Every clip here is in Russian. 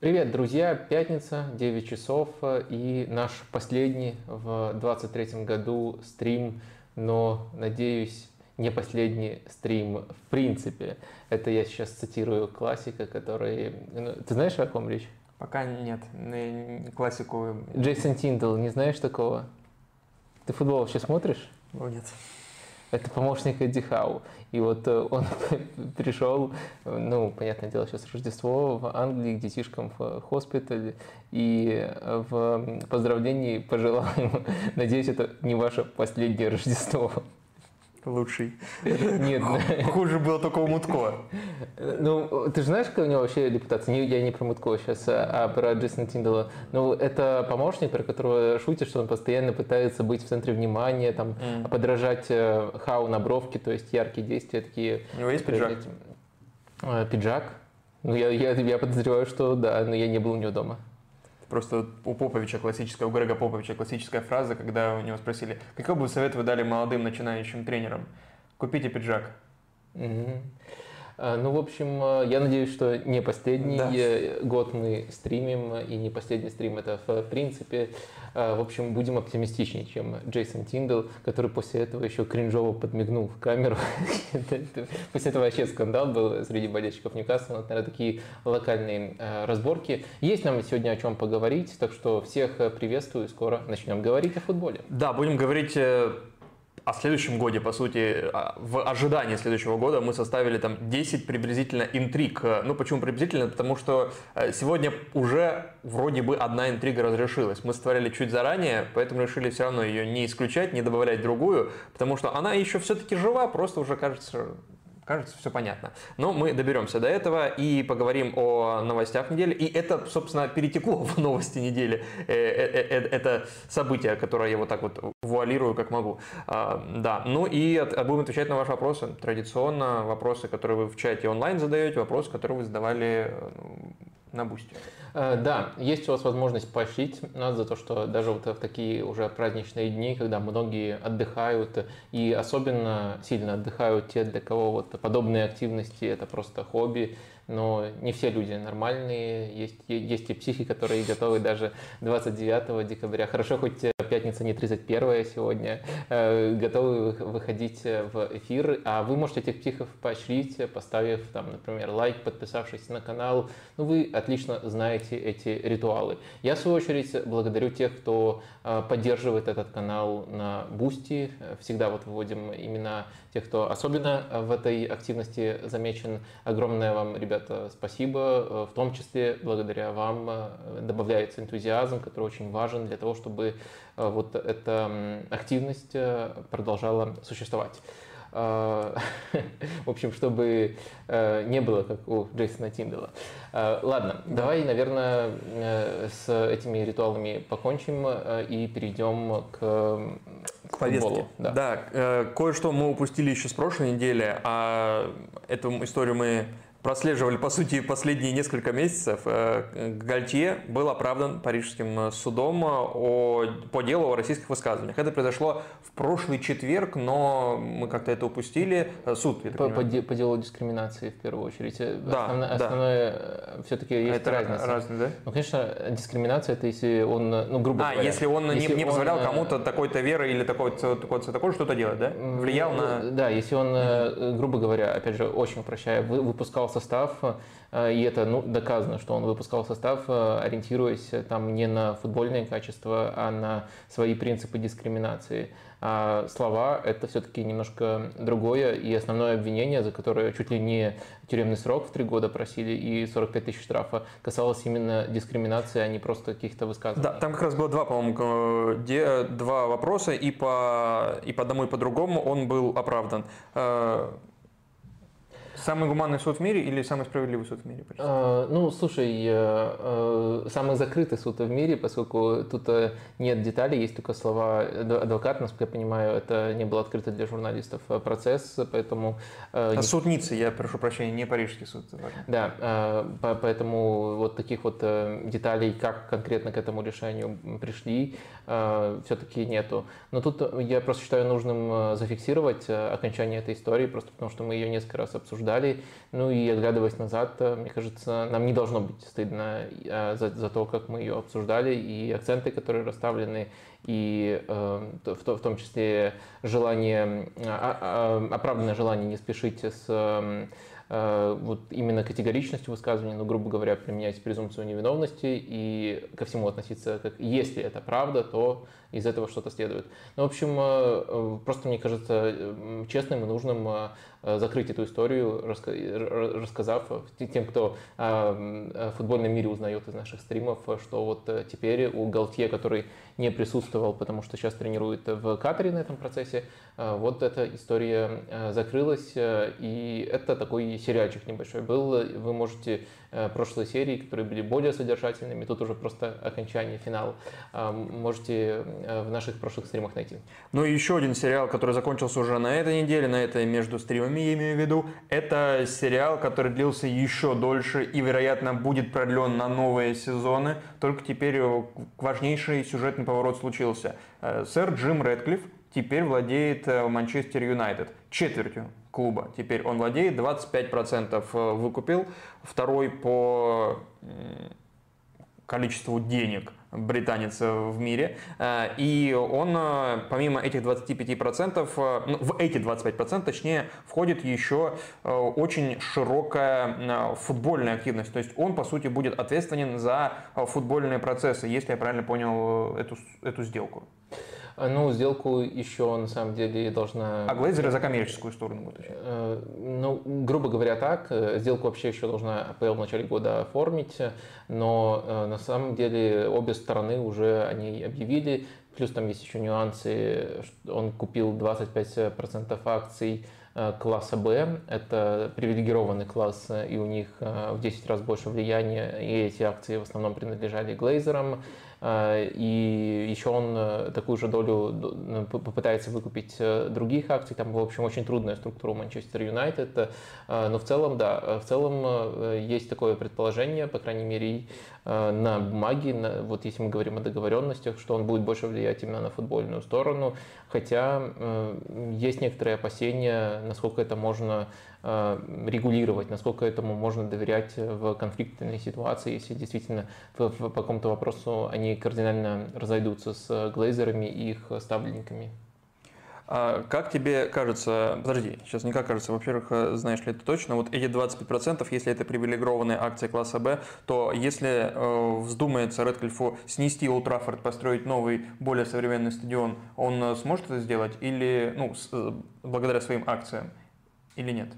Привет, друзья! Пятница, 9 часов и наш последний в 23 году стрим, но, надеюсь, не последний стрим в принципе. Это я сейчас цитирую классика, который... Ну, ты знаешь, о ком речь? Пока нет. Классику... Джейсон Тиндл, не знаешь такого? Ты футбол вообще смотришь? Нет. Это помощник Эдди Хау. И вот э, он пришел, ну, понятное дело, сейчас Рождество в Англии к детишкам в хоспитале, и в поздравлении пожелал ему, надеюсь, это не ваше последнее Рождество лучший. Нет. Хуже было только у Мутко. Ну, ты же знаешь, какая у него вообще репутация? Я не про Мутко сейчас, а про Джейсона Тиндала. Ну, это помощник, про которого шутит, что он постоянно пытается быть в центре внимания, там, mm. подражать э, Хау на бровке, то есть яркие действия такие. У него есть пиджак? Э, пиджак? Ну, я, я, я подозреваю, что да, но я не был у него дома. Просто у Поповича классическая, у Грега Поповича классическая фраза, когда у него спросили, какой бы совет вы дали молодым начинающим тренерам? Купите пиджак. Угу. А, ну, в общем, а, я надеюсь, что не последний да. год мы стримим, и не последний стрим это в принципе. В общем, будем оптимистичнее, чем Джейсон Тиндл, который после этого еще кринжово подмигнул в камеру. После этого вообще скандал был среди болельщиков Ньюкасла. Вот, наверное, такие локальные разборки. Есть нам сегодня о чем поговорить, так что всех приветствую. Скоро начнем говорить о футболе. Да, будем говорить э, о следующем годе, по сути, а, в ожидании следующего года мы составили там 10 приблизительно интриг. Ну, почему приблизительно? Потому что э, сегодня уже вроде бы одна интрига разрешилась. Мы сотворили чуть заранее, поэтому решили все равно ее не исключать, не добавлять другую, потому что она еще все-таки жива, просто уже кажется Кажется, все понятно. Но мы доберемся до этого и поговорим о новостях недели. И это, собственно, перетекло в новости недели. Э, э, э, это событие, которое я вот так вот вуалирую, как могу. А, да, ну и будем отвечать на ваши вопросы. Традиционно вопросы, которые вы в чате онлайн задаете, вопросы, которые вы задавали на бусте. Э, да, есть у вас возможность поощрить нас за то, что даже вот в такие уже праздничные дни, когда многие отдыхают, и особенно сильно отдыхают те, для кого вот подобные активности – это просто хобби, но не все люди нормальные, есть, есть и психи, которые готовы даже 29 декабря, хорошо, хоть пятница не 31 сегодня, э, готовы выходить в эфир, а вы можете этих психов поощрить, поставив там, например, лайк, подписавшись на канал, ну вы отлично знаете эти ритуалы. Я, в свою очередь, благодарю тех, кто э, поддерживает этот канал на Boosty, всегда вот выводим имена тех, кто особенно в этой активности замечен. Огромное вам, ребята, спасибо. Э, в том числе благодаря вам э, добавляется энтузиазм, который очень важен для того, чтобы э, вот эта активность продолжала существовать. В общем, чтобы не было, как у Джейсона Тиндела. Ладно, давай, наверное, с этими ритуалами покончим и перейдем к к повестке. да, да э, кое-что мы упустили еще с прошлой недели, а эту историю мы прослеживали, по сути, последние несколько месяцев, э, Гальтье был оправдан парижским судом о, по делу о российских высказываниях. Это произошло в прошлый четверг, но мы как-то это упустили. Э, суд, я по, по, по делу дискриминации, в первую очередь. Да, Основное, да. основное э, все-таки есть это разница. Разные, да? Ну, конечно, дискриминация, это если он, ну, грубо а, говоря... если он если не, не позволял он, кому-то такой-то веры или такой-то такой такой что-то делать, да? Влиял на... Да, если он, грубо говоря, опять же, очень упрощая, выпускал состав, э, и это ну, доказано, что он выпускал состав, э, ориентируясь э, там не на футбольные качества, а на свои принципы дискриминации. А слова – это все-таки немножко другое, и основное обвинение, за которое чуть ли не тюремный срок в три года просили и 45 тысяч штрафа, касалось именно дискриминации, а не просто каких-то высказываний. Да, там как раз было два, по-моему, два вопроса, и по, и по одному, и по другому он был оправдан. Самый гуманный суд в мире или самый справедливый суд в мире? А, ну, слушай, э, э, самый закрытый суд в мире, поскольку тут э, нет деталей, есть только слова адвоката, насколько я понимаю, это не было открыто для журналистов процесс, поэтому... А суд Ниццы, я прошу прощения, не парижский суд. Да, поэтому вот таких вот деталей, как конкретно к этому решению пришли, все-таки нету. Но тут я просто считаю нужным зафиксировать окончание этой истории, просто потому что мы ее несколько раз обсуждали, обсуждали. Ну и оглядываясь назад, мне кажется, нам не должно быть стыдно за, за то, как мы ее обсуждали, и акценты, которые расставлены, и э, в, в том числе желание, а, а, оправданное желание не спешить с Э, вот именно категоричностью высказывания, ну, грубо говоря, применять презумпцию невиновности и ко всему относиться как если это правда, то из этого что-то следует. Ну, в общем, э, э, просто мне кажется честным и нужным закрыть эту историю, рассказав тем, кто в футбольном мире узнает из наших стримов, что вот теперь у Галтье, который не присутствовал, потому что сейчас тренирует в Катаре на этом процессе, вот эта история закрылась, и это такой сериальчик небольшой был. Вы можете Э, прошлой серии, которые были более содержательными. Тут уже просто окончание, финал. А, можете э, в наших прошлых стримах найти. Ну и еще один сериал, который закончился уже на этой неделе, на этой между стримами, я имею в виду. Это сериал, который длился еще дольше и, вероятно, будет продлен на новые сезоны. Только теперь важнейший сюжетный поворот случился. Э, сэр Джим Рэдклифф теперь владеет Манчестер Юнайтед четвертью клуба. Теперь он владеет, 25% э, выкупил, второй по количеству денег британец в мире. Э, и он, э, помимо этих 25%, ну, в эти 25% точнее, входит еще очень широкая футбольная активность. То есть он, по сути, будет ответственен за футбольные процессы, если я правильно понял эту, эту сделку. А, ну, сделку еще на самом деле должна... А глейзеры за коммерческую сторону будут э, Ну, грубо говоря, так. Э, сделку вообще еще должна АПЛ в начале года оформить, но э, на самом деле обе стороны уже они объявили. Плюс там есть еще нюансы. Он купил 25% акций класса Б. Это привилегированный класс, и у них в 10 раз больше влияния, и эти акции в основном принадлежали глейзерам. А, и еще он э, такую же долю ну, попытается выкупить э, других акций. Там, в общем, очень трудная структура Манчестер Юнайтед. Но в целом, да, в целом э, есть такое предположение, по крайней мере, на бумаге, на, вот если мы говорим о договоренностях, что он будет больше влиять именно на футбольную сторону. Хотя есть некоторые опасения, насколько это можно Э, регулировать, насколько этому можно доверять в конфликтной ситуации, если действительно в, в, по какому-то вопросу они кардинально разойдутся с глейзерами и их ставленниками. А как тебе кажется, подожди, сейчас не как кажется, во-первых, э, знаешь ли это точно, вот эти 25%, если это привилегированные акции класса Б, то если э, вздумается Редклифу снести Олд Траффорд, построить новый, более современный стадион, он э, сможет это сделать или, ну, с, благодаря своим акциям, или нет?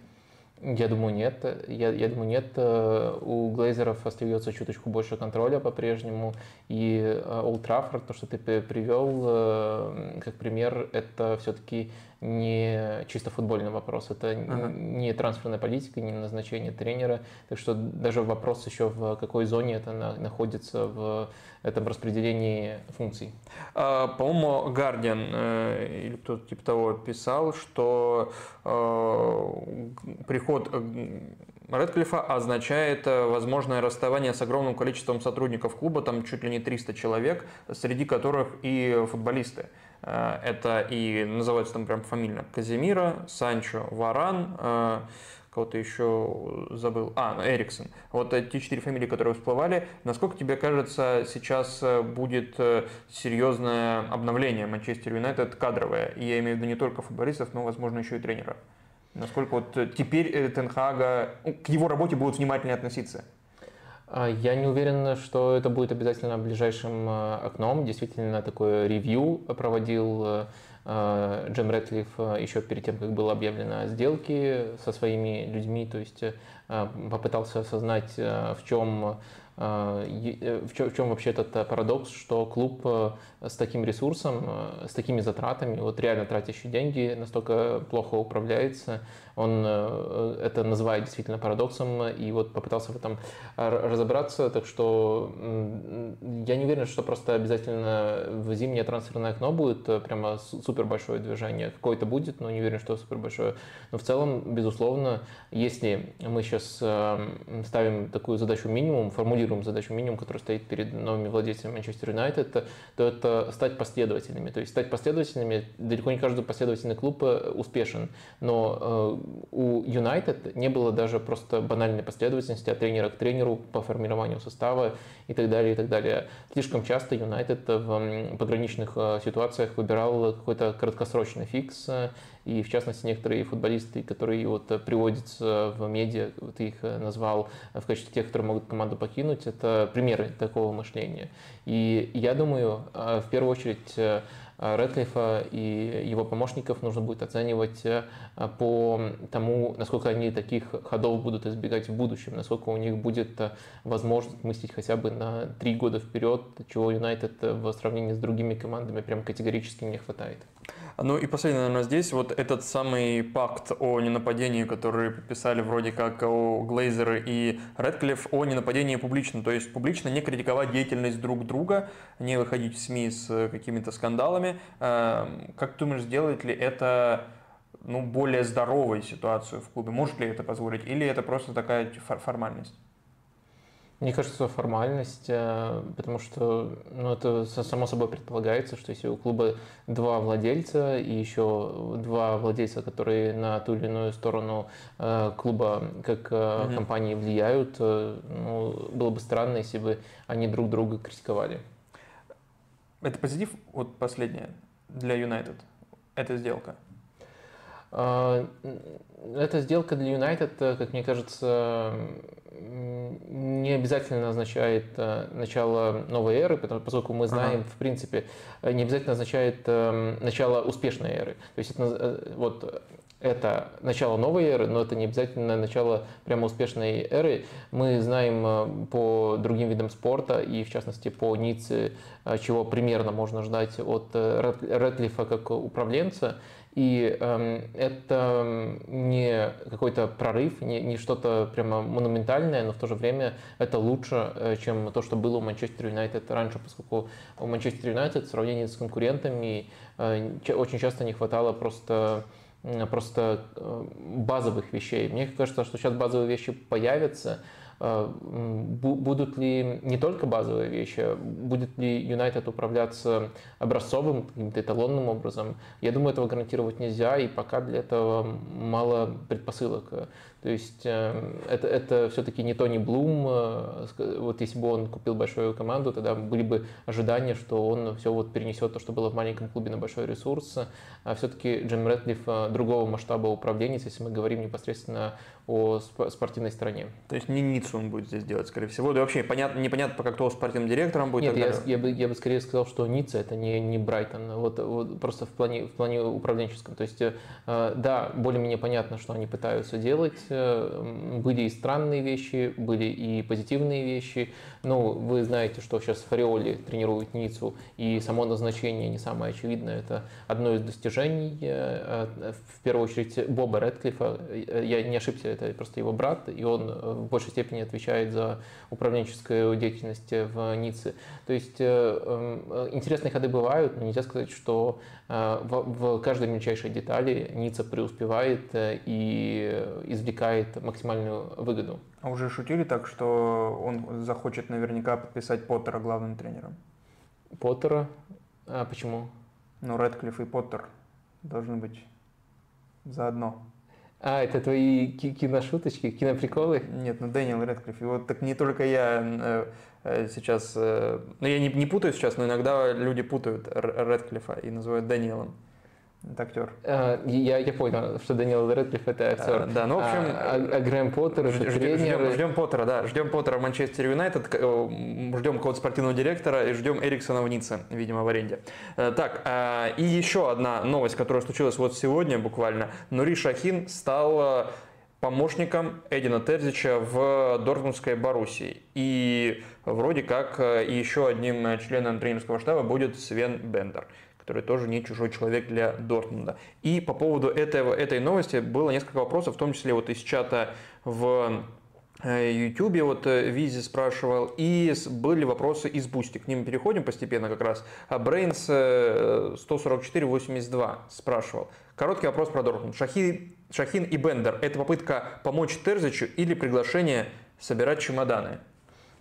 Я думаю, нет. Я, я думаю, нет. Э, у Глейзеров остается чуточку больше контроля по-прежнему. И Олд Траффорд, то, что ты привел э, как пример, это все-таки не чисто футбольный вопрос, это ага. не трансферная политика, не назначение тренера. Так что даже вопрос еще в какой зоне это находится в этом распределении функций. А, по-моему, Guardian э, или кто-то типа того писал, что э, приход э, Редклифа означает возможное расставание с огромным количеством сотрудников клуба, там чуть ли не 300 человек, среди которых и футболисты. Э, это и называется там прям фамильно Казимира, Санчо, Варан, э, кого-то еще забыл, а, Эриксон. Вот эти четыре фамилии, которые всплывали. Насколько тебе кажется, сейчас э, будет серьезное обновление Манчестер Юнайтед кадровое? И я имею в виду не только футболистов, но, возможно, еще и тренера. Насколько вот теперь Тенхага, к его работе будут внимательнее относиться? А, я не уверен, что это будет обязательно ближайшим а, окном. Действительно, такое ревью проводил а, Джем Рэтлиф еще перед тем, как было объявлено о сделке со своими людьми, то есть попытался осознать, в чем э, в чем вообще этот парадокс, что клуб с таким ресурсом, с такими затратами, вот реально тратящий деньги, настолько плохо управляется, он э, это называет действительно парадоксом и вот попытался в этом разобраться, так что я не уверен, что просто обязательно в зимнее трансферное окно будет э, прямо супер большое движение. Какое-то будет, но не уверен, что супер большое. Но в целом, безусловно, если мы сейчас э, ставим такую задачу минимум, формулируем задачу минимум, которая стоит перед новыми владельцами Манчестер Юнайтед, то это стать последовательными. То есть стать последовательными, далеко не каждый последовательный клуб э, успешен, но э, у Юнайтед не было даже просто банальной последовательности от тренера к тренеру по формированию состава и так далее, и так далее. Слишком часто Юнайтед в пограничных э, ситуациях выбирал какой-то краткосрочный фикс, и в частности некоторые футболисты, которые вот приводятся в медиа, ты их назвал в качестве тех, которые могут команду покинуть, это примеры такого мышления. И я думаю, в первую очередь Э, Редклифа и его помощников нужно будет оценивать э, по тому, насколько они таких ходов будут избегать в будущем, насколько у них будет э, возможность мыслить хотя бы на три года вперед, чего Юнайтед в сравнении с другими командами прям категорически не хватает. Ну и последнее, наверное, здесь вот этот самый пакт о ненападении, который подписали вроде как о Глейзеры и Редклифф, о ненападении публично. То есть публично не критиковать деятельность друг друга, не выходить в СМИ с какими-то скандалами. Эм, как ты думаешь, сделает ли это ну, более здоровой ситуацию в клубе? Может ли это позволить? Или это просто такая формальность? Мне кажется, формальность, э, потому что ну, это само собой предполагается, что если у клуба два владельца и еще два владельца, которые на ту или иную сторону э, клуба как mm-hmm. компании влияют, ну, было бы странно, если бы они друг друга критиковали. Это позитив, вот последнее, для Юнайтед, эта сделка? А, эта сделка для Юнайтед, как мне кажется, не обязательно означает э, начало новой эры, поскольку мы знаем, ага. в принципе, э, не обязательно означает э, начало успешной эры. То есть это, вот это начало новой эры, но это не обязательно начало прямо успешной эры. Мы знаем по другим видам спорта и, в частности, по Ницце, чего примерно можно ждать от Рэдклиффа как управленца. И э, это не какой-то прорыв, не, не что-то прямо монументальное, но в то же время это лучше, э, чем то, что было у Манчестер Юнайтед раньше, поскольку у Манчестер Юнайтед в сравнении с конкурентами э, очень часто не хватало просто просто э, базовых вещей. Мне кажется, что сейчас базовые вещи появятся, будут ли не только базовые вещи, будет ли Юнайтед управляться образцовым, каким-то эталонным образом, я думаю, этого гарантировать нельзя, и пока для этого мало предпосылок. То есть э, это, это все-таки не Тони Блум. Э, вот если бы он купил большую команду, тогда были бы ожидания, что он все вот перенесет то, что было в маленьком клубе на большой ресурс. А все-таки Джим Рэтлиф э, другого масштаба управления, если мы говорим непосредственно о спортивной стороне. То есть не Ниццу он будет здесь делать, скорее всего. Да вообще понятно, непонятно, пока кто спортивным директором будет. Нет, я, я, бы, я бы скорее сказал, что Ницца это не, не Брайтон. Вот, вот просто в плане, в плане управленческом. То есть, да, более-менее понятно, что они пытаются делать были и странные вещи, были и позитивные вещи. Ну, вы знаете, что сейчас Фариоли тренирует Ниццу, и само назначение не самое очевидное. Это одно из достижений, э, э, в первую очередь, Боба Редклифа. Я не ошибся, это просто его брат, и он в большей степени отвечает за управленческую деятельность в Ницце. То есть э, интересные ходы бывают, но нельзя сказать, что в каждой мельчайшей детали Ницца преуспевает и извлекает максимальную выгоду. Уже шутили так, что он захочет наверняка подписать Поттера главным тренером? Поттера? А почему? Ну, Редклифф и Поттер должны быть заодно. А, это твои киношуточки, киноприколы? Нет, ну Дэниел Редклифф. И вот так не только я э, э, сейчас... Э, ну, я не, не путаю сейчас, но иногда люди путают Редклиффа и называют Дэниелом. Это актер. А, я, я понял, что Даниэл Редклифф это актер. А, да, ну в общем... А, а, а Грэм Поттер это ждем, Ждем, ждем Поттера, да. Ждем Поттера в Манчестер Юнайтед, ждем какого-то спортивного директора и ждем Эриксона в Ницце, видимо, в аренде. Э, так, и еще одна новость, которая случилась вот сегодня буквально. Нури Шахин стал помощником Эдина Терзича в Дортмундской Боруссии. И вроде как э, еще одним членом тренерского штаба будет Свен Бендер который тоже не чужой человек для Дортмунда. И по поводу этого, этой новости было несколько вопросов, в том числе вот из чата в YouTube э, вот э, Визи спрашивал, и были вопросы из Boosty. К ним переходим постепенно как раз. А Брейнс 14482 э, спрашивал. Короткий вопрос про Дортмунд. Шахи, Шахин и Бендер – это попытка помочь Терзичу или приглашение собирать чемоданы?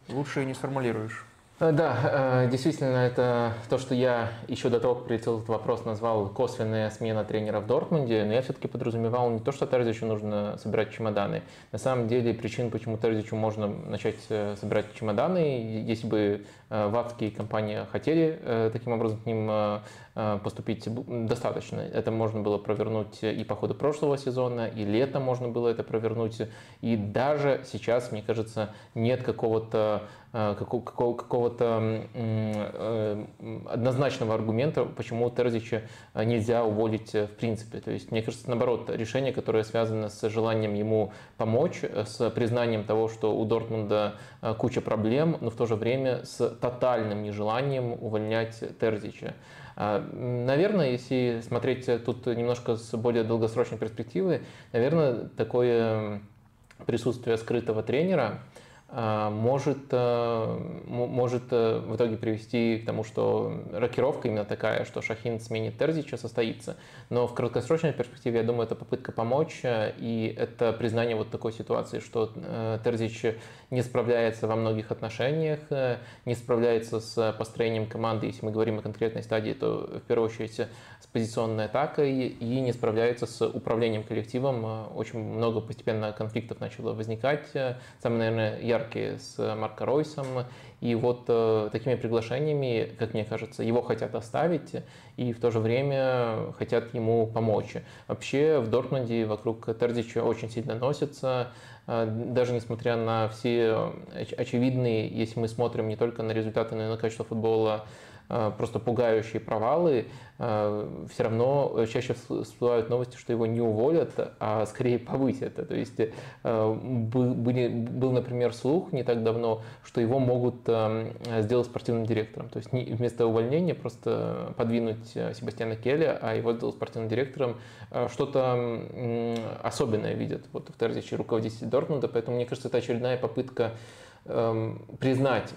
Лучше не сформулируешь. Э, да, э, действительно, это то, что я еще до того, как прилетел этот вопрос, назвал косвенная смена тренера в Дортмунде, но я все-таки подразумевал не то, что Терзичу нужно собирать чемоданы. На самом деле причин, почему Терзичу можно начать э, собирать чемоданы, если бы ватские компании хотели таким образом к ним поступить достаточно. Это можно было провернуть и по ходу прошлого сезона, и летом можно было это провернуть. И даже сейчас, мне кажется, нет какого-то Э, какого-то э, однозначного аргумента, почему Терзича э, нельзя уволить в принципе. То есть, мне кажется, наоборот, решение, которое связано с желанием ему помочь, с признанием того, что у Дортмунда куча проблем, но в то же время с тотальным нежеланием увольнять Терзича. Наверное, если смотреть тут немножко с более долгосрочной перспективы, наверное, такое присутствие скрытого тренера – а, может, э, может э, в итоге привести к тому, что рокировка именно такая, что Шахин сменит Терзича, состоится. Но в краткосрочной перспективе, я думаю, это попытка помочь, э, и это признание вот такой ситуации, что Терзич не справляется во многих отношениях, не справляется с построением команды, если мы говорим о конкретной стадии, то в первую очередь с позиционной атакой, и не справляется с управлением коллективом. Очень много постепенно конфликтов начало возникать. Самое, наверное, яркие с Марко Ройсом. И вот э, такими приглашениями, как мне кажется, его хотят оставить и в то же время хотят ему помочь. Вообще в Дортмунде вокруг Терзича очень сильно носится, э, даже несмотря на все очевидные, если мы смотрим не только на результаты, но и на качество футбола, э, просто пугающие провалы, Э, все равно чаще всплывают новости, что его не уволят, а скорее повысят. То есть э, был, например, слух не так давно, что его могут э, сделать спортивным директором. То есть вместо увольнения просто подвинуть Себастьяна Келли, а его сделать спортивным директором. Что-то особенное видят вот в Терзиче руководитель Дортмунда, поэтому мне кажется, это очередная попытка признать,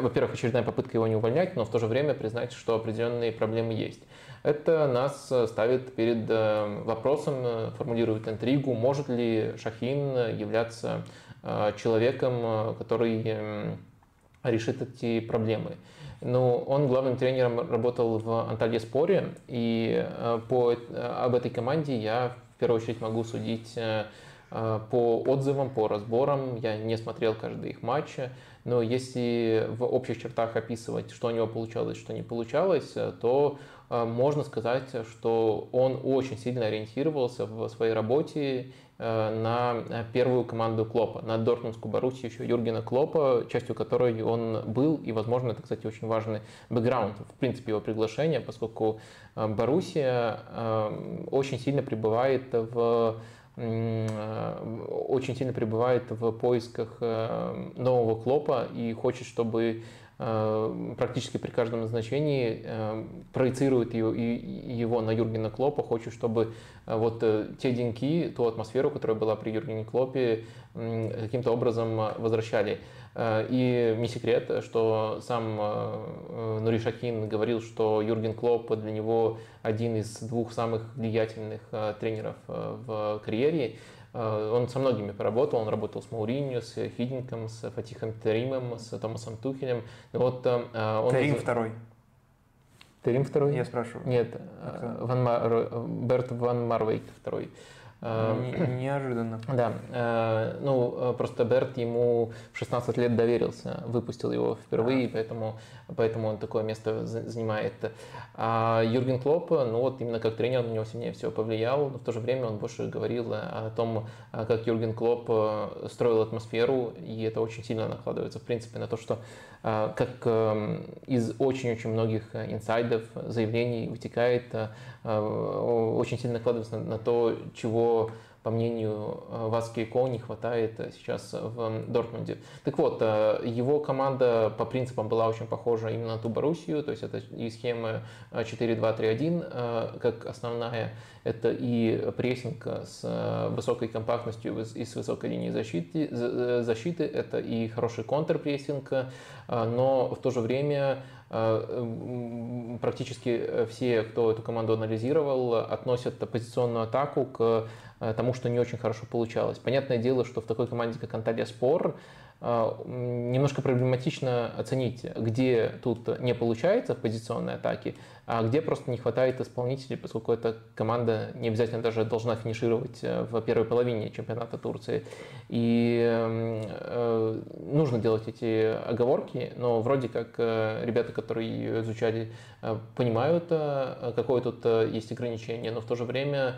во-первых, очередная попытка его не увольнять, но в то же время признать, что определенные проблемы есть. Это нас э, ставит перед э, вопросом, э, формулирует интригу, может ли Шахин являться человеком, который решит эти проблемы. Ну, он главным тренером работал в Анталье Споре, и по, об этой команде я в первую очередь могу судить по отзывам, по разборам. Я не смотрел каждый их матч, но если в общих чертах описывать, что у него получалось, что не получалось, то а, можно сказать, что он очень сильно ориентировался в своей работе э, на первую команду Клопа, на Дортмундскую Боруссию еще Юргена Клопа, частью которой он был, и, возможно, это, кстати, очень важный бэкграунд, в принципе, его приглашения, поскольку э, Боруссия э, очень сильно пребывает в очень сильно пребывает в поисках нового Клопа и хочет, чтобы Э, практически при каждом назначении э, проецирует его на Юргена Клопа, хочет, чтобы э, вот те деньки, ту атмосферу, которая была при Юргене Клопе, каким-то образом возвращали. И не секрет, что сам Нури Шакин говорил, что Юрген Клоп для него один из двух самых влиятельных тренеров в карьере. Э, он со многими поработал, он работал с Мауриньо, с Хидинком, с Фатихом Теримом, с Томасом Тухелем. Вот, э, он Терим второй. Терим второй? Я спрашиваю. Нет, Ван Мар... Берт Ван Марвейк второй. Не, неожиданно. Да. Э, ну, просто Берт ему в 16 лет доверился, выпустил его впервые, а. поэтому, поэтому он такое место занимает. А Юрген Клоп, ну вот именно как тренер на него сильнее всего повлиял, но в то же время он больше говорил о том, как Юрген Клоп э, строил атмосферу, и это очень сильно накладывается, в принципе, на то, что э, как эм, из очень-очень многих инсайдов, заявлений вытекает, очень сильно накладывается на то, чего по мнению э, Васки Ко, не хватает э, сейчас в Дортмунде. Так вот, э, его команда по принципам была очень похожа именно на ту Боруссию, то есть это и схема 4-2-3-1 как основная, это и прессинг с высокой компактностью и с высокой линией защиты, защиты это и хороший контрпрессинг, но в то же время практически все, кто эту команду анализировал, относят позиционную атаку к Э, тому, что не очень хорошо получалось. Понятное дело, что в такой команде, как Анталия Спор, немножко проблематично оценить, где тут не получается в позиционной атаке, а где просто не хватает исполнителей, поскольку эта команда не обязательно даже должна финишировать э, в первой половине чемпионата Турции. И э, нужно делать эти оговорки, но вроде как э, ребята, которые ее изучали, понимают, какое тут есть ограничение, но в то же время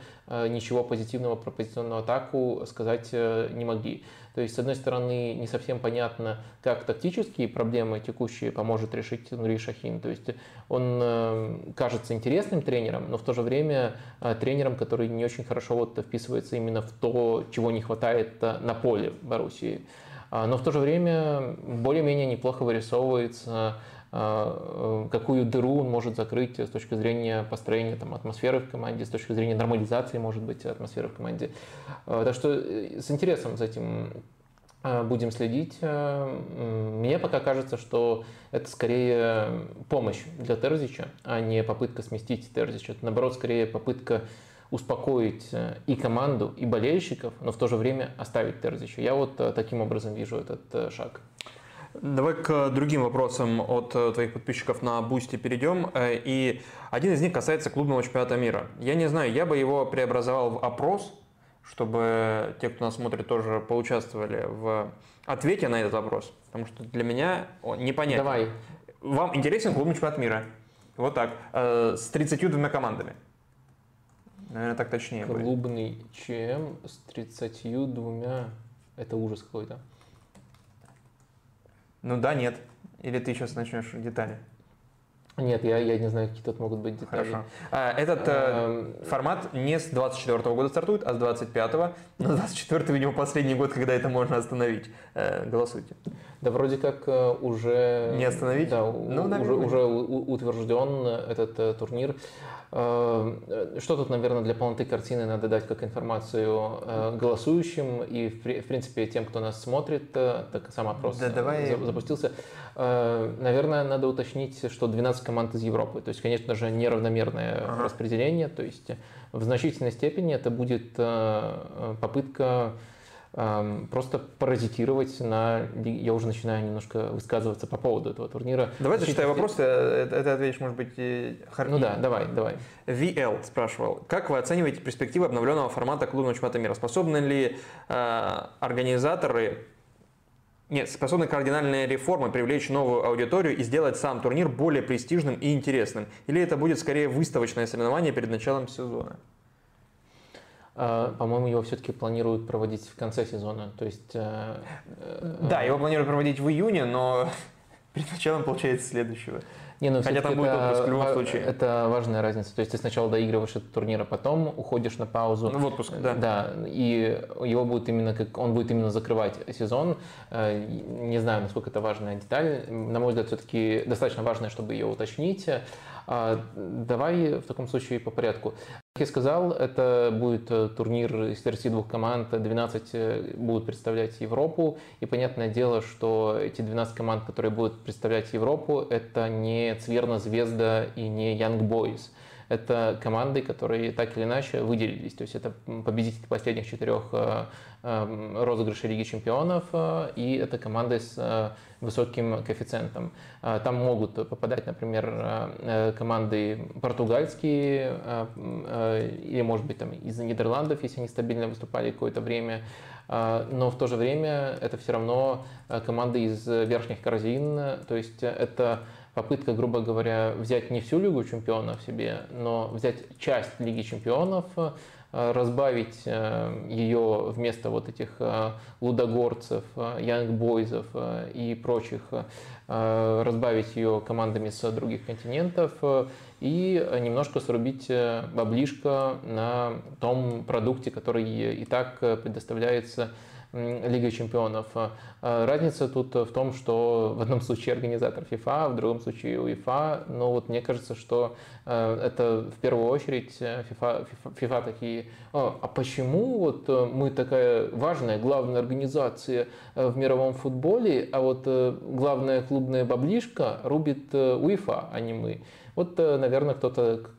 ничего позитивного про позиционную атаку сказать не могли. То есть, с одной стороны, не совсем понятно, как тактические проблемы текущие поможет решить Нури Шахин. То есть, он э, кажется интересным тренером, но в то же время э, тренером, который не очень хорошо вот вписывается именно в то, чего не хватает э, на поле Боруссии. А, но в то же время более-менее неплохо вырисовывается какую дыру он может закрыть с точки зрения построения там, атмосферы в команде, с точки зрения нормализации, может быть, атмосферы в команде. Так что с интересом за этим Э, будем следить. Э, мне пока кажется, что это скорее помощь для Терзича, а не попытка сместить Терзича. Это, наоборот, скорее попытка успокоить э, и команду, и болельщиков, но в то же время оставить Терзича. Я вот таким образом вижу этот шаг. Давай к другим вопросам от твоих подписчиков на Boosty перейдем. И один из них касается клубного чемпионата мира. Я не знаю, я бы его преобразовал в опрос, чтобы те, кто нас смотрит, тоже поучаствовали в ответе на этот вопрос. Потому что для меня он непонятен. Давай. Вам интересен клубный чемпионат мира? Вот так. Э, с 32 командами. Наверное, так точнее Клубный будет. ЧМ с 32... Это ужас какой-то. Ну да, нет. Или ты сейчас начнешь детали? Нет, я, я не знаю, какие тут могут быть детали. Хорошо. А, этот э, формат не с 24 -го года стартует, а с 25-го. Но 24 видимо, последний год, когда это можно остановить. Э, голосуйте. Да вроде как э, уже... Не остановить? Да, ну, уже, уже утвержден этот э, турнир. Э, что тут, наверное, для полноты картины надо дать как информацию э, голосующим и, в принципе, тем, кто нас смотрит, э, так сам опрос да, давай. запустился. Наверное, надо уточнить, что 12 команд из Европы. То есть, конечно же, неравномерное ага. распределение. То есть, в значительной степени это будет попытка просто паразитировать на... Я уже начинаю немножко высказываться по поводу этого турнира. Давай зачитай вопрос, ты, это ответишь, может быть, хар... Ну да, давай, давай. VL спрашивал, как вы оцениваете перспективы обновленного формата клубного чемпионата мира? Способны ли э, организаторы нет, способны кардинальные реформы привлечь новую аудиторию и сделать сам турнир более престижным и интересным? Или это будет скорее выставочное соревнование перед началом сезона? А, по-моему, его все-таки планируют проводить в конце сезона. То есть, э, э, да, его планируют проводить в июне, но перед началом получается следующего. Не, ну, Хотя там будет отпуск в любом случае. Это важная разница. То есть ты сначала доигрываешь этот турнир, а потом уходишь на паузу. Ну, в отпуск, да. Да, и его будет именно как он будет именно закрывать сезон. Э, не знаю, насколько это важная деталь. На мой взгляд, все-таки достаточно важная, чтобы ее уточнить. А, давай в таком случае по порядку. Как я сказал, это будет э, турнир из 32 команд, 12 э, будут представлять Европу. И понятное дело, что эти 12 команд, которые будут представлять Европу, это не Цверна Звезда и не Young Boys это команды, которые так или иначе выделились. То есть это победители последних четырех э, розыгрышей Лиги Чемпионов, э, и это команды с высоким коэффициентом. Там могут попадать, например, команды португальские, или, может быть, там, из Нидерландов, если они стабильно выступали какое-то время. Но в то же время это все равно команды из верхних корзин, то есть это попытка, грубо говоря, взять не всю Лигу чемпионов себе, но взять часть Лиги чемпионов, э, разбавить э, ее вместо вот этих э, лудогорцев, янгбойзов и прочих, разбавить ее командами с других континентов и немножко срубить баблишко на том продукте, который и так предоставляется Лига чемпионов. А разница тут в том, что в одном случае организатор FIFA, в другом случае УЕФА. Но вот мне кажется, что э, это в первую очередь FIFA, FIFA, FIFA такие, а, а почему вот э, мы такая важная, главная организация э, в мировом футболе, а вот главная клубная баблишка рубит УЕФА, а не мы. Вот, наверное, кто-то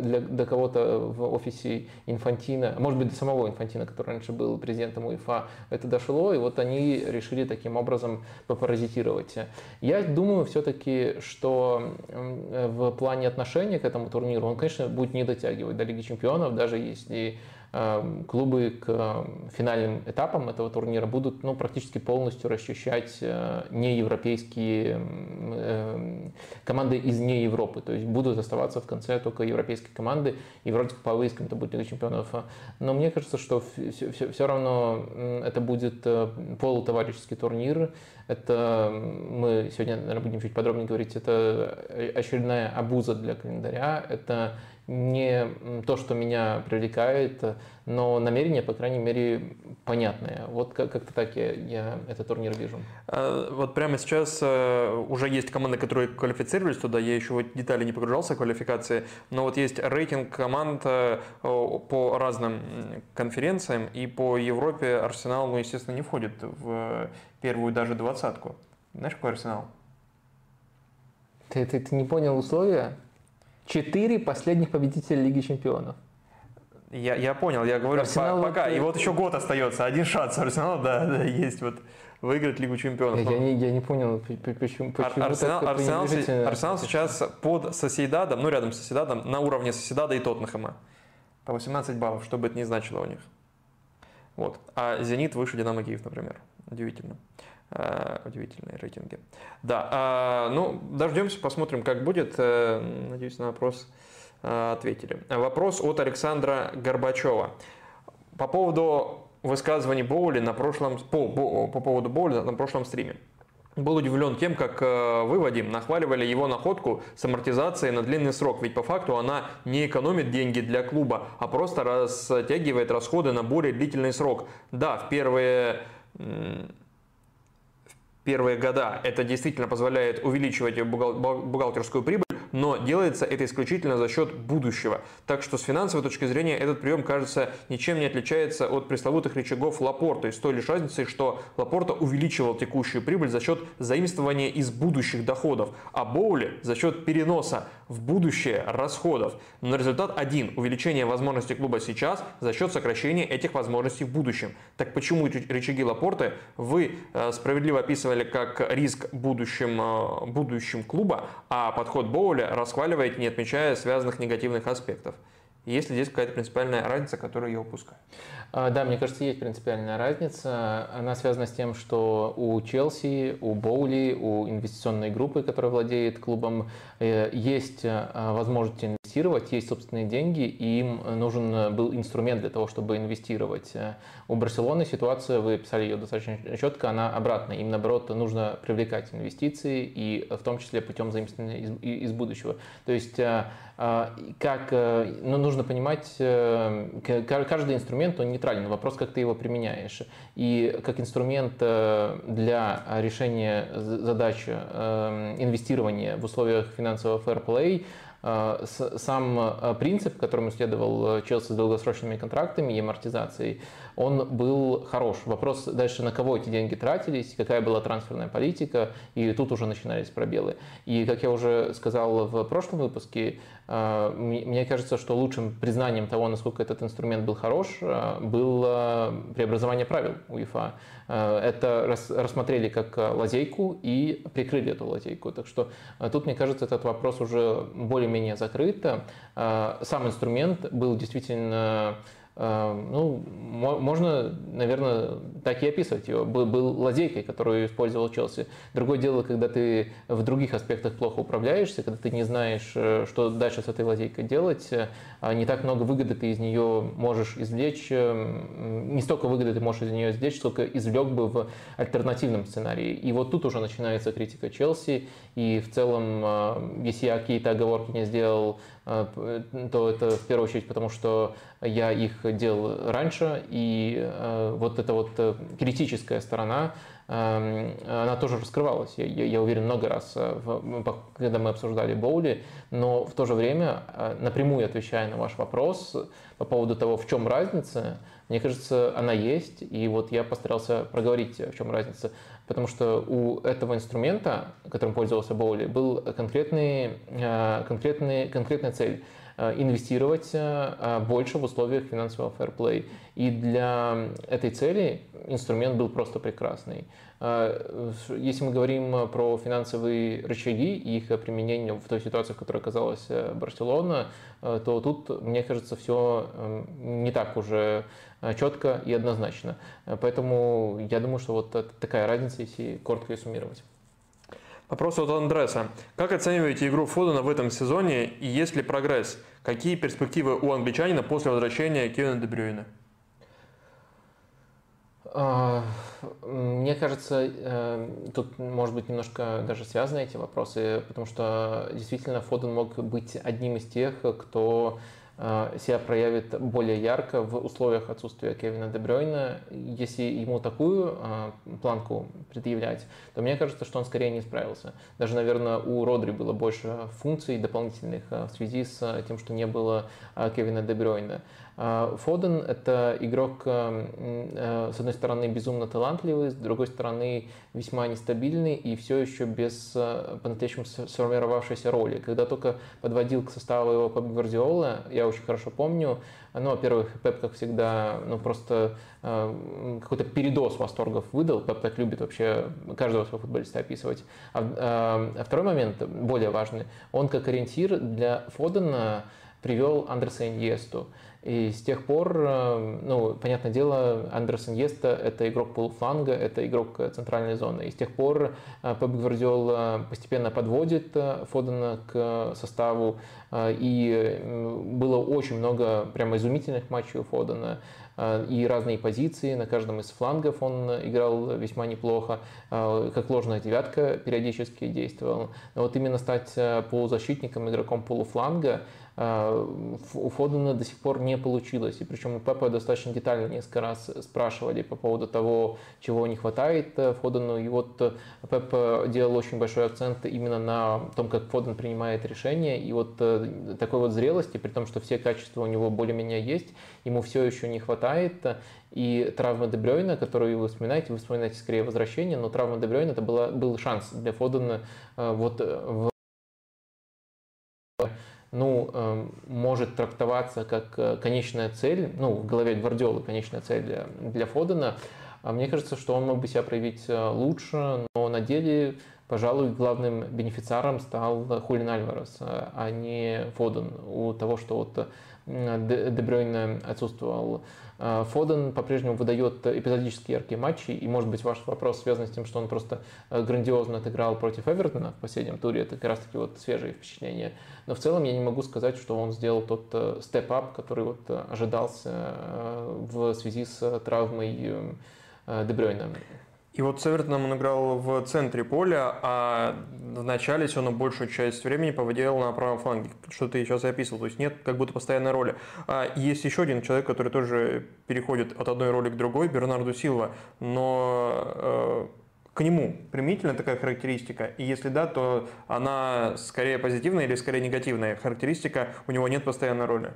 для, для кого-то в офисе Инфантина, может быть, до самого Инфантина, который раньше был президентом УЕФА, это дошло, и вот они решили таким образом попаразитировать. Я думаю все-таки, что в плане отношения к этому турниру он, конечно, будет не дотягивать до Лиги Чемпионов, даже если клубы к эм, финальным этапам этого турнира будут ну, практически полностью расчищать э, неевропейские эм, команды из не Европы. То есть будут оставаться в конце только европейские команды, и вроде как по выискам это будет Лига чемпионов. Но мне кажется, что все, все, все равно это будет э, полутоварищеский турнир. Это мы сегодня, наверное, будем чуть подробнее говорить, это очередная обуза для календаря. Это не то, что меня привлекает, но намерение, по крайней мере, понятное. Вот как-то так я, я этот турнир вижу. А, вот прямо сейчас э, уже есть команды, которые квалифицировались туда, я еще в детали не погружался в квалификации, но вот есть рейтинг команд э, по разным конференциям, и по Европе Арсенал, ну, естественно, не входит в первую даже двадцатку. Знаешь, какой Арсенал? Ты, ты, ты не понял условия? Четыре последних победителя Лиги Чемпионов. Я, я понял, я говорю, Арсенал пока. Вот... И вот еще год остается, один шанс Арсенала, да, да, есть вот выиграть Лигу Чемпионов. Я, я, не, я не понял, почему, почему Арсенал, так Арсенал, Арсенал сейчас под Соседадом, ну рядом с Соседадом, на уровне Соседада и Тоттенхэма. По 18 баллов, что бы это ни значило у них. Вот. А Зенит выше Динамо Киев, например. Удивительно. Э, удивительные рейтинги. Да, а, ну, дождемся, посмотрим, как будет. Э, надеюсь, на вопрос э, ответили. Вопрос от Александра Горбачева. По поводу высказываний Боули на прошлом, по, по, по поводу Боули на прошлом стриме. Был удивлен тем, как вы, Вадим, нахваливали его находку с амортизацией на длинный срок, ведь по факту она не экономит деньги для клуба, а просто растягивает расходы на более длительный срок. Да, в первые первые года. Это действительно позволяет увеличивать бухгалтерскую прибыль, но делается это исключительно за счет будущего. Так что с финансовой точки зрения этот прием, кажется, ничем не отличается от пресловутых рычагов Лапорта, с той лишь разницей, что Лапорта увеличивал текущую прибыль за счет заимствования из будущих доходов, а Боули за счет переноса в будущее расходов. Но результат один – увеличение возможностей клуба сейчас за счет сокращения этих возможностей в будущем. Так почему рычаги Лапорты вы э, справедливо описывали как риск будущим, э, будущим клуба, а подход Боули Коля расхваливает, не отмечая связанных негативных аспектов. Есть ли здесь какая-то принципиальная разница, которую я упускаю? А, да, мне кажется, есть принципиальная разница. Она связана с тем, что у Челси, у Боули, у инвестиционной группы, которая владеет клубом, э, есть э, возможность инвестировать, есть собственные деньги, и им нужен был инструмент для того, чтобы инвестировать. У Барселоны ситуация, вы писали ее достаточно четко, она обратная. Им, наоборот, нужно привлекать инвестиции, и в том числе путем заимствования из, из будущего. То есть, э, как, ну, нужно понимать, каждый инструмент, он не нейтрален. Вопрос, как ты его применяешь. И как инструмент э, для решения задач э, инвестирования в условиях финансового фэрплей э, сам принцип, которому следовал Челси с долгосрочными контрактами и амортизацией, он был хорош. Вопрос дальше, на кого эти деньги тратились, какая была трансферная политика, и тут уже начинались пробелы. И, как я уже сказал в прошлом выпуске, э, мне кажется, что лучшим признанием того, насколько этот инструмент был хорош, э, было преобразование правил УЕФА. Э, это рассмотрели как лазейку и прикрыли эту лазейку. Так что тут, мне кажется, этот вопрос уже более-менее закрыт. Сам инструмент был действительно ну, можно, наверное, так и описывать его. Был, был лазейкой, которую использовал Челси. Другое дело, когда ты в других аспектах плохо управляешься, когда ты не знаешь, э, что дальше с этой лазейкой делать, э, а не так много выгоды ты из нее можешь извлечь, эм, не столько выгоды ты можешь из нее извлечь, сколько извлек бы в альтернативном сценарии. И вот тут уже начинается критика Челси, и в целом, э, если я какие-то оговорки не сделал Э, то это в первую очередь потому, что я их делал раньше, и э, вот эта вот э, критическая сторона, эм, она тоже раскрывалась, я, я уверен, много раз, когда мы обсуждали Боули, но в то же время, напрямую отвечая на ваш вопрос по поводу того, в чем разница, мне кажется, она есть, и вот я постарался проговорить, в чем разница потому что у этого инструмента, которым пользовался Боули, был конкретный, э, конкретный, конкретная цель. инвестировать больше в условиях финансового фэрплей. И для этой цели инструмент был просто прекрасный. Если мы говорим про финансовые рычаги и их применение в той ситуации, в которой оказалась Барселона, то тут, мне кажется, все эм, не так уже четко и однозначно. Поэтому я думаю, что вот такая разница, если коротко ее суммировать. Вопрос от Андреса. Как оцениваете игру Фодена в этом сезоне и есть ли прогресс? Какие перспективы у англичанина после возвращения Кевина Дебрюина? А, мне кажется, э, тут может быть немножко даже связаны эти вопросы, потому что действительно Фоден мог быть одним из тех, кто Э, себя проявит более ярко в условиях отсутствия Кевина Дебрёйна. Если ему такую э, планку предъявлять, то мне кажется, что он скорее не справился. Даже, наверное, у Родри было больше функций дополнительных э, в связи с тем, что не было Кевина Дебрёйна. Фоден – это игрок, с одной стороны, безумно талантливый, с другой стороны, весьма нестабильный и все еще без по-настоящему сформировавшейся роли. Когда только подводил к составу его Пеп Гвардиола, я очень хорошо помню. Ну, во-первых, Пеп, как всегда, ну, просто э, какой-то передоз восторгов выдал. Пеп так любит вообще каждого своего футболиста описывать. А, э, а второй момент, более важный, он как ориентир для Фодена привел Андреса Иньесту. И с тех пор, э, ну, понятное дело, Андерсон Еста – это игрок полуфланга, это игрок центральной зоны. И с тех пор э, Пеп Гвардиол постепенно подводит э, Фодена к составу. И было очень много прямо изумительных матчей у Фодена и разные позиции. На каждом из флангов он играл весьма неплохо, как ложная девятка периодически действовал. Но вот именно стать полузащитником, игроком полуфланга – у Фодена до сих пор не получилось. И причем у Пепа достаточно детально несколько раз спрашивали по поводу того, чего не хватает э, Фодену. И вот э, Пеп делал очень большой акцент именно на том, как Фоден принимает решения. И вот э, такой вот зрелости, при том, что все качества у него более-менее есть, ему все еще не хватает. И травма Дебрёйна, которую вы вспоминаете, вы вспоминаете скорее возвращение, но травма Дебрёйна это была, был шанс для Фодена вот в ну, эм, может трактоваться как э, конечная цель, ну, в голове Гвардиолы конечная цель для, для Фодена. А мне кажется, что он мог бы себя проявить э, лучше, но на деле, пожалуй, главным бенефициаром стал Хулин Альварес, э, а не Фоден. У того, что вот Дебрёйн отсутствовал а, Фоден по-прежнему выдает эпизодически яркие матчи, и, может быть, ваш вопрос связан с тем, что он просто э, грандиозно отыграл против Эвертона в последнем туре, это как раз-таки вот свежие впечатления. Но в целом я не могу сказать, что он сделал тот степ-ап, который вот ожидался в связи с травмой Дебрёйна. И вот с Эвертоном он играл в центре поля, а в начале все равно большую часть времени поводил на правом фланге, что ты сейчас описывал. То есть нет как будто постоянной роли. А есть еще один человек, который тоже переходит от одной роли к другой, Бернарду Силва. Но э, к нему применительна такая характеристика? И если да, то она скорее позитивная или скорее негативная характеристика? У него нет постоянной роли.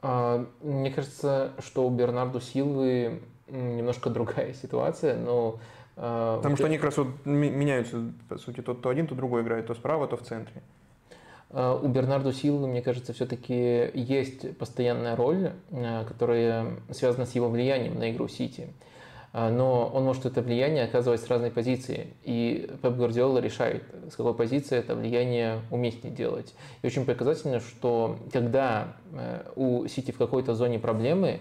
А, мне кажется, что у Бернарду Силвы немножко другая ситуация, но... А, Потому что они как раз вот меняются, по сути, то, то один, то другой играет, то справа, то в центре. А, у Бернарду Силвы, мне кажется, все-таки есть постоянная роль, а, которая связана с его влиянием на игру Сити. Но он может это влияние оказывать с разной позиции. И Пеп Гвардиола решает, с какой позиции это влияние уместнее делать. И очень показательно, что когда э, у Сити в какой-то зоне проблемы,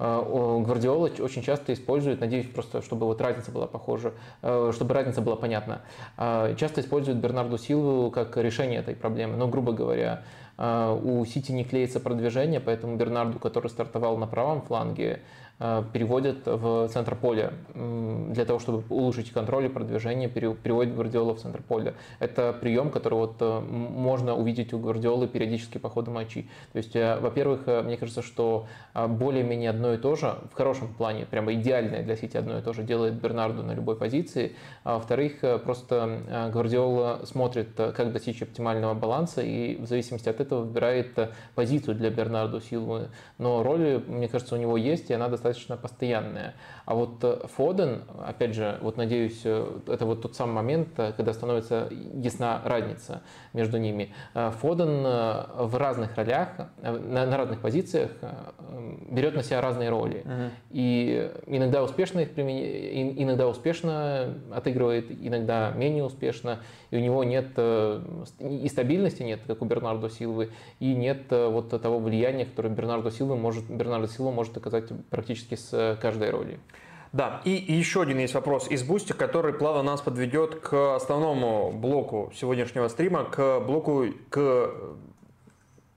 Гвардиола очень часто использует, надеюсь, просто чтобы вот разница была похожа, э, чтобы разница была понятна, а, часто использует Бернарду Силву как решение этой проблемы. Но, грубо говоря, а, у Сити не клеится продвижение, поэтому Бернарду, который стартовал на правом фланге, переводят в центр поля для того, чтобы улучшить контроль и продвижение, переводят Гвардиола в центр поля. Это прием, который вот э, можно увидеть у Гвардиолы периодически по ходу матчей. То есть, э, во-первых, мне кажется, что более-менее одно и то же, в хорошем плане, прямо идеальное для Сити одно и то же делает Бернарду на любой позиции. А во-вторых, просто Гвардиола смотрит, как достичь оптимального баланса и в зависимости от этого выбирает позицию для Бернарду Силвы. Но роль, мне кажется, у него есть, и она достаточно достаточно постоянная. А вот э, Фоден, опять же, вот надеюсь, э, это вот тот самый момент, э, когда становится ясна разница между ними. Фоден в разных ролях, на, на разных позициях берет на себя разные роли. Угу. И иногда успешно их применяет, иногда успешно отыгрывает, иногда менее успешно. И у него нет и стабильности нет, как у Бернардо Силвы, и нет вот того влияния, которое Бернардо Силва может, Бернардо Силва может оказать практически с каждой роли. Да, и еще один есть вопрос из Boosty, который плавно нас подведет к основному блоку сегодняшнего стрима, к блоку, к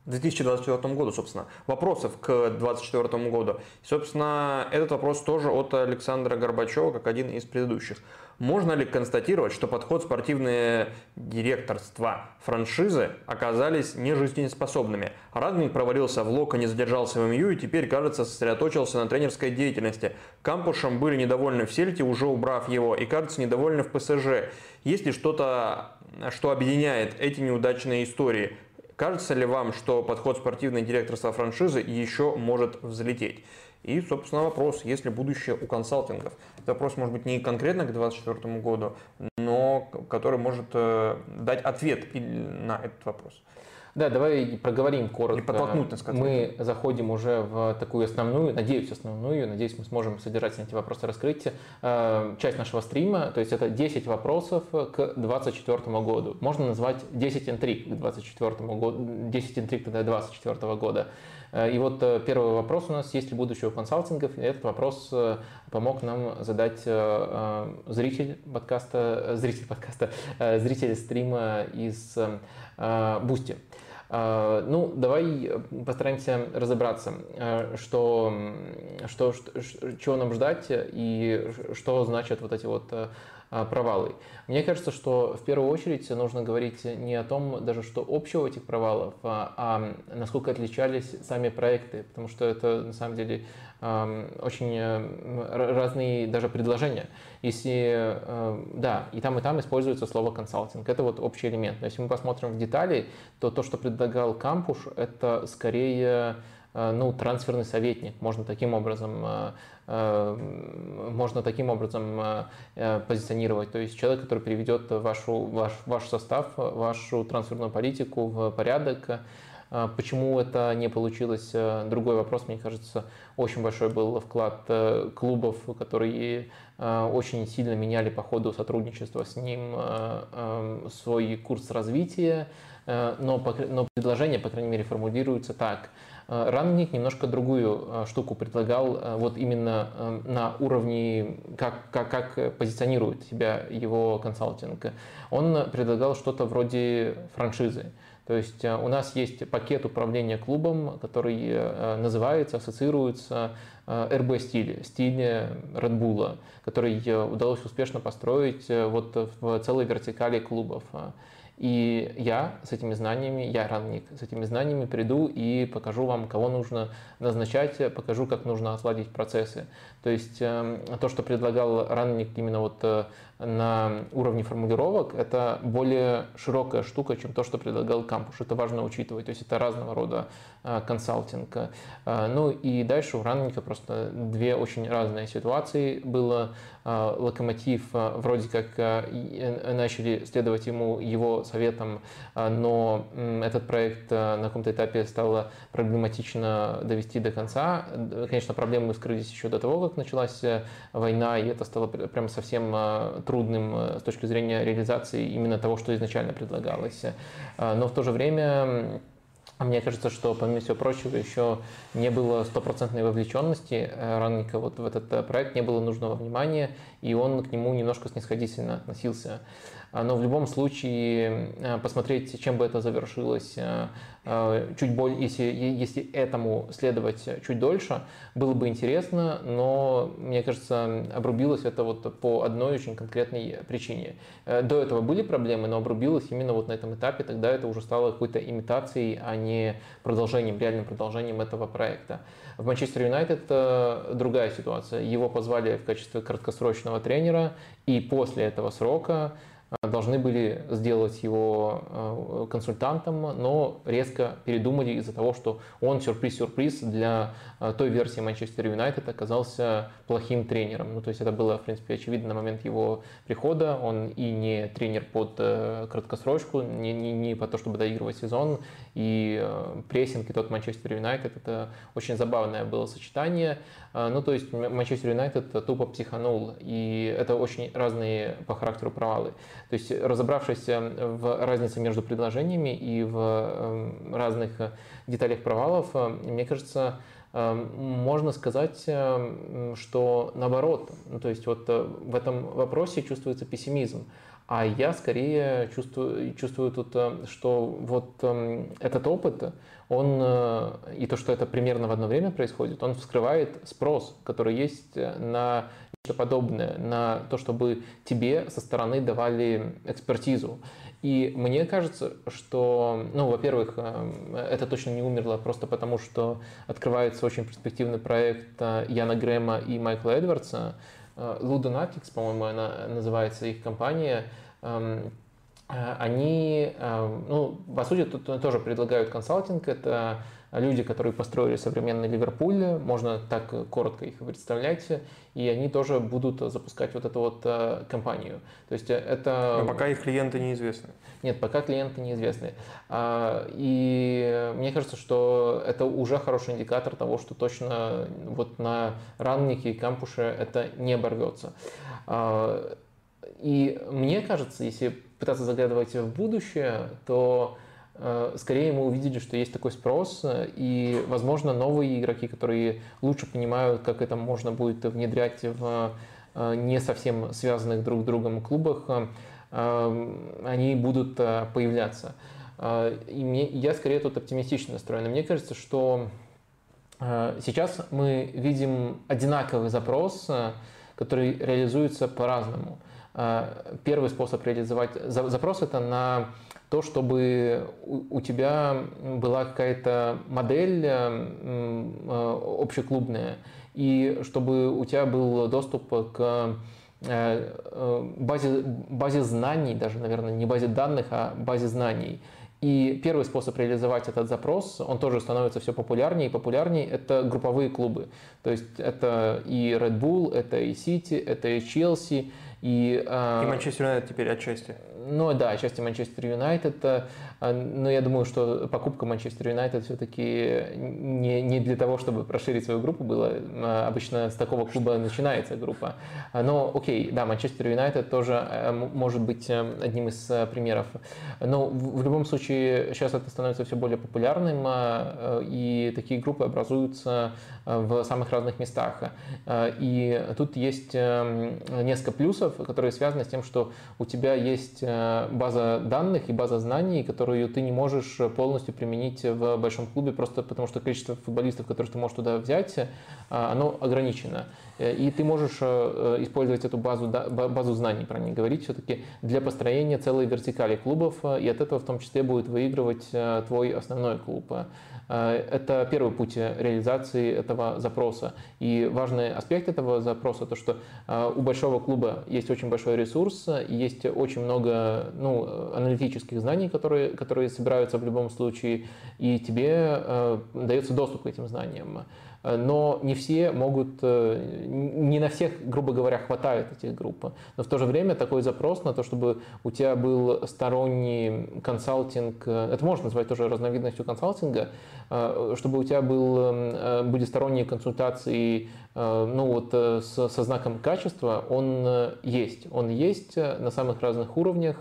2024 году, собственно, вопросов к 2024 году. И, собственно, этот вопрос тоже от Александра Горбачева, как один из предыдущих. Можно ли констатировать, что подход спортивное директорства франшизы оказались нежизнеспособными? Радник провалился в Лока, не задержался в МЮ и теперь, кажется, сосредоточился на тренерской деятельности. Кампушем были недовольны в Сельте, уже убрав его, и, кажется, недовольны в ПСЖ. Есть ли что-то, что объединяет эти неудачные истории? Кажется ли вам, что подход спортивное директорства франшизы еще может взлететь? И, собственно, вопрос, есть ли будущее у консалтингов. Это вопрос, может быть, не конкретно к 2024 году, но который может э, дать ответ на этот вопрос. Да, давай проговорим коротко. И подтолкнуть нас к Мы заходим уже в такую основную, надеюсь, основную, надеюсь, мы сможем содержательно эти вопросы раскрыть. Э, часть нашего стрима, то есть это 10 вопросов к 2024 году. Можно назвать 10 интриг к 2024 году, 10 интриг к 2024 года. Э, и вот э, первый вопрос у нас, есть ли будущее у консалтингов? И этот вопрос помог нам задать зритель подкаста, зритель подкаста, зритель стрима из Boosty. Ну, давай постараемся разобраться, что, что, что, чего нам ждать и что значат вот эти вот а, провалы. Мне кажется, что в первую очередь нужно говорить не о том даже, что общего этих провалов, а, а насколько отличались сами проекты, потому что это на самом деле очень разные даже предложения. Если, э, да, и там, и там используется слово консалтинг, это вот общий элемент. Но если мы посмотрим в детали, то то, что предлагал Кампуш, это скорее Э, ну, трансферный советник, можно таким образом, э, можно таким образом позиционировать. То есть человек, который приведет вашу, ваш, ваш состав, вашу трансферную политику в порядок. Почему это не получилось? Другой вопрос, мне кажется, очень большой был вклад клубов, которые очень сильно меняли по ходу сотрудничества с ним свой курс развития, но, но предложение, по крайней мере, формулируется так – Э, Ранник немножко другую э, штуку предлагал, э, вот именно на уровне, как, как, как позиционирует себя его консалтинг. Он предлагал что-то вроде франшизы. То есть у нас есть пакет управления клубом, который называется, ассоциируется РБ стиль, стиле Red Bull, который удалось успешно построить вот в целой вертикали клубов. И я с этими знаниями, я ранник, с этими знаниями приду и покажу вам, кого нужно назначать, покажу, как нужно отладить процессы. То есть эм, то, что предлагал ранник именно вот э, на уровне формулировок, это более широкая штука, чем то, что предлагал кампус. Это важно учитывать. То есть это разного рода э, консалтинг. Э, ну и дальше у ранника просто две очень разные ситуации было. Локомотив вроде как начали следовать ему его советам, но этот проект на каком-то этапе стало проблематично довести до конца. Конечно, проблемы скрылись еще до того, как началась война, и это стало прям совсем трудным э, с точки зрения реализации именно того, что изначально предлагалось. Э, но в то же время мне кажется, что, помимо всего прочего, еще не было стопроцентной вовлеченности э, Ранника вот в этот проект, не было нужного внимания, и он к нему немножко снисходительно относился. Но в любом случае посмотреть, чем бы это завершилось, Э, чуть более, если, если этому следовать чуть дольше, было бы интересно, но, мне кажется, обрубилось это вот по одной очень конкретной причине. Э, до этого были проблемы, но обрубилось именно вот на этом этапе, тогда это уже стало какой-то имитацией, а не продолжением, реальным продолжением этого проекта. В Манчестер Юнайтед э, другая ситуация. Его позвали в качестве краткосрочного тренера, и после этого срока должны были сделать его консультантом, но резко передумали из-за того, что он, сюрприз-сюрприз, для той версии Манчестер Юнайтед оказался плохим тренером. Ну, то есть это было, в принципе, очевидно на момент его прихода. Он и не тренер под краткосрочку, не, не, не по то, чтобы доигрывать сезон, и прессинг, и тот Манчестер Юнайтед, это очень забавное было сочетание. Ну, то есть Манчестер Юнайтед тупо психанул, и это очень разные по характеру провалы. То есть разобравшись в разнице между предложениями и в разных деталях провалов, э, мне кажется, можно сказать, эм, что наоборот, ну, то есть вот э, в этом вопросе чувствуется пессимизм. А я скорее чувствую, чувствую тут, э, что вот этот опыт, он и то, что это примерно в одно время происходит, он вскрывает спрос, который есть на нечто подобное, на то, чтобы тебе со стороны давали экспертизу. И мне кажется, что, ну, во-первых, э, это точно не умерло просто потому, что открывается очень перспективный проект э, Яна Грэма и Майкла Эдвардса. Э, Ludonatics, по-моему, она называется их компания. Эм, они, ну, по сути, тут тоже предлагают консалтинг. Это люди, которые построили современный Ливерпуль, можно так коротко их представлять, и они тоже будут запускать вот эту вот э, компанию. То есть э, это... Но пока их клиенты неизвестны. Нет, пока клиенты неизвестны. А, и мне кажется, что это уже хороший индикатор того, что точно вот на раннике и кампуше это не оборвется. А, и мне кажется, если пытаться заглядывать в будущее, то скорее мы увидели, что есть такой спрос, э, и, возможно, новые игроки, которые лучше понимают, как это можно будет внедрять в э, не совсем связанных друг с другом клубах, они будут появляться. И мне, я скорее тут оптимистично настроен. Мне кажется, что сейчас мы видим одинаковый запрос, который реализуется по-разному. Первый способ реализовать запрос – это на то, чтобы у, тебя была какая-то модель э, э, общеклубная, и чтобы у тебя был доступ к э, базе, базе знаний, даже, наверное, не базе данных, а базе знаний. И первый способ реализовать этот запрос, он тоже становится все популярнее и популярнее, это групповые клубы. То есть это и Red Bull, это и City, это и Chelsea. И, и Манчестер Юнайтед теперь отчасти. Ну да, отчасти Манчестер Юнайтед. А, но я думаю, что покупка Манчестер Юнайтед все-таки не, не для того, чтобы расширить свою группу было. А, обычно с такого клуба начинается группа. А, но окей, да, Манчестер Юнайтед тоже э, может быть э, одним из э, примеров. Но в, любом случае сейчас это становится все более популярным, и такие группы образуются в самых разных местах. И тут есть несколько плюсов, которые связаны с тем, что у тебя есть база данных и база знаний, которую ты не можешь полностью применить в большом клубе, просто потому что количество футболистов, которых ты можешь туда взять, оно ограничено. И ты можешь использовать эту базу, базу знаний, про нее говорить, все-таки для построения целой вертикали клубов, и от этого в том числе будет выигрывать твой основной клуб. Э, это первый путь реализации этого запроса. И важный аспект этого запроса, то что э, у большого клуба есть очень большой ресурс, есть очень много ну, аналитических знаний, которые, которые собираются в любом случае, и тебе э, дается доступ к этим знаниям. Э, но не все могут, э, не на всех, грубо говоря, хватает этих групп. Но в то же время такой запрос на то, чтобы у тебя был сторонний консалтинг, э, это можно назвать тоже разновидностью консалтинга, чтобы у тебя был, были сторонние консультации ну вот со знаком качества, он есть. Он есть на самых разных уровнях.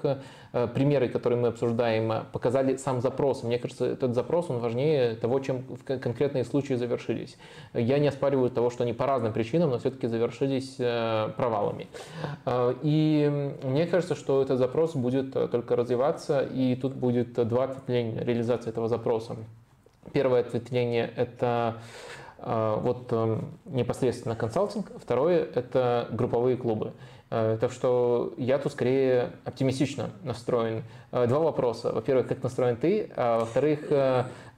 Э, примеры, которые мы обсуждаем, э, показали сам запрос. Мне кажется, этот запрос, он важнее того, чем конкретные случаи завершились. Я не оспариваю того, что они по разным причинам, но все-таки завершились э, провалами. И мне кажется, что этот запрос будет только развиваться, и тут будет два ответвления реализации этого запроса. Первое ответвление – это Вот эм, непосредственно консалтинг. Второе – это групповые клубы. Э, так что я тут скорее оптимистично настроен. Э, два вопроса. Во-первых, как настроен ты? А во-вторых,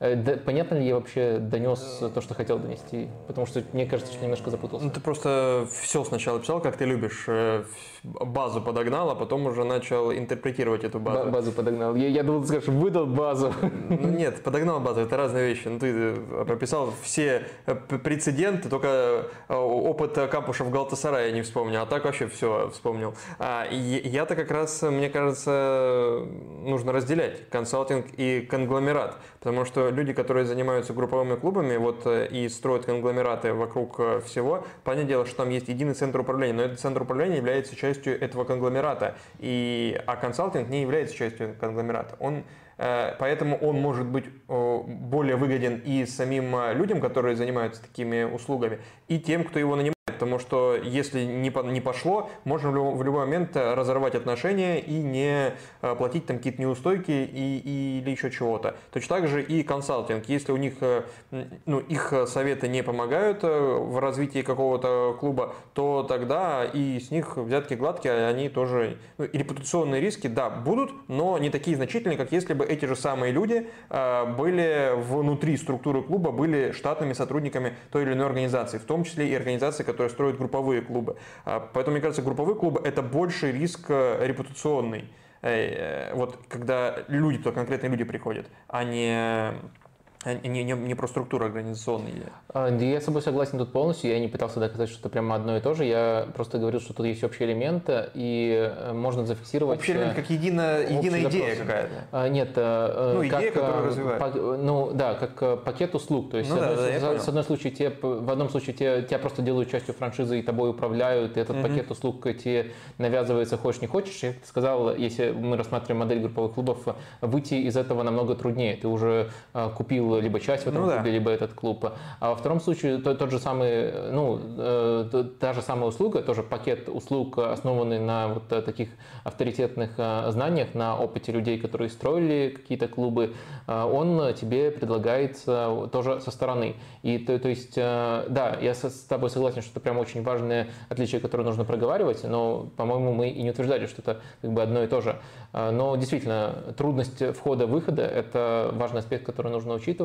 э, понятно ли я вообще донес то, что хотел донести? Потому что мне кажется, что немножко запутался. Ну, ты просто все сначала писал, как ты любишь. Базу подогнал, а потом уже начал интерпретировать эту базу. Базу подогнал. Я, я думал, ты скажешь, выдал базу. Ну, нет, подогнал базу, это разные вещи. Ну, ты прописал все прецеденты, только опыт кампуша в Галтасарае не вспомнил, а так вообще все вспомнил. А, я-то как раз, мне кажется, нужно разделять консалтинг и конгломерат, потому что люди, которые занимаются групповыми клубами, вот э, и строят конгломераты вокруг э, всего, понятное дело, что там есть единый центр управления, но этот центр управления является частью этого конгломерата, и, а консалтинг не является частью конгломерата. Он э, Поэтому он может быть более выгоден и самим людям, которые занимаются такими услугами, и тем, кто его нанимает потому что если не, по, не пошло, можно в любой, в любой момент э, разорвать отношения и не э, платить там какие-то неустойки и, и, или еще чего-то. Точно так же и консалтинг. Если у них, э, ну, их советы не помогают в развитии какого-то клуба, то тогда и с них взятки гладкие, они тоже... Ну, и репутационные риски, да, будут, но не такие значительные, как если бы эти же самые люди были внутри структуры клуба, были штатными сотрудниками той или иной организации, в том числе и организации, которые строят групповые клубы. А, поэтому, мне кажется, групповые клубы – это больший риск э, репутационный. Э, э, вот когда люди, то конкретные люди приходят, а не не, не, не про структуру организационную. А, я с тобой согласен тут полностью. Я не пытался доказать, что это прямо одно и то же. Я просто говорил, что тут есть общие элементы, и э, можно зафиксировать... Общий элемент как единая, единая идея какая-то? А, нет. Э, ну, как, идея, которую развивают. По, ну, да, как э, пакет услуг. То есть, ну, с, одной, да, с, с одной случае, те, в одном случае те, тебя просто делают частью франшизы и тобой управляют, и этот угу. пакет услуг тебе навязывается, хочешь не хочешь. Я сказал, если мы рассматриваем модель групповых клубов, выйти из этого намного труднее. Ты уже купил либо часть в этом ну, клубе, да. либо этот клуб. А во втором случае то, тот же самый, ну, э, та же самая услуга, тоже пакет услуг, основанный на вот таких авторитетных э, знаниях, на опыте людей, которые строили какие-то клубы, э, он тебе предлагается тоже со стороны. И то, то есть, э, да, я с тобой согласен, что это прям очень важное отличие, которое нужно проговаривать, но, по-моему, мы и не утверждали, что это как бы одно и то же. Э, но действительно, трудность входа-выхода – это важный аспект, который нужно учитывать.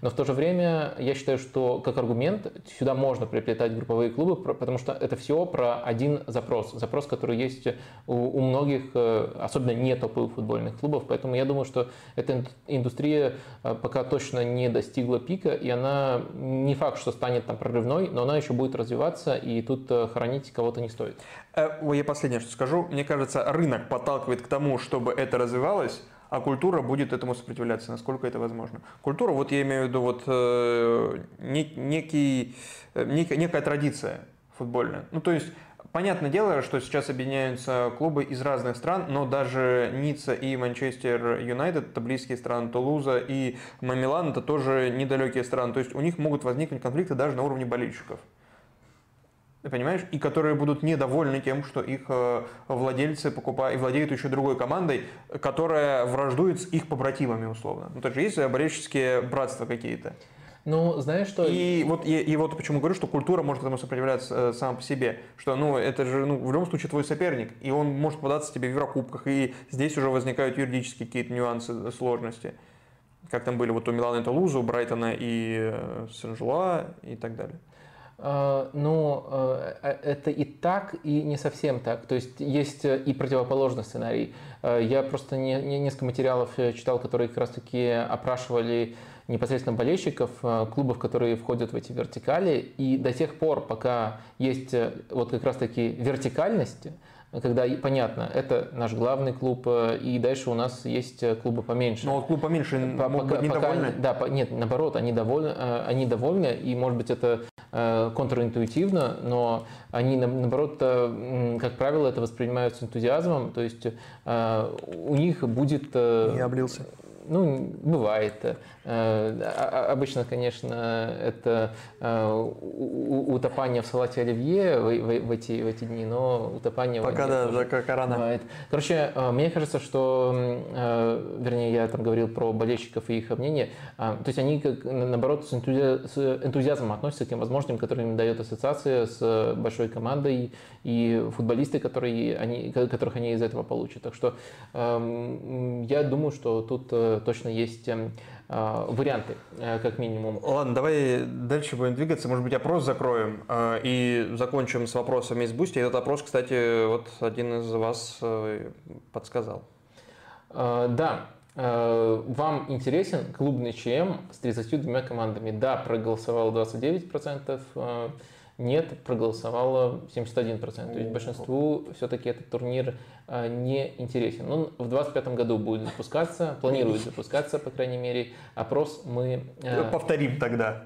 Но в то же время я считаю, что как аргумент сюда можно приплетать групповые клубы, потому что это все про один запрос. Запрос, который есть у, у многих, э, особенно не топовых футбольных клубов. Поэтому я думаю, что эта индустрия э, пока точно не достигла пика, и она не факт, что станет там прорывной, но она еще будет развиваться, и тут э, хоронить кого-то не стоит. Я последнее, что скажу. Мне кажется, рынок подталкивает к тому, чтобы это развивалось, а культура будет этому сопротивляться, насколько это возможно. Культура, вот я имею в виду, вот э, некий, э, некая, некая традиция футбольная. Ну, то есть, понятное дело, что сейчас объединяются клубы из разных стран, но даже Ницца и Манчестер Юнайтед, это близкие страны, Тулуза и Мамилан, это тоже недалекие страны. То есть, у них могут возникнуть конфликты даже на уровне болельщиков понимаешь, и которые будут недовольны тем, что их э, владельцы покупают и владеют еще другой командой, которая враждует с их побратимами условно. Ну, то есть есть болельческие братства какие-то. Ну, знаешь что? И вот, и, и вот почему говорю, что культура может этому сопротивляться э, сам по себе. Что, ну, это же, ну, в любом случае твой соперник, и он может податься тебе в Еврокубках, и здесь уже возникают юридические какие-то нюансы, э, сложности. Как там были вот у Милана и Тулуза, у Брайтона и Сен-Жуа и так далее. А, ну, э, э, это и так, и не совсем так. То есть есть э, и противоположный сценарий. Я просто не, не, несколько материалов читал, которые как раз-таки опрашивали непосредственно болельщиков клубов, которые входят в эти вертикали. И до тех пор, пока есть вот как раз-таки вертикальность, когда понятно, это наш главный клуб, и дальше у нас есть клубы поменьше. Но вот клуб поменьше пока, быть недовольны? Пока, да, по, нет, наоборот, они довольны, они довольны, и может быть это Э, контринтуитивно, но они, наоборот, э, как правило, это воспринимают с энтузиазмом, то есть э, у них будет... Не облился. Ну, бывает. Э, обычно, конечно, это э, утопание в салате оливье в, эти, в эти дни, но утопание Пока да, да, как рано. Бывает. Короче, э, мне кажется, что, вернее, я там говорил про болельщиков и их мнение, то есть они, как, наоборот, с, энтузиазмом относятся к тем возможностям, которые им дает ассоциация с большой командой и футболисты, которые они, которых они из этого получат. Так что эм, я думаю, что тут точно есть эм, а, варианты, э, как минимум. Ладно, давай дальше будем двигаться. Может быть, опрос закроем э, и закончим с вопросами из Boosty. Этот опрос, кстати, вот один из вас э, подсказал. Да, вам интересен клубный ЧМ с 32 командами? Да, проголосовало 29%, нет, проголосовало 71%. То есть большинству все-таки этот турнир а, не интересен. Он в 2025 году будет запускаться, планирует запускаться, по крайней мере. Опрос мы... А, Повторим тогда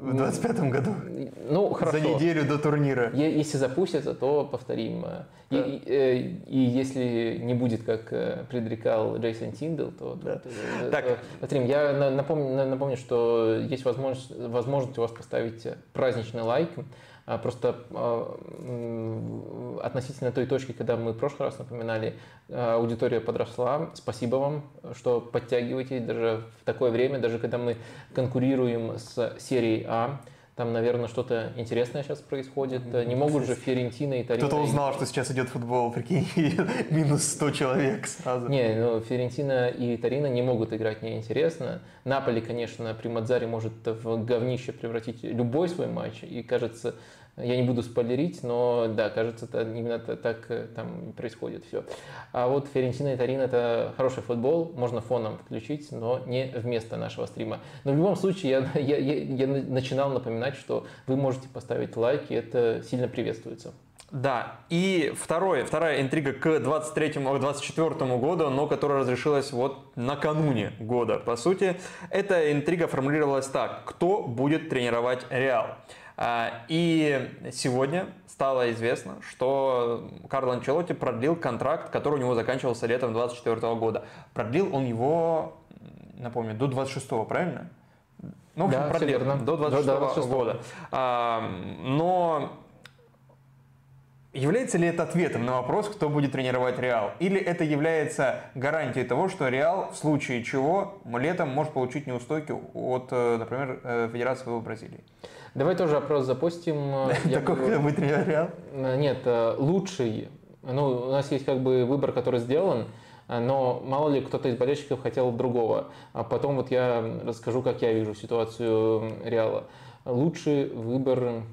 в 25 году. Ну, хорошо. За неделю до турнира. Если запустится, то повторим. И, и, э, и если не будет, как э, предрекал Джейсон Тиндл, то, да. то, то, так. то повторим. Я напомню, напомню, что есть возможность, возможность у вас поставить праздничный лайк. Просто а, относительно той точки, когда мы в прошлый раз напоминали, а, аудитория подросла. Спасибо вам, что подтягиваетесь даже в такое время, даже когда мы конкурируем с серией А. Там, наверное, что-то интересное сейчас происходит. Не могут же Ферентина и Тарина... Кто-то узнал, что сейчас идет футбол, прикинь, минус 100 человек сразу. Не, ну, Ферентина и Тарина не могут играть неинтересно. Наполи, конечно, при Мадзаре может в говнище превратить любой свой матч. И, кажется, я не буду спойлерить, но да, кажется, это именно так э, там происходит все. А вот Ферентина и Тарин это хороший футбол, можно фоном включить, но не вместо нашего стрима. Но в любом случае я, я, я, я начинал напоминать, что вы можете поставить лайк, и это сильно приветствуется. Да, и второе, вторая интрига к 23-24 году, но которая разрешилась вот накануне года, по сути. Эта интрига формулировалась так. Кто будет тренировать Реал? А, и сегодня стало известно, что Карло Анчелотти продлил контракт, который у него заканчивался летом 2024 года. Продлил он его, напомню, до 26 правильно? Ну, в общем, да, продлил верно. до 26, до 26 года. А, но Является ли это ответом на вопрос, кто будет тренировать Реал? Или это является гарантией того, что Реал в случае чего летом может получить неустойки от, э, например, э, Федерации в Бразилии? Давай тоже опрос запустим. Такой, когда будет Реал? Э, нет, лучший. Ну, у нас есть как бы выбор, который сделан, но мало ли кто-то из болельщиков хотел другого. А потом вот я расскажу, как я вижу ситуацию Реала. Лучший выбор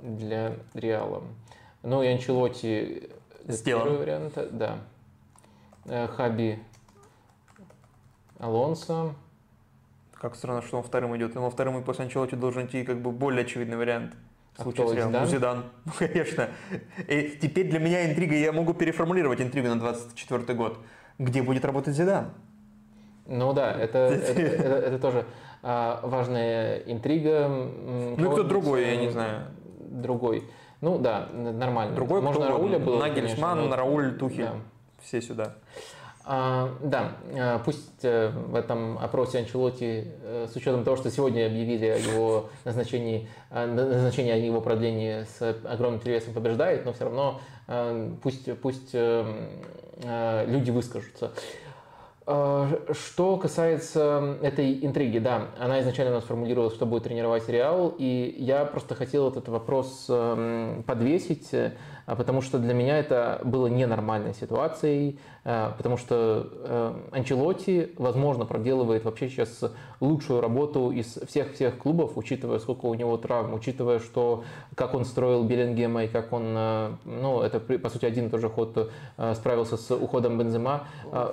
для Реала. Ну и Анчелоти Сделан. первый вариант, да. Э, Хаби Алонсо. Как странно, что он вторым идет. Но вторым и после Анчелоти должен идти как бы более очевидный вариант. В случае а с Зидан? Ну, Зидан. Ну, конечно. И теперь для меня интрига, я могу переформулировать интригу на 24 год. Где будет работать Зидан? Ну да, это, это, это, это тоже а, важная интрига. Ну кто другой, я не знаю. Другой. Ну да, нормально. Другой Можно Рауля было, Нагельсман, конечно, Рауль, Тухель. Да. Все сюда. А, да, а, пусть э, в этом опросе Анчелоти, э, с учетом того, что сегодня объявили о его назначении, назначении о его продлении с огромным интересом побеждает, но все равно э, пусть, пусть люди выскажутся. А, что касается этой интриги, да, она изначально у нас формулировалась, что будет тренировать Реал, и я просто хотел этот вопрос подвесить, потому что для меня это было ненормальной ситуацией, э, потому что э, Анчелотти, возможно, проделывает вообще сейчас лучшую работу из всех-всех клубов, учитывая, сколько у него травм, учитывая, что как он строил Беллингема и как он, э, ну, это, по сути, один и тот же ход справился с уходом Бензема.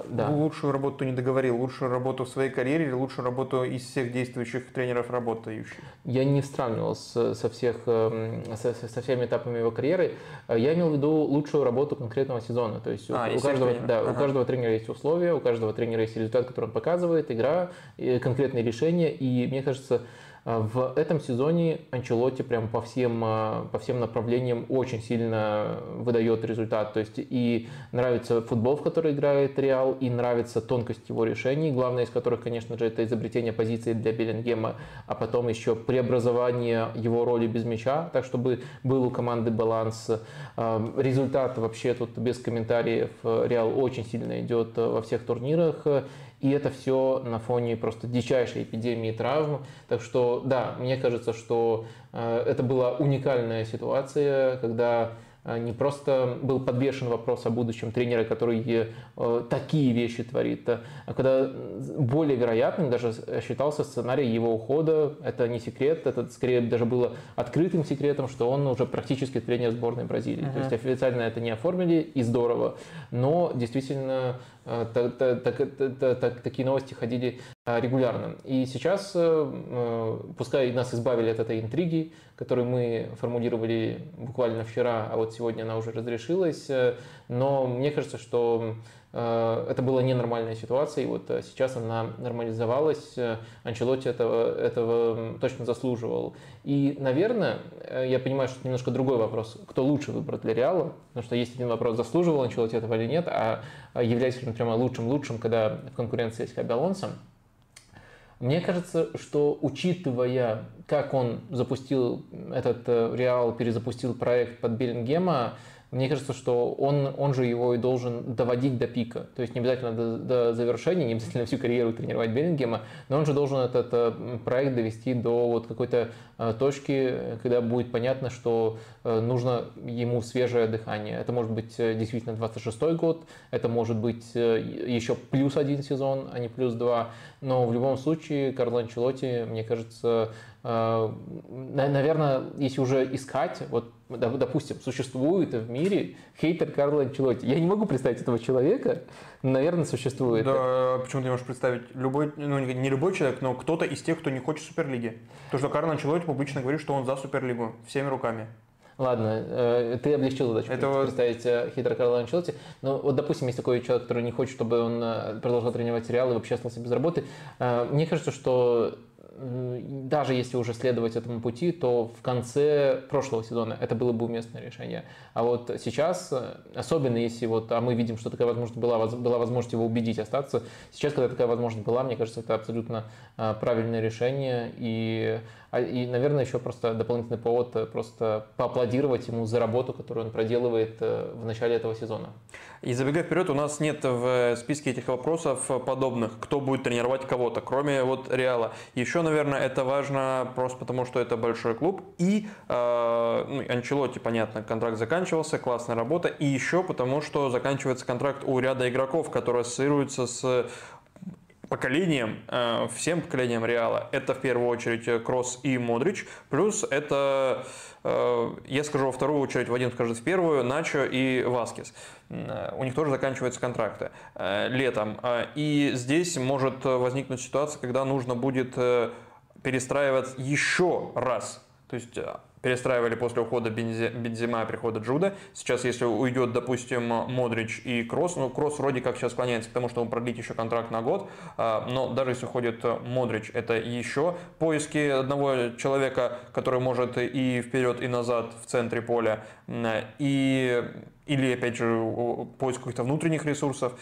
Да. Лучшую работу не договорил, лучшую работу в своей карьере или лучшую работу из всех действующих тренеров работающих? Я не сравнивал со, всех, со, со всеми этапами его карьеры. Я имел в виду лучшую работу конкретного сезона. То есть а, у, у, каждого, да, ага. у каждого тренера есть условия, у каждого тренера есть результат, который он показывает, игра, конкретные решения. И мне кажется, В этом сезоне Анчелотти прям по всем, по всем направлениям очень сильно выдает результат. То есть и нравится футбол, в который играет Реал, и нравится тонкость его решений, главное из которых, конечно же, это изобретение позиции для Беллингема, а потом еще преобразование его роли без мяча, так чтобы был у команды баланс. Результат вообще тут без комментариев. Реал очень сильно идет во всех турнирах. И это все на фоне просто дичайшей эпидемии травм. Так что, да, мне кажется, что э, это была уникальная ситуация, когда э, не просто был подвешен вопрос о будущем тренера, который э, такие вещи творит, а когда более вероятным даже считался сценарий его ухода. Это не секрет, это скорее даже было открытым секретом, что он уже практически тренер сборной Бразилии. Uh-huh. То есть официально это не оформили и здорово, но действительно так, так, так, так, такие новости ходили регулярно. И сейчас, пускай нас избавили от этой интриги, которую мы формулировали буквально вчера, а вот сегодня она уже разрешилась, но мне кажется, что Э, это была ненормальная ситуация, и вот э, сейчас она нормализовалась. Э, Анчелотти этого, этого точно заслуживал. И, наверное, я понимаю, что это немножко другой вопрос, кто лучше выбрал для Реала, потому что есть один вопрос, заслуживал Анчелотти этого или нет, а является ли он прямо лучшим-лучшим, когда в конкуренции с Хаби Мне кажется, что учитывая, как он запустил этот Реал, перезапустил проект под Беллингема, мне кажется, что он, он же его и должен доводить до пика. То есть не обязательно до, до завершения, не обязательно всю карьеру тренировать Беллингема, но он же должен этот э, проект довести до вот какой-то э, точки, когда будет понятно, что э, нужно ему свежее дыхание. Это может быть действительно 26 год, это может быть еще плюс один сезон, а не плюс два. Но в любом случае Карло Анчелотти, мне кажется, наверное, если уже искать, вот допустим, существует в мире хейтер Карла Анчелотти. Я не могу представить этого человека, но, наверное, существует. Да, почему ты можешь представить? Любой, ну, не любой человек, но кто-то из тех, кто не хочет Суперлиги. То, что Карл Анчелотти публично говорит, что он за Суперлигу всеми руками. Ладно, э, ты облегчил задачу Это представить э, хитро Карла Анчелотти. Но вот, допустим, есть такой человек, который не хочет, чтобы он э, продолжал тренировать сериалы и вообще остался без работы. Мне кажется, что даже если уже следовать этому пути, то в конце прошлого сезона это было бы уместное решение. А вот сейчас, особенно если вот, а мы видим, что такая возможность была, была возможность его убедить остаться, сейчас, когда такая возможность была, мне кажется, это абсолютно а, правильное решение. И и, наверное, еще просто дополнительный повод э, просто поаплодировать ему за работу, которую он проделывает э, в начале этого сезона. И забегая вперед, у нас нет в списке этих вопросов подобных, кто будет тренировать кого-то, кроме вот Реала. Еще, наверное, это важно просто потому, что это большой клуб. И э, ну, Анчелотти, понятно, контракт заканчивался, классная работа. И еще потому, что заканчивается контракт у ряда игроков, которые ассоциируются с поколением, э, всем поколением Реала, это в первую очередь э, Кросс и Модрич, плюс это, э, я скажу во вторую очередь, Вадим скажет в первую, Начо и Васкис. У них тоже заканчиваются контракты летом. И здесь может возникнуть ситуация, когда нужно будет перестраивать еще раз. То есть перестраивали после ухода Бензима и прихода Джуда. Сейчас, если уйдет, допустим, Модрич и Кросс, ну, Кросс вроде как сейчас склоняется к тому, чтобы продлить еще контракт на год, а, но даже если уходит Модрич, это еще поиски одного человека, который может и вперед, и назад в центре поля, и или, опять же, поиск каких-то внутренних ресурсов.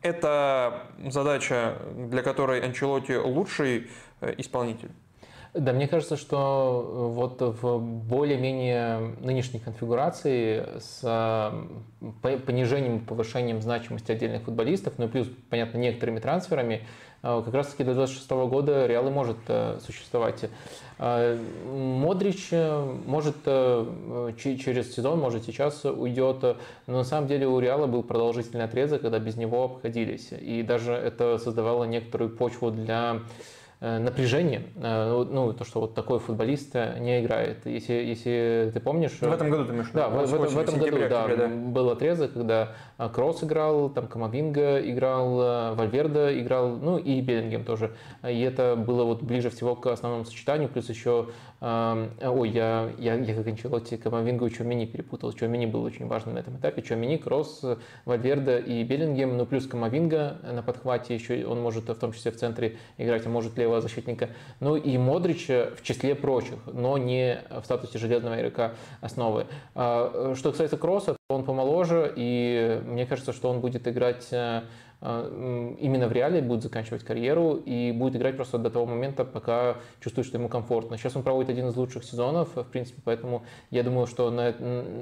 Это задача, для которой Анчелоти лучший э, исполнитель. Да, мне кажется, что э, вот в более-менее нынешней конфигурации с э, понижением, повышением значимости отдельных футболистов, ну и плюс, понятно, некоторыми трансферами, э, как раз-таки до 2026 года Реал и может существовать. Модрич может через сезон, может сейчас уйдет, но на самом деле у Реала был продолжительный отрезок, когда без него обходились. И даже это создавало некоторую почву для Э, напряжение, э, ну, то, что вот такой футболист э, не играет. Если, если ты помнишь... В этом году ты имеешь Да, в, в, в этом году, да, да, был отрезок, когда Кросс играл, там Камавинга играл, Вальверда играл, ну и Беллингем тоже. И это было вот ближе всего к основному сочетанию, плюс еще Ой, я, я, я как Анчелотти Камавингу и Чуамини перепутал. Чуамини был очень важным на этом этапе. Чуамини, Кросс, Вальверда и Беллингем, ну плюс Камавинга на подхвате еще, он может в том числе в центре играть, а может лево этого защитника. Ну и Модрич в числе прочих, но не в статусе железного игрока основы. А, что касается Кросса, он помоложе, и мне кажется, что он будет играть а, именно в реале будет заканчивать карьеру и будет играть просто до того момента, пока чувствует, что ему комфортно. Сейчас он проводит один из лучших сезонов, в принципе, поэтому я думаю, что на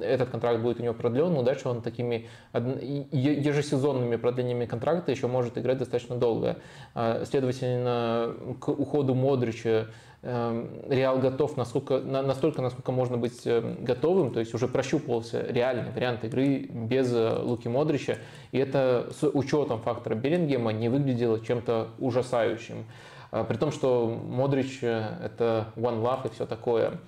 этот контракт будет у него продлен, но дальше он такими ежесезонными продлениями контракта еще может играть достаточно долго. А, следовательно, к уходу Модрича Реал готов насколько, настолько, насколько можно быть эм, готовым, то есть уже прощупывался реальный вариант игры без э, Луки Модрича, и это с учетом фактора Беллингема не выглядело чем-то ужасающим. Э, при том, что Модрич э, это one love и все такое.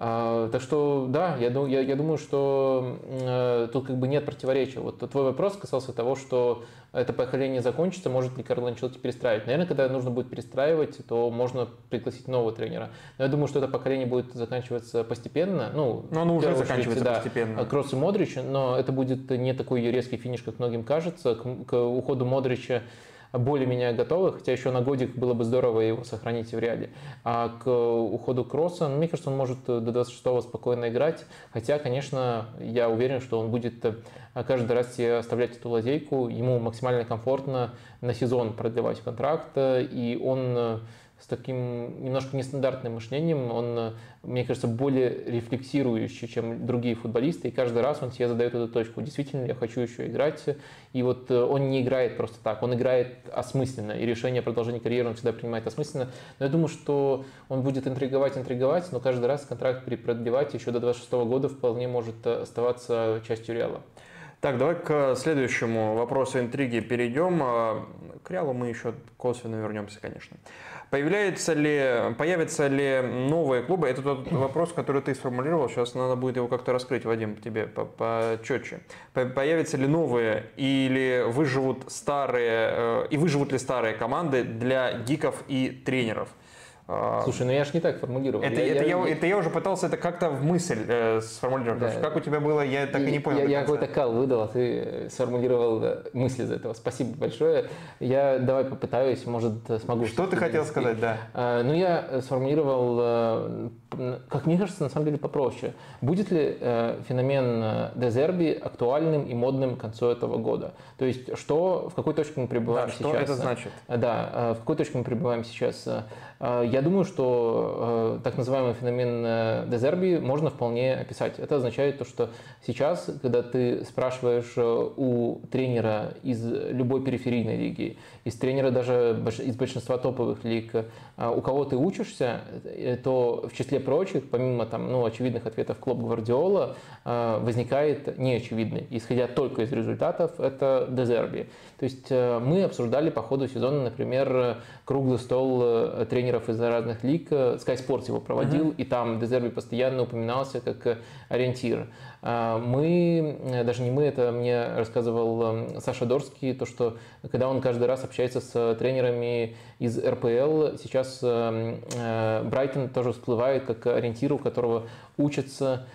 Так что, да, я, я, я думаю, что э, тут как бы нет противоречия. Вот твой вопрос касался того, что это поколение закончится, может ли Карло Анчелотти перестраивать. Наверное, когда нужно будет перестраивать, то можно пригласить нового тренера. Но я думаю, что это поколение будет заканчиваться постепенно. Ну, но оно уже заканчивается да, постепенно. Кросс и Модрич, но это будет не такой резкий финиш, как многим кажется. К, к уходу Модрича более-менее готовы, хотя еще на годик было бы здорово его сохранить в реале. А к уходу Кросса, ну, мне кажется, он может до 26-го спокойно играть, хотя, конечно, я уверен, что он будет э, каждый раз себе оставлять эту лазейку, ему максимально комфортно на сезон продлевать контракт, э, и он э, с таким немножко нестандартным мышлением, он, мне кажется, более рефлексирующий, чем другие футболисты, и каждый раз он себе задает эту точку. Действительно, я хочу еще играть, и вот э, он не играет просто так, он играет осмысленно, и решение о продолжении карьеры он всегда принимает осмысленно. Но я думаю, что он будет интриговать, интриговать, но каждый раз контракт продлевать еще до 26 года вполне может э, оставаться частью Реала. Так, давай к следующему вопросу интриги перейдем. К Реалу мы еще косвенно вернемся, конечно. Появляются ли, появятся ли новые клубы? Это тот вопрос, который ты сформулировал. Сейчас надо будет его как-то раскрыть, Вадим, тебе почетче. Появятся ли новые или выживут старые, э, и выживут ли старые команды для гиков и тренеров? А, Слушай, ну я же не так формулировал. Это я, это, я, я, это я уже пытался это как-то в мысль э, сформулировать. Да. Как у тебя было, я так и, и не понял. Я, я какой-то кал выдал, а ты сформулировал мысли из этого. Спасибо большое. Я давай попытаюсь, может, смогу. Что ты хотел сказать, да? А, ну, я сформулировал, э, как мне кажется, на самом деле попроще. Будет ли э, феномен э, Дезерби актуальным и модным к концу этого года? То есть, что, в какой точке мы пребываем да, сейчас? Что это значит? Да, в какой точке мы пребываем сейчас? Я думаю, что э, так называемый феномен э, Дезерби можно вполне описать. Это означает то, что сейчас, когда ты спрашиваешь э, у тренера из любой периферийной лиги, из тренера даже из большинства топовых лиг, у кого ты учишься, то в числе прочих, помимо там, ну, очевидных ответов Клоп Гвардиола, возникает неочевидный, исходя только из результатов, это Дезерби. То есть мы обсуждали по ходу сезона, например, круглый стол тренеров из разных лиг. Sky Sports его проводил, uh-huh. и там Дезерби постоянно упоминался как ориентир. А, мы, даже не мы, это мне рассказывал Саша Дорский, то, что когда он каждый раз общается с тренерами из РПЛ, сейчас Брайтон тоже всплывает как ориентир, у которого учатся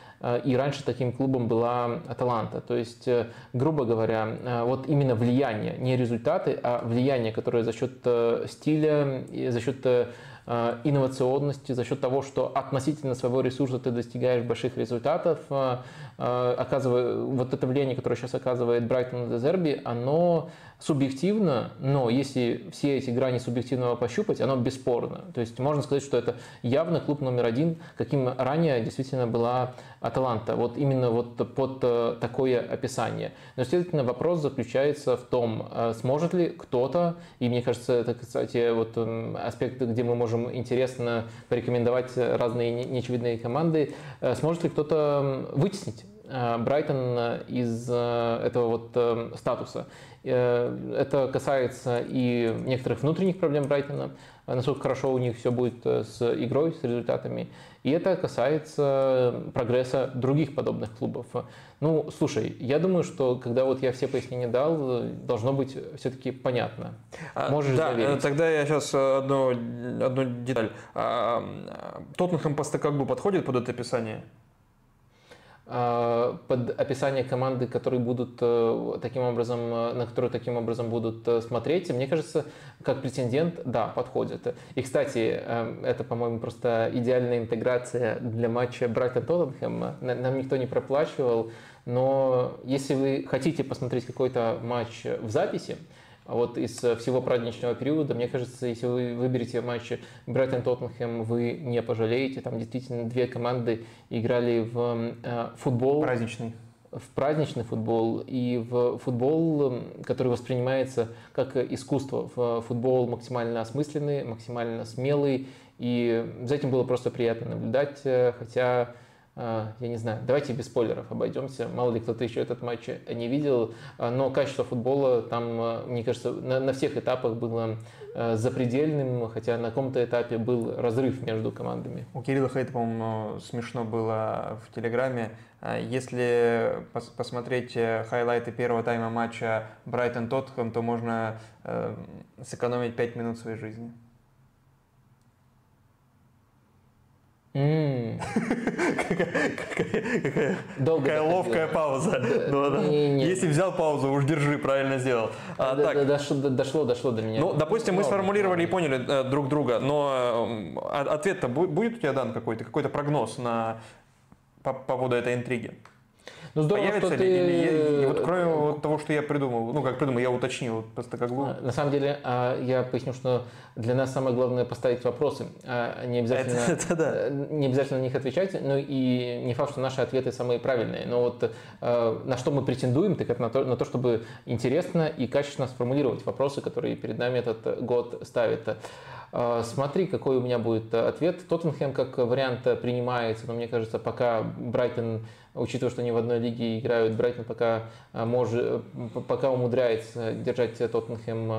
и раньше таким клубом была Аталанта. То есть, э, грубо говоря, вот именно влияние, не результаты, а влияние, которое за счет э, стиля, за счет э, Э, инновационности, за счет того, что относительно своего ресурса ты достигаешь больших результатов, э, э, оказывая, вот это влияние, которое сейчас оказывает Брайтон на Дезерби, оно субъективно, но если все эти грани субъективного пощупать, оно бесспорно. То есть можно сказать, что это явно клуб номер один, каким ранее действительно была Аталанта. Вот именно вот под э, такое описание. Но, следовательно, вопрос заключается в том, э, сможет ли кто-то, и мне кажется, это, кстати, вот аспект, где мы можем интересно порекомендовать разные неочевидные команды, э, сможет ли кто-то вытеснить Брайтон из этого вот статуса. Это касается и некоторых внутренних проблем Брайтона, насколько хорошо у них все будет с игрой, с результатами. И это касается прогресса других подобных клубов. Ну, слушай, я думаю, что когда вот я все пояснения дал, должно быть все-таки понятно. А, Можешь да, заверить. Тогда я сейчас одну, одну деталь. А, Тоттенхэм просто как бы подходит под это описание? А, под описание команды, которые будут э, таким образом, э, на которую таким образом будут э, смотреть, мне кажется, как претендент, да, подходит. И, кстати, это, по-моему, просто идеальная интеграция для матча Брайтон-Тоттенхэм. Нам никто не проплачивал, но если вы хотите посмотреть какой-то матч в записи, а вот из э, всего праздничного периода, мне кажется, если вы выберете матч Брайтон-Тоттенхэм, вы не пожалеете. Там действительно две команды играли в э, футбол. Праздничный в праздничный футбол и в футбол, который воспринимается как искусство. В футбол максимально осмысленный, максимально смелый. И за этим было просто приятно наблюдать, э, хотя я не знаю, давайте без спойлеров обойдемся. Мало ли кто-то еще этот матч не видел, а, но качество футбола там, а, мне кажется, на, на всех этапах было запредельным, хотя на каком-то этапе был разрыв между командами. У Кирилла Хейта, по-моему, смешно было в Телеграме. Если пос посмотреть э, хайлайты первого тайма матча Брайтон-Тоттхэм, то можно э, сэкономить 5 минут своей жизни. Какая ловкая пауза. Ну, Если взял паузу, уж держи, правильно сделал. А, дошло, дошло до меня. Ну, допустим, мы сформулировали и поняли э, друг друга, но э, ответ-то будет у тебя дан какой-то, какой-то прогноз на по поводу этой интриги? Ну, здорово, Появится что ли? ты... Или, и вот кроме вот того, что я придумал, ну, как придумал, я уточнил, просто как бы... На самом деле, а, я поясню, что для нас самое главное поставить вопросы, а не обязательно, это, это да. Э, не обязательно на них отвечать, ну и не факт, что наши ответы самые правильные, но вот э, на что мы претендуем, так это на то, на то, чтобы интересно и качественно сформулировать вопросы, которые перед нами этот год ставит. Э, смотри, какой у меня будет ответ. Тоттенхэм как вариант принимается, но мне кажется, пока Брайтон учитывая, что они в одной лиге играют, Брайтон пока, э, может, пока умудряется держать Тоттенхэм,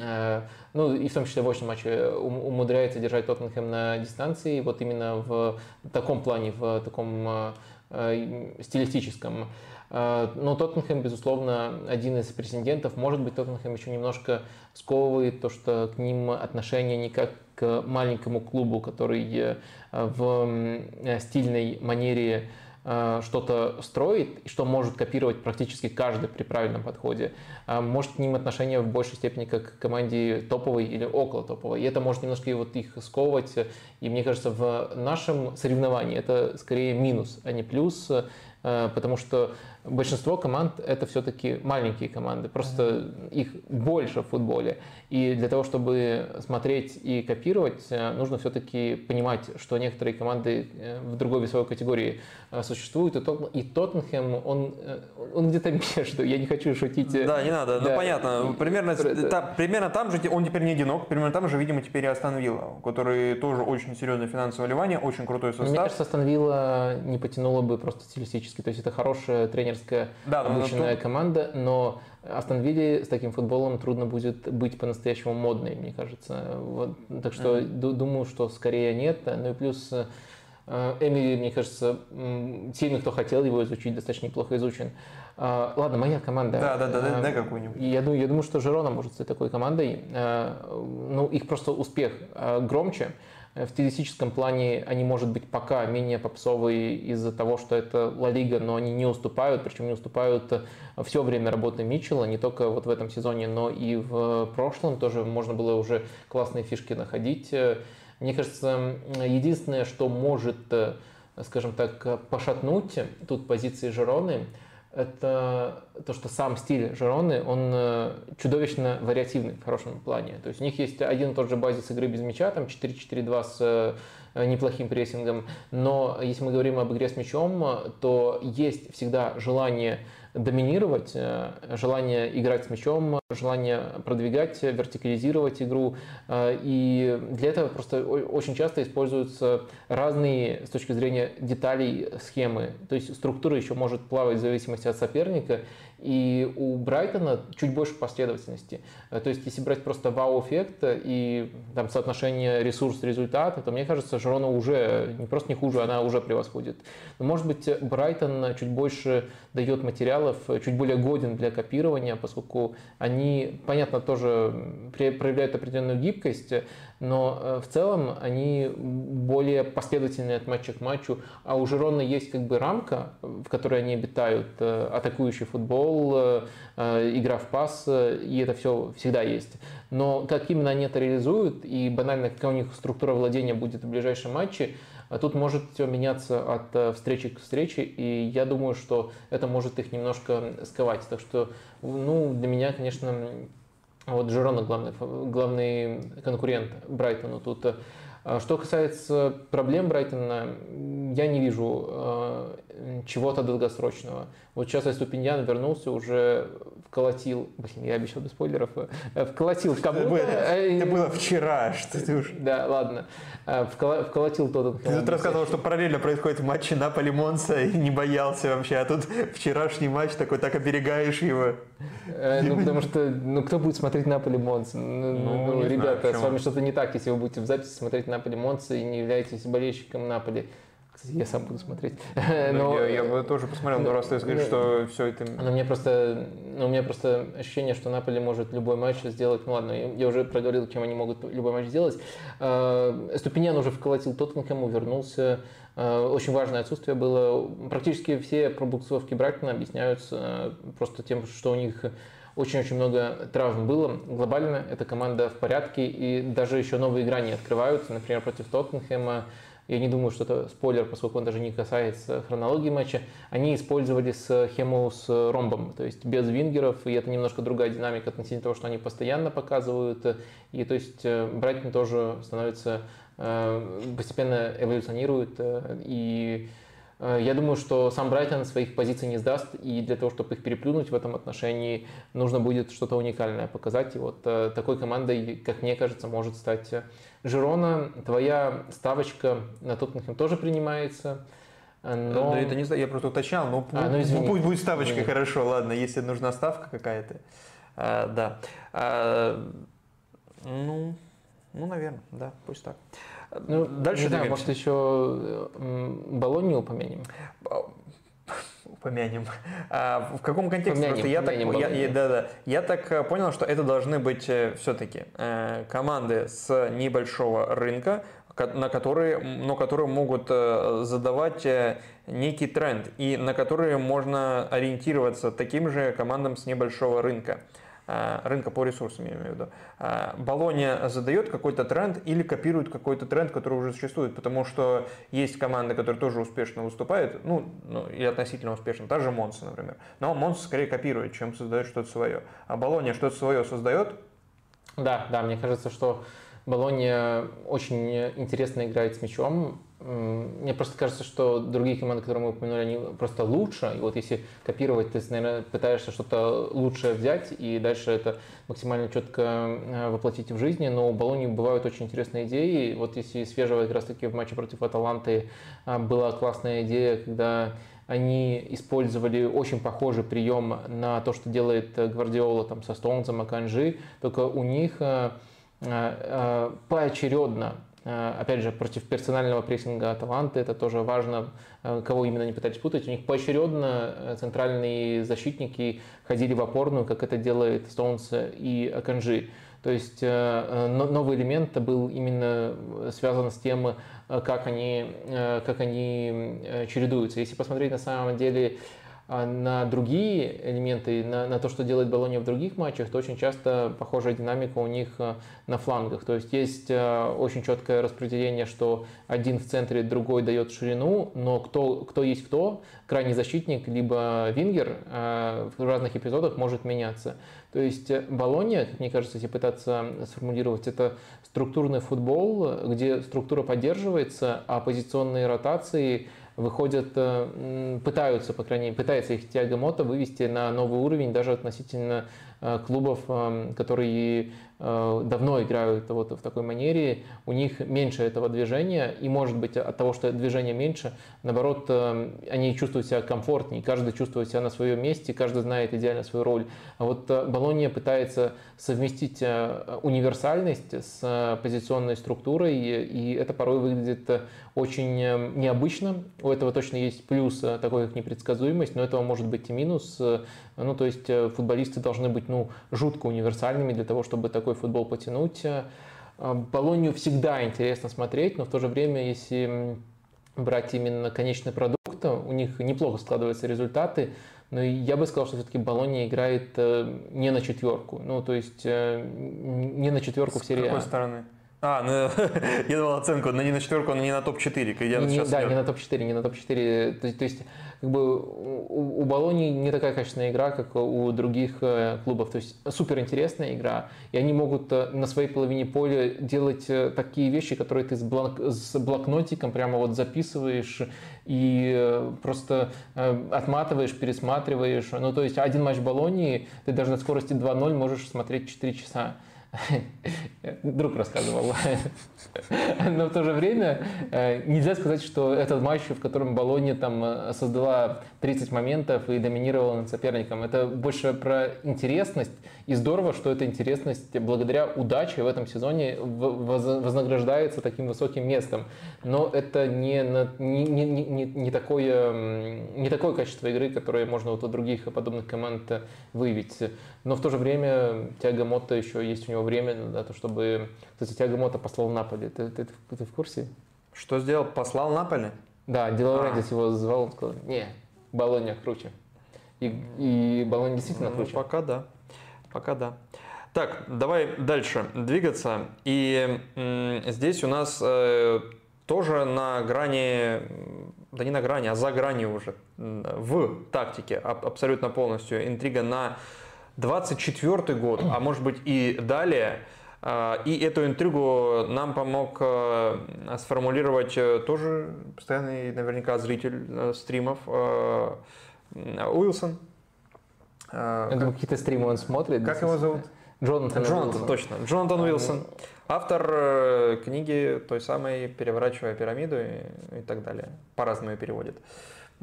э, ну и в том числе в очном матче умудряется держать Тоттенхэм на дистанции, вот именно в таком плане, в таком э, стилистическом. Но Тоттенхэм, безусловно, один из претендентов. Может быть, Тоттенхэм еще немножко сковывает то, что к ним отношение не как к маленькому клубу, который в стильной манере Э, что-то строит, и что может копировать практически каждый при правильном подходе, э, может к ним отношение в большей степени как к команде топовой или около топовой. И это может немножко вот их сковывать. И мне кажется, в нашем соревновании это скорее минус, а не плюс, э, потому что большинство команд это все-таки маленькие команды, просто их больше в футболе. И для того, чтобы смотреть и копировать, э, нужно все-таки понимать, что некоторые команды э, в другой весовой категории э, существуют. И Тоттенхэм, он, он где-то между. Я не хочу шутить. Да, не надо. Ну, да. Ну, понятно. Примерно, та, примерно там же он теперь не одинок. Примерно там же, видимо, теперь и Астон Вилла, который тоже очень серьезное финансовое вливание, очень крутой состав. Мне кажется, Астон Вилла не потянула бы просто стилистически. То есть это хорошая тренерская да, обученная то... команда, но Астон Вилле с таким футболом трудно будет быть по-настоящему модной, мне кажется. Вот, так что mm-hmm. думаю, что скорее нет. Ну и плюс э, Эмили, мне кажется, сильно кто хотел его изучить, достаточно неплохо изучен. А, ладно, моя команда. Да, да, да, да, да какую-нибудь. Я, я думаю, что Жерона может стать такой командой. Э, ну, их просто успех э, громче. В стилистическом плане они, может быть, пока менее попсовые из-за того, что это Ла Лига, но они не уступают, причем не уступают все время работы Митчелла, не только вот в этом сезоне, но и в прошлом тоже можно было уже классные фишки находить. Мне кажется, единственное, что может, скажем так, пошатнуть тут позиции Жероны, это то, что сам стиль Жероны, он э, чудовищно вариативный в хорошем плане. То есть у них есть один и тот же базис игры без мяча, там 4-4-2 с э, неплохим прессингом, но если мы говорим об игре с мячом, то есть всегда желание доминировать, э, желание играть с мячом, желание продвигать, вертикализировать игру. Э, и для этого просто очень часто используются разные с точки зрения деталей схемы. То есть структура еще может плавать в зависимости от соперника. И у Брайтона чуть больше последовательности. Э, то есть, если брать просто вау-эффект и там, соотношение ресурс-результат, то мне кажется, Жирона уже не просто не хуже, она уже превосходит. Но, может быть, Брайтон чуть больше дает материал материалов чуть более годен для копирования, поскольку они, понятно, тоже проявляют определенную гибкость, но э, в целом они более последовательные от матча к матчу, а у Жирона есть как бы рамка, в которой они обитают, э, атакующий футбол, э, игра в пас, и это все всегда есть. Но как именно они это реализуют, и банально какая у них структура владения будет в ближайшем матче, Тут может все меняться от встречи к встрече, и я думаю, что это может их немножко сковать. Так что, ну, для меня, конечно, вот Жирона главный, главный конкурент Брайтону. Тут, э, что касается проблем Брайтона, я не вижу э, чего-то долгосрочного. Вот сейчас Ступиньян вернулся, уже вколотил, блин, я обещал без спойлеров, э, вколотил кому-то. Это было вчера, что ты уж... Да, ладно. Вколотил тот. Ты тут рассказывал, что параллельно происходит матчи Наполи Монса и не боялся вообще, а тут вчерашний матч такой, так оберегаешь его. Ну, потому что, ну, кто будет смотреть Наполи Монса? Ну, ну, ну ребята, с вами что-то не так, если вы будете в записи смотреть Наполи Монса и не являетесь болельщиком Наполи. Кстати, я сам буду смотреть. Но, я, я бы тоже посмотрел, но раз ты скажешь, что все это... Но мне просто, ну, у меня просто ощущение, что Наполи может любой матч сделать. Ну ладно, я уже проговорил, чем они могут любой матч сделать. А, Ступинян уже вколотил Тоттенхэму, вернулся. А, очень важное отсутствие было. Практически все пробуксовки Брайтона объясняются просто тем, что у них очень-очень много травм было. Глобально эта команда в порядке, и даже еще новые грани открываются. Например, против Тоттенхэма я не думаю, что это спойлер, поскольку он даже не касается хронологии матча, они использовали схему с ромбом, то есть без вингеров, и это немножко другая динамика относительно того, что они постоянно показывают, и то есть э, Брайтон тоже становится, э, постепенно эволюционирует, э, и я думаю, что сам Брайтон своих позиций не сдаст, и для того, чтобы их переплюнуть в этом отношении, нужно будет что-то уникальное показать. И вот такой командой, как мне кажется, может стать Жирона, твоя ставочка на Тоттенхэм тоже принимается. Но... Да это не знаю, я просто уточнял, но а, ну, извини. пусть будет ставочка, извини. хорошо, ладно, если нужна ставка какая-то. А, да. А, ну, ну, наверное, да, пусть так. Ну, Дальше не знаю, может еще Болонью упомянем? помянем. А, в каком контексте? Помянем, я, так, я, я, да, да, я так э, понял, что это должны быть э, все-таки э, команды с небольшого рынка, на которые, но которые могут задавать некий тренд и на которые можно ориентироваться таким же командам с небольшого рынка. Э, рынка по ресурсам, я имею в виду. Э, Болония задает какой-то тренд или копирует какой-то тренд, который уже существует, потому что есть команды, которые тоже успешно выступают, ну, ну и относительно успешно, та же Монса, например. Но Монса скорее копирует, чем создает что-то свое. А Болония что-то свое создает? Да, да, мне кажется, что Болония очень интересно играет с мячом, мне просто кажется, что другие команды, которые мы упомянули, они просто лучше. И вот если копировать, ты, наверное, пытаешься что-то лучшее взять и дальше это максимально четко э, воплотить в жизни. Но у Болони бывают очень интересные идеи. Вот если свежего как раз таки в матче против Аталанты э, была классная идея, когда они использовали очень похожий прием на то, что делает Гвардиола там, со Стоунзом, Аканжи, только у них э, поочередно Э, опять же, против персонального прессинга Аталанты, это тоже важно, э, кого именно не пытались путать. У них поочередно э, центральные защитники ходили в опорную, как это делает Стоунс и Аканжи. То есть новый элемент был именно связан с тем, как они, как они чередуются. Если посмотреть на самом деле а на другие элементы, на, на то, что делает Болония в других матчах, то очень часто похожая динамика у них э, на флангах. То есть есть э, очень четкое распределение, что один в центре, другой дает ширину, но кто, кто есть кто, крайний защитник, либо вингер э, в разных эпизодах может меняться. То есть Болония, как мне кажется, если пытаться сформулировать, это структурный футбол, где структура поддерживается, а позиционные ротации – выходят, э, пытаются, по крайней мере, пытается их Тиаго вывести на новый уровень даже относительно клубов, эм, которые э, давно играют вот в такой манере, у них меньше этого движения, и может быть от того, что движения меньше, наоборот, э, они чувствуют себя комфортнее, каждый чувствует себя на своем месте, каждый знает идеально свою роль. А вот Болония пытается совместить универсальность с позиционной структурой, и это порой выглядит очень необычно, у этого точно есть плюс такой, как непредсказуемость, но этого может быть и минус. Ну, то есть футболисты должны быть, ну, жутко универсальными для того, чтобы такой футбол потянуть. Болонию всегда интересно смотреть, но в то же время, если брать именно конечный продукт, у них неплохо складываются результаты, но я бы сказал, что все-таки Болония играет э, не на четверку. Ну, то есть э, не на четверку в серии С какой а. стороны? А, ну, я давал оценку, но не на четверку, но не на топ-4. Не, да, не на топ-4, не на топ-4. То, то есть как бы у, у Болони не такая качественная игра, как у других э, клубов. То есть супер интересная игра, и они могут э, на своей половине поля делать э, такие вещи, которые ты с, блок, с блокнотиком прямо вот записываешь и просто отматываешь, пересматриваешь. Ну, то есть один матч Болонии ты даже на скорости 2.0 можешь смотреть 4 часа. Друг рассказывал. Но в то же время э, нельзя сказать, что этот матч, в котором Болония там э, создала 30 моментов и доминировала над соперником, это больше про интересность. И здорово, что эта интересность благодаря удаче в этом сезоне вознаграждается таким высоким местом. Но это не, не, не, не, не, такое, не такое качество игры, которое можно вот у других подобных команд выявить. Но в то же время Тиаго Мотто еще есть у него время на то, чтобы... Кстати, Тиаго Мотто послал Наполи. Ты, ты, ты, ты в курсе? Что сделал? Послал Наполи? Да, Делаурентис а. его звал, он сказал, не, Болония круче. И, и Болония действительно ну, круче. Пока да. Пока да. Так, давай дальше двигаться. И м, здесь у нас э, тоже на грани, да не на грани, а за гранью уже, в тактике абсолютно полностью интрига на 24 год, а может быть и далее. А, и эту интригу нам помог э, сформулировать э, тоже постоянный наверняка зритель э, стримов Уилсон. Я думаю, какие-то стримы он смотрит. Как его зовут? Джонатан. Джонатан, Уилсон. точно. Джонатан Уилсон. Автор книги той самой «Переворачивая пирамиду» и, и так далее. По-разному ее.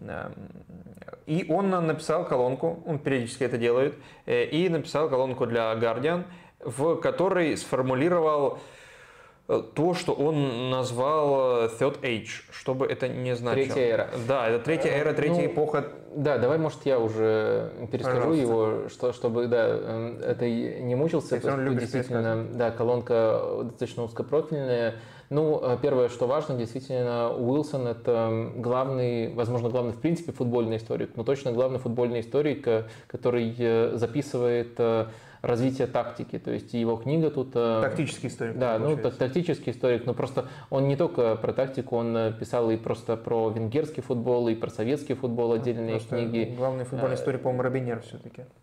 Эм, и он написал колонку, он периодически это делает, и написал колонку для Guardian, в которой сформулировал э, то, что он назвал э, Third Age, чтобы это не значило. Третья эра. Да, это третья эра, третья ну, эпоха. Да, давай, может, я уже перескажу Пожалуйста. его, что, чтобы да, это не мучился. Если действительно, да, колонка достаточно узкопрофильная. Ну, э, первое, что важно, действительно, Уилсон – это главный, возможно, главный в принципе футбольный историк, но точно главный футбольный историк, э, который э, записывает развитие тактики. То есть его книга тут... Тактический историк. Да, ну так, тактический историк, но просто он не только про тактику, он писал и просто про венгерский футбол, и про советский футбол отдельные просто книги. Главный футбольный историк, по-моему, Робинер все-таки.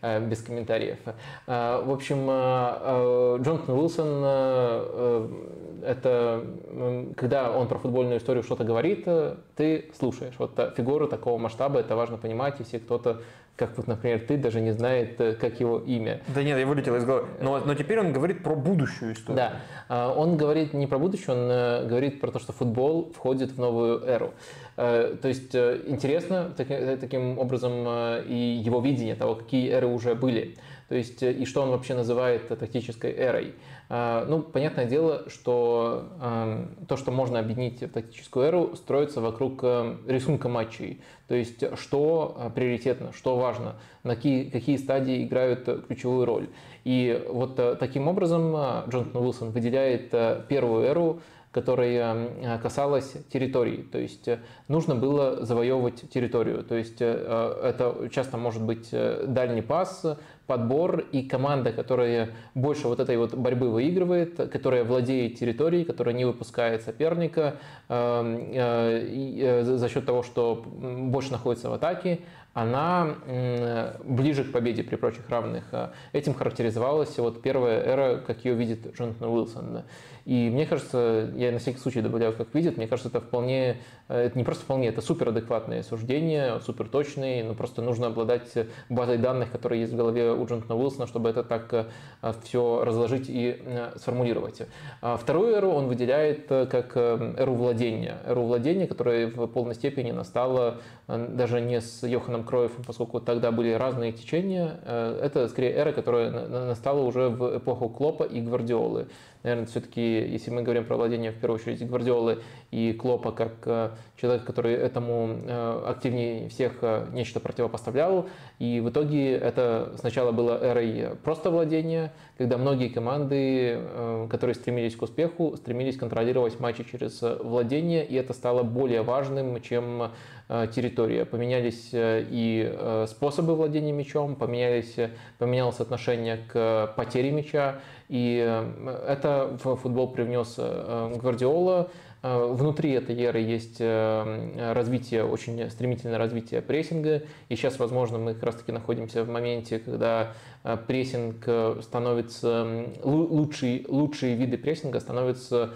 Э, без комментариев. Э, в общем, э, Джонатан Уилсон это когда он про футбольную историю что-то говорит, ты слушаешь. Вот фигуру такого масштаба, это важно понимать, если кто-то как вот, например, ты даже не знает, э, как его имя. Да нет, я вылетел из головы. Но, но теперь он говорит про будущую историю. Да, а, он говорит не про будущее, он э, говорит про то, что футбол входит в новую эру. Э, то есть интересно таким образом и его видение того, какие эры уже были. То есть и что он вообще называет тактической эрой. А, ну, понятное дело, что эм, то, что можно объединить в тактическую эру, строится вокруг эм, рисунка матчей. То есть, что э, приоритетно, что важно, на какие, какие стадии играют ключевую роль. И вот э, таким образом э, Джонатан Уилсон выделяет первую эру, которая касалась территории. То есть нужно было завоевывать территорию. То есть это часто может быть дальний пас, подбор и команда, которая больше вот этой вот борьбы выигрывает, которая владеет территорией, которая не выпускает соперника эм, э, э, за счет того, что больше находится в атаке, она ближе к победе при прочих равных. Этим характеризовалась вот первая эра, как ее видит Джонатан Уилсон. И мне кажется, я на всякий случай добавляю, как видит, мне кажется, это вполне, э, это не просто вполне, это супер адекватные суждения, супер но просто нужно обладать базой данных, которые есть в голове у Джонатана Уилсона, чтобы это так э, все разложить и э, сформулировать. А вторую эру он выделяет как эру владения. Эру владения, которая в полной степени настала даже не с Йоханом Кроевым, поскольку тогда были разные течения. Это скорее эра, которая настала уже в эпоху Клопа и Гвардиолы. Наверное, все-таки, если мы говорим про владение, в первую очередь, Гвардиолы и Клопа, как э, человек, который этому э, активнее всех э, нечто противопоставлял. И в итоге это сначала было эрой просто владения, когда многие команды, которые стремились к успеху, стремились контролировать матчи через владение, и это стало более важным, чем территория. Поменялись и способы владения мячом, поменялись, поменялось отношение к потере мяча, и это в футбол привнес Гвардиола. Э, внутри этой эры есть э, развитие, очень стремительное развитие прессинга. И сейчас, возможно, мы как раз-таки находимся в моменте, когда э, прессинг становится, лучшие, лучшие виды прессинга становятся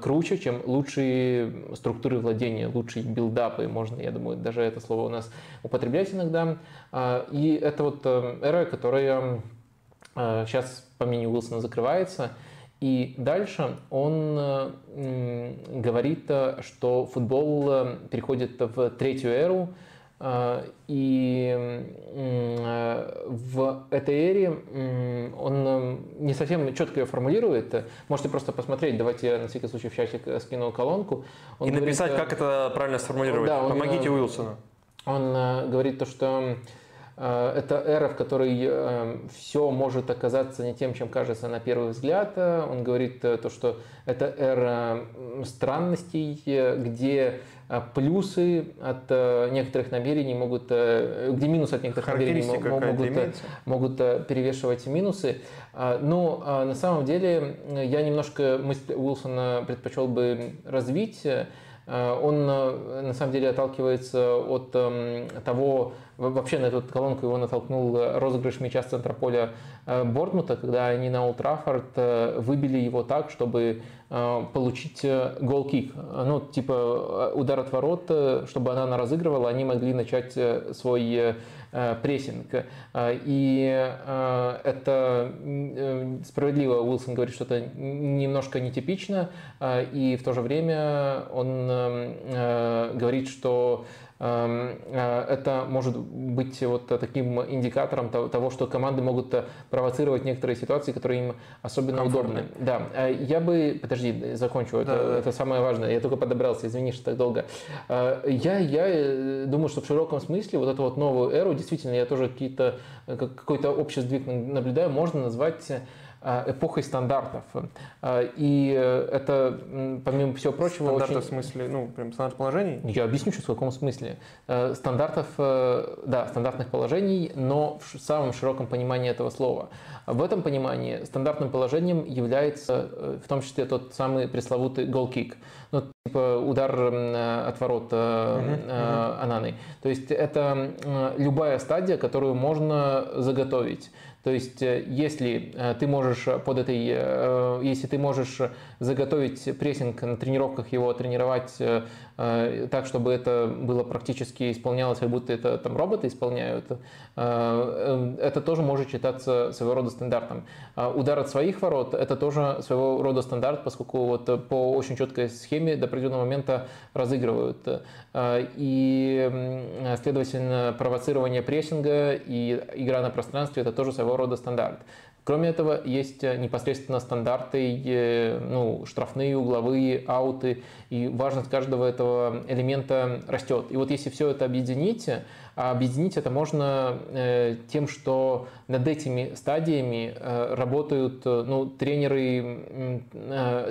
круче, чем лучшие структуры владения, лучшие билдапы, можно, я думаю, даже это слово у нас употреблять иногда. И это вот эра, которая сейчас, по мнению Уилсона, закрывается – и дальше он э, говорит, э, что футбол э, переходит в третью эру, и в этой эре он не совсем четко ее формулирует. Можете просто посмотреть, давайте я на всякий случай в чатик скину колонку. Он и говорит, написать, как это правильно сформулировать. Да, он, Помогите Уилсону. Он говорит то, что Э, это эра, в которой э, все может оказаться не тем, чем кажется на первый взгляд. Он говорит э, то, что это эра странностей, где плюсы от некоторых намерений могут, где минусы от некоторых намерений могут, могут перевешивать минусы. Но на самом деле я немножко мысль Уилсона предпочел бы развить. Он на самом деле отталкивается от эм, того, Вообще на эту колонку его натолкнул розыгрыш мяча с центра поля э, Бортмута, когда они на Ултрафорд э, выбили его так, чтобы э, получить гол-кик. Ну, типа удар от ворот, чтобы она разыгрывала, они могли начать свой прессинг. И это справедливо, Уилсон говорит, что это немножко нетипично, и в то же время он говорит, что э, это может быть вот таким индикатором того, что команды могут э, провоцировать некоторые ситуации, которые им особенно удобны. Да, э, я бы, подожди, закончу, это, да, это самое важное, я только подобрался, извини, что так долго. Я, я думаю, что в широком смысле вот эту вот новую эру, действительно, я тоже какие-то, какой-то общий сдвиг наблюдаю, можно назвать Э, эпохой стандартов. Э, и э, это, помимо всего прочего, Стандарты очень... в смысле, ну, прям стандарт положений? Я объясню сейчас в каком смысле. Стандартов, да, стандартных положений, но в самом широком понимании этого слова. В этом понимании стандартным положением является в том числе тот самый пресловутый гол-кик. Ну, типа удар от ворот Ананы. То есть это любая стадия, которую можно заготовить. То есть, э, если э, ты можешь под этой, э, если ты можешь заготовить прессинг на тренировках, его тренировать так, чтобы это было практически исполнялось, как будто это там роботы исполняют, это тоже может считаться своего рода стандартом. Удар от своих ворот – это тоже своего рода стандарт, поскольку вот по очень четкой схеме до определенного момента разыгрывают. И, следовательно, провоцирование прессинга и игра на пространстве – это тоже своего рода стандарт. Кроме этого, есть э, непосредственно стандарты, э, ну, штрафные, угловые, ауты, и важность каждого этого элемента растет. И вот если все это объединить, а объединить это можно э, тем, что над этими стадиями работают ну, тренеры,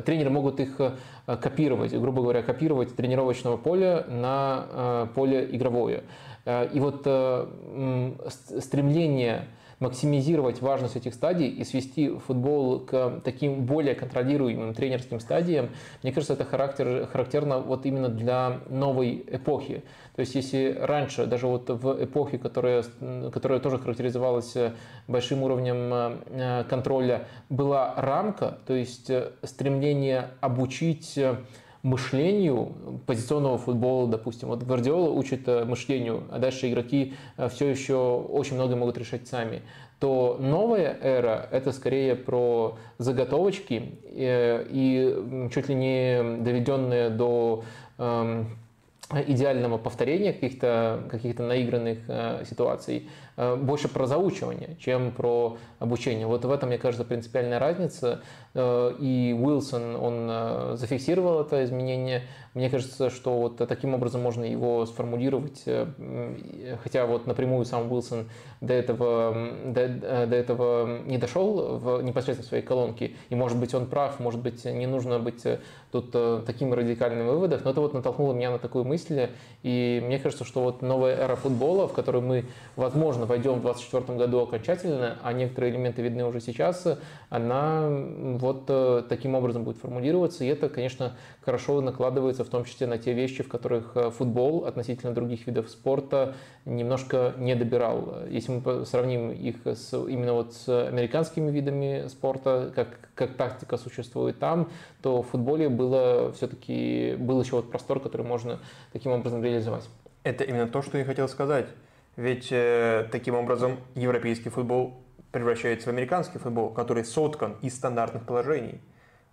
тренеры могут их копировать, грубо говоря, копировать тренировочного поля на поле игровое. И вот стремление максимизировать важность этих стадий и свести футбол к таким более контролируемым тренерским стадиям, мне кажется, это характер, характерно вот именно для новой эпохи. То есть если раньше, даже вот в эпохе, которая, которая тоже характеризовалась большим уровнем э, контроля, была рамка, то есть э, стремление обучить мышлению позиционного футбола, допустим. Вот Гвардиола учит э, мышлению, а дальше игроки э, все еще очень много могут решать сами то новая эра – это скорее про заготовочки э, и чуть ли не доведенные до эм, идеального повторения каких-то каких наигранных ситуаций, больше про заучивание, чем про обучение. Вот в этом, мне кажется, принципиальная разница. Э, и Уилсон, он э, зафиксировал это изменение. Мне кажется, что вот таким образом можно его сформулировать, э, хотя вот напрямую сам Уилсон до этого, до, до этого не дошел в непосредственно своей колонке, и может быть он прав, может быть не нужно быть тут таким радикальным выводом, но это вот натолкнуло меня на такую мысль, и мне кажется, что вот новая эра футбола, в которую мы, возможно, войдем в 2024 году окончательно, а некоторые элементы видны уже сейчас, она вот э, таким образом будет формулироваться. И это, конечно, хорошо накладывается в том числе на те вещи, в которых э, футбол относительно других видов спорта немножко не добирал. Если мы сравним их с, именно вот с американскими видами спорта, как, как тактика существует там, то в футболе было все-таки был еще вот простор, который можно таким образом реализовать. Это именно то, что я хотел сказать. Ведь э, таким образом европейский футбол превращается в американский футбол, который соткан из стандартных положений.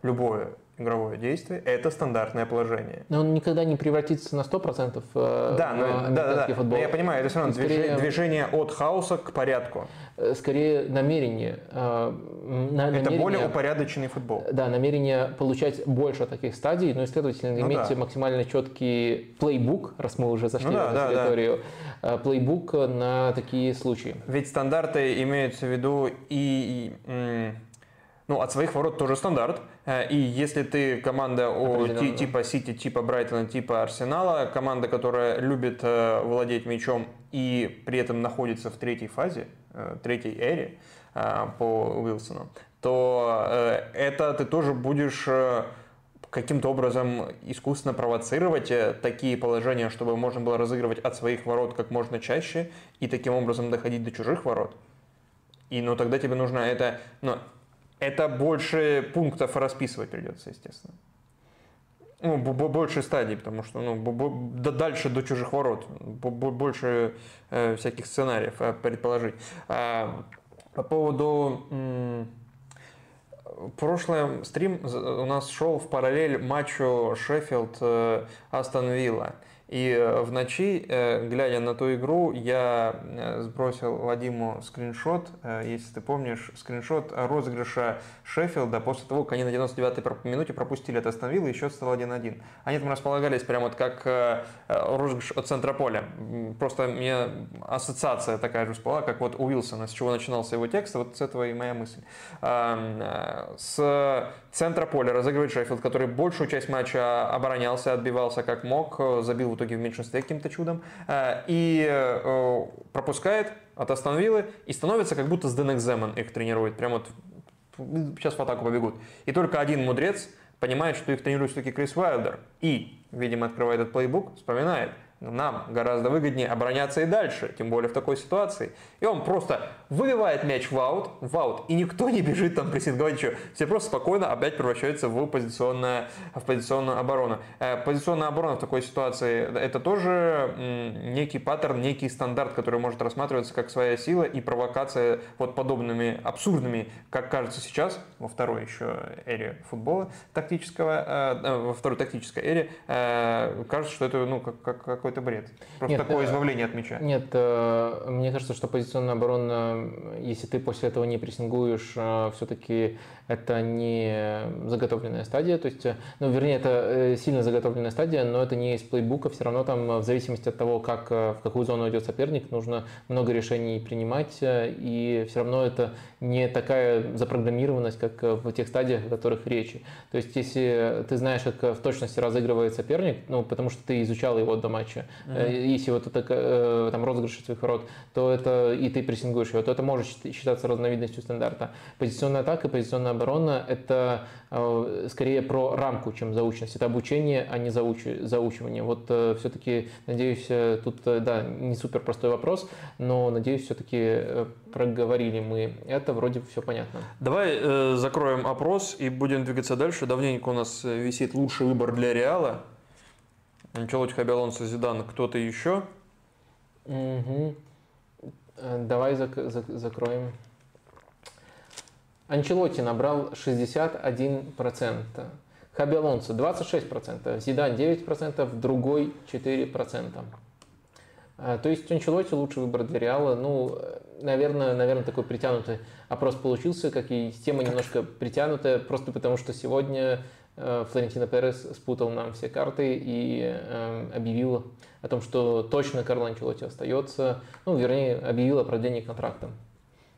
Любое игровое действие – это стандартное положение. Но он никогда не превратится на 100% в да, но, да, да, да. футбол. Но я понимаю, это все равно скорее, движение от хаоса к порядку. Э, скорее намерение. Э, на, это намерение, более упорядоченный футбол. Да, намерение получать больше таких стадий, но и, следовательно, ну, иметь да. максимально четкий плейбук, раз мы уже зашли ну, да, в эту территорию, да. Э, плейбук на такие случаи. Ведь стандарты имеются в виду и, и ну, от своих ворот тоже стандарт. Э, и если ты команда о, типа Сити, типа Брайтона, типа Арсенала, команда, которая любит э, владеть мячом и при этом находится в третьей фазе, э, третьей эре по Уилсону, то это ты тоже будешь каким-то образом искусственно провоцировать такие положения, чтобы можно было разыгрывать от своих ворот как можно чаще и таким образом доходить до чужих ворот. И ну тогда тебе нужно это, ну, это больше пунктов расписывать придется, естественно. Ну, больше стадий, потому что ну, дальше до чужих ворот, больше э, всяких сценариев э, предположить. А, по поводу прошлый стрим у нас шел в параллель матчу Шеффилд э, Вилла. И э, в ночи, э, глядя на ту игру, я э, сбросил Вадиму скриншот, если ты помнишь, скриншот розыгрыша Шеффилда после того, как они на 99-й минуте пропустили это остановило, и счет стал 1-1. Они там располагались прямо вот как розыгрыш от центра поля. Просто мне ассоциация такая же всплыла, как вот у Уилсона, с чего начинался его текст, вот с этого и моя мысль. С центра поля разыгрывает Шеффилд, который большую часть матча оборонялся, отбивался как мог, забил в итоге в меньшинстве каким-то чудом, э, и э, пропускает от Астон и становится как будто с Денекземон их тренирует, прям вот сейчас в атаку побегут. И только один мудрец понимает, что их тренирует все-таки Крис Уайлдер, и, видимо, открывает этот плейбук, вспоминает, нам гораздо выгоднее обороняться и дальше, тем более в такой ситуации. И он просто выбивает мяч в аут, в аут, и никто не бежит там прессинговать еще. Все просто спокойно опять превращаются в, позиционную, в позиционную оборону. Э, позиционная оборона в такой ситуации – это тоже некий паттерн, некий стандарт, который может рассматриваться как своя сила и провокация вот подобными абсурдными, как кажется сейчас, во второй еще эре футбола тактического, э, э, во второй тактической эре, кажется, что это ну, как, как, какой-то бред. Просто нет, такое избавление от мяча. Нет, мне кажется, что позиционная оборона если ты после этого не прессингуешь, э, все-таки это не заготовленная стадия, то есть, э, ну, вернее, это э, сильно заготовленная стадия, но это не из плейбука, все равно там в зависимости от того, как, в какую зону идет соперник, нужно много решений принимать, и все равно это не такая запрограммированность, как в тех стадиях, о которых речи. То есть, если ты знаешь, как в точности разыгрывает соперник, ну, потому что ты изучал его до матча, mm-hmm. если вот это там розыгрыш своих ворот, то это и ты прессингуешь его, то это может считаться разновидностью стандарта. Позиционная атака, позиционная оборона – это э, скорее про рамку, чем заученность. Это обучение, а не зауч... заучивание. Вот э, все-таки, надеюсь, э, тут, да, не супер простой вопрос, но, надеюсь, все-таки проговорили мы это, вроде все понятно. Давай э, закроем опрос и будем двигаться дальше. Давненько у нас висит лучший выбор для Реала. Анчелотти, Хаби Алонсо, Зидан, кто-то еще? Угу. Давай зак- зак- закроем. Анчелотти набрал 61%. Хаби Алонсо 26%, Зидан 9%, другой 4%. А, то есть Анчелотти лучший выбор для Реала. Ну, наверное, наверное, такой притянутый опрос получился, как и тема немножко притянутая, просто потому что сегодня э, Флорентино Перес спутал нам все карты и э, объявил о том, что точно Карло Анчелотти остается, ну, вернее, объявил о продлении контракта.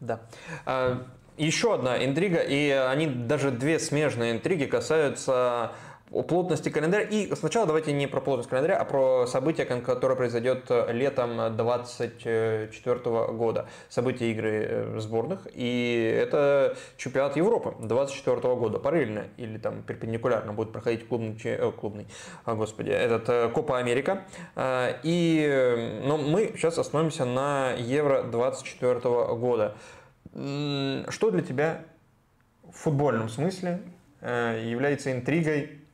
Да. А, еще одна интрига, и они даже две смежные интриги касаются о плотности календаря. И сначала давайте не про плотность календаря, а про событие, которое произойдет летом 2024 года. События игры э, сборных. И это чемпионат Европы 2024 года. Параллельно или там перпендикулярно будет проходить клубный, э, клубный господи, этот э, Копа Америка. И но мы сейчас остановимся на Евро 2024 года. Что для тебя в футбольном смысле является интригой Э,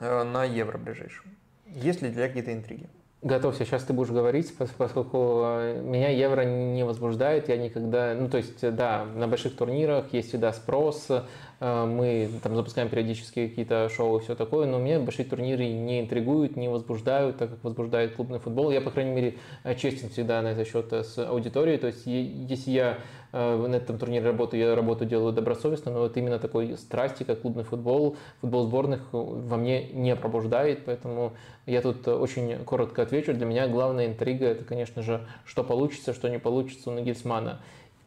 на евро ближайшем. Есть ли для какие-то интриги? Готовься, сейчас ты будешь говорить, поскольку э, меня евро не возбуждает, я никогда, ну то есть, да, на больших турнирах есть всегда спрос, э, мы там запускаем периодически какие-то шоу и все такое, но меня большие турниры не интригуют, не возбуждают, так как возбуждает клубный футбол. Я, по крайней мере, честен всегда на этот счет с аудиторией, то есть если я Э, на этом турнире работаю, я работу делаю добросовестно, но вот именно такой страсти, как клубный футбол, футбол сборных во мне не пробуждает, поэтому я тут очень коротко отвечу. Для меня главная интрига это, конечно же, что получится, что не получится у Нагельсмана.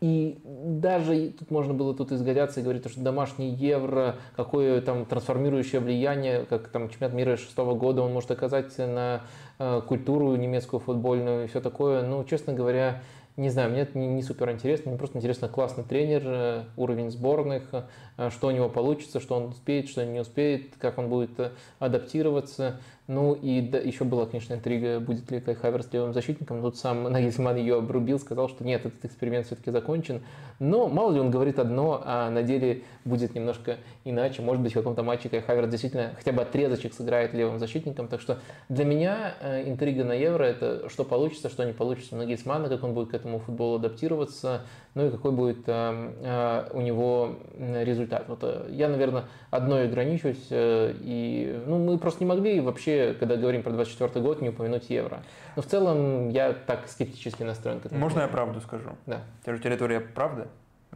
И даже тут можно было тут изгоряться и говорить, что домашний евро, какое там трансформирующее влияние, как там чемпионат мира шестого года он может оказать на э, культуру немецкую футбольную и все такое. Ну, честно говоря, не знаю, мне это не, не супер интересно, мне просто интересно классный тренер, э, уровень сборных, э, что у него получится, что он успеет, что не успеет, как он будет э, адаптироваться. Ну и да, еще была, конечно, интрига, будет ли Кай Хаверс левым защитником. Тут сам Нагельсман ее обрубил, сказал, что нет, этот эксперимент все-таки закончен. Но мало ли он говорит одно, а на деле будет немножко иначе. Может быть, в каком-то матче Кай Хаверс действительно хотя бы отрезочек сыграет левым защитником. Так что для меня э, интрига на Евро – это что получится, что не получится у как он будет к этому футболу адаптироваться, ну и какой будет э, э, у него результат. Вот я, наверное, одной ограничусь. И, ну, мы просто не могли вообще когда говорим про 24 год, не упомянуть евро. Но в целом я так скептически настроен к этому. Можно я правду скажу? Да. Территория правды?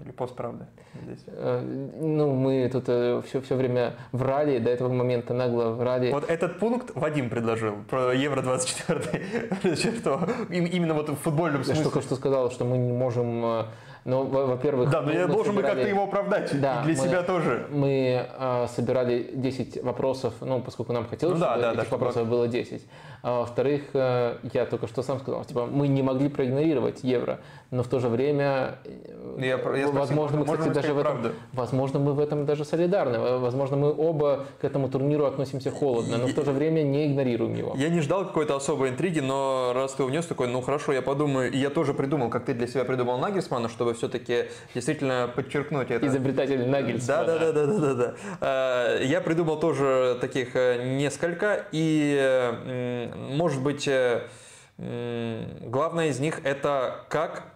Или постправда здесь? Э, ну, мы тут все, э, все время врали, до этого момента нагло врали. Вот этот пункт Вадим предложил, про Евро 24 именно вот в футбольном смысле. Я только что сказал, что мы не можем э, ну, во-первых... Да, но я должен собирали... как-то его оправдать. Да, и для мы, себя тоже. Мы э, собирали 10 вопросов, ну, поскольку нам хотелось, ну, да, чтобы да, этих да, вопросов чтобы... было 10. А во-вторых, э, я только что сам сказал, типа, мы не могли проигнорировать евро, но в то же время, я, я возможно, мы, кстати, даже в этом, возможно, мы в этом даже солидарны, возможно, мы оба к этому турниру относимся холодно, но в то же время не игнорируем его. Я не ждал какой-то особой интриги, но раз ты внес такой, ну хорошо, я подумаю, и я тоже придумал, как ты для себя придумал Нагельсмана, чтобы все-таки действительно подчеркнуть это. Изобретатель Нагельсмана. Да, да, да, да, да, да. Э, я придумал тоже таких э, несколько, и может быть главное из них это как,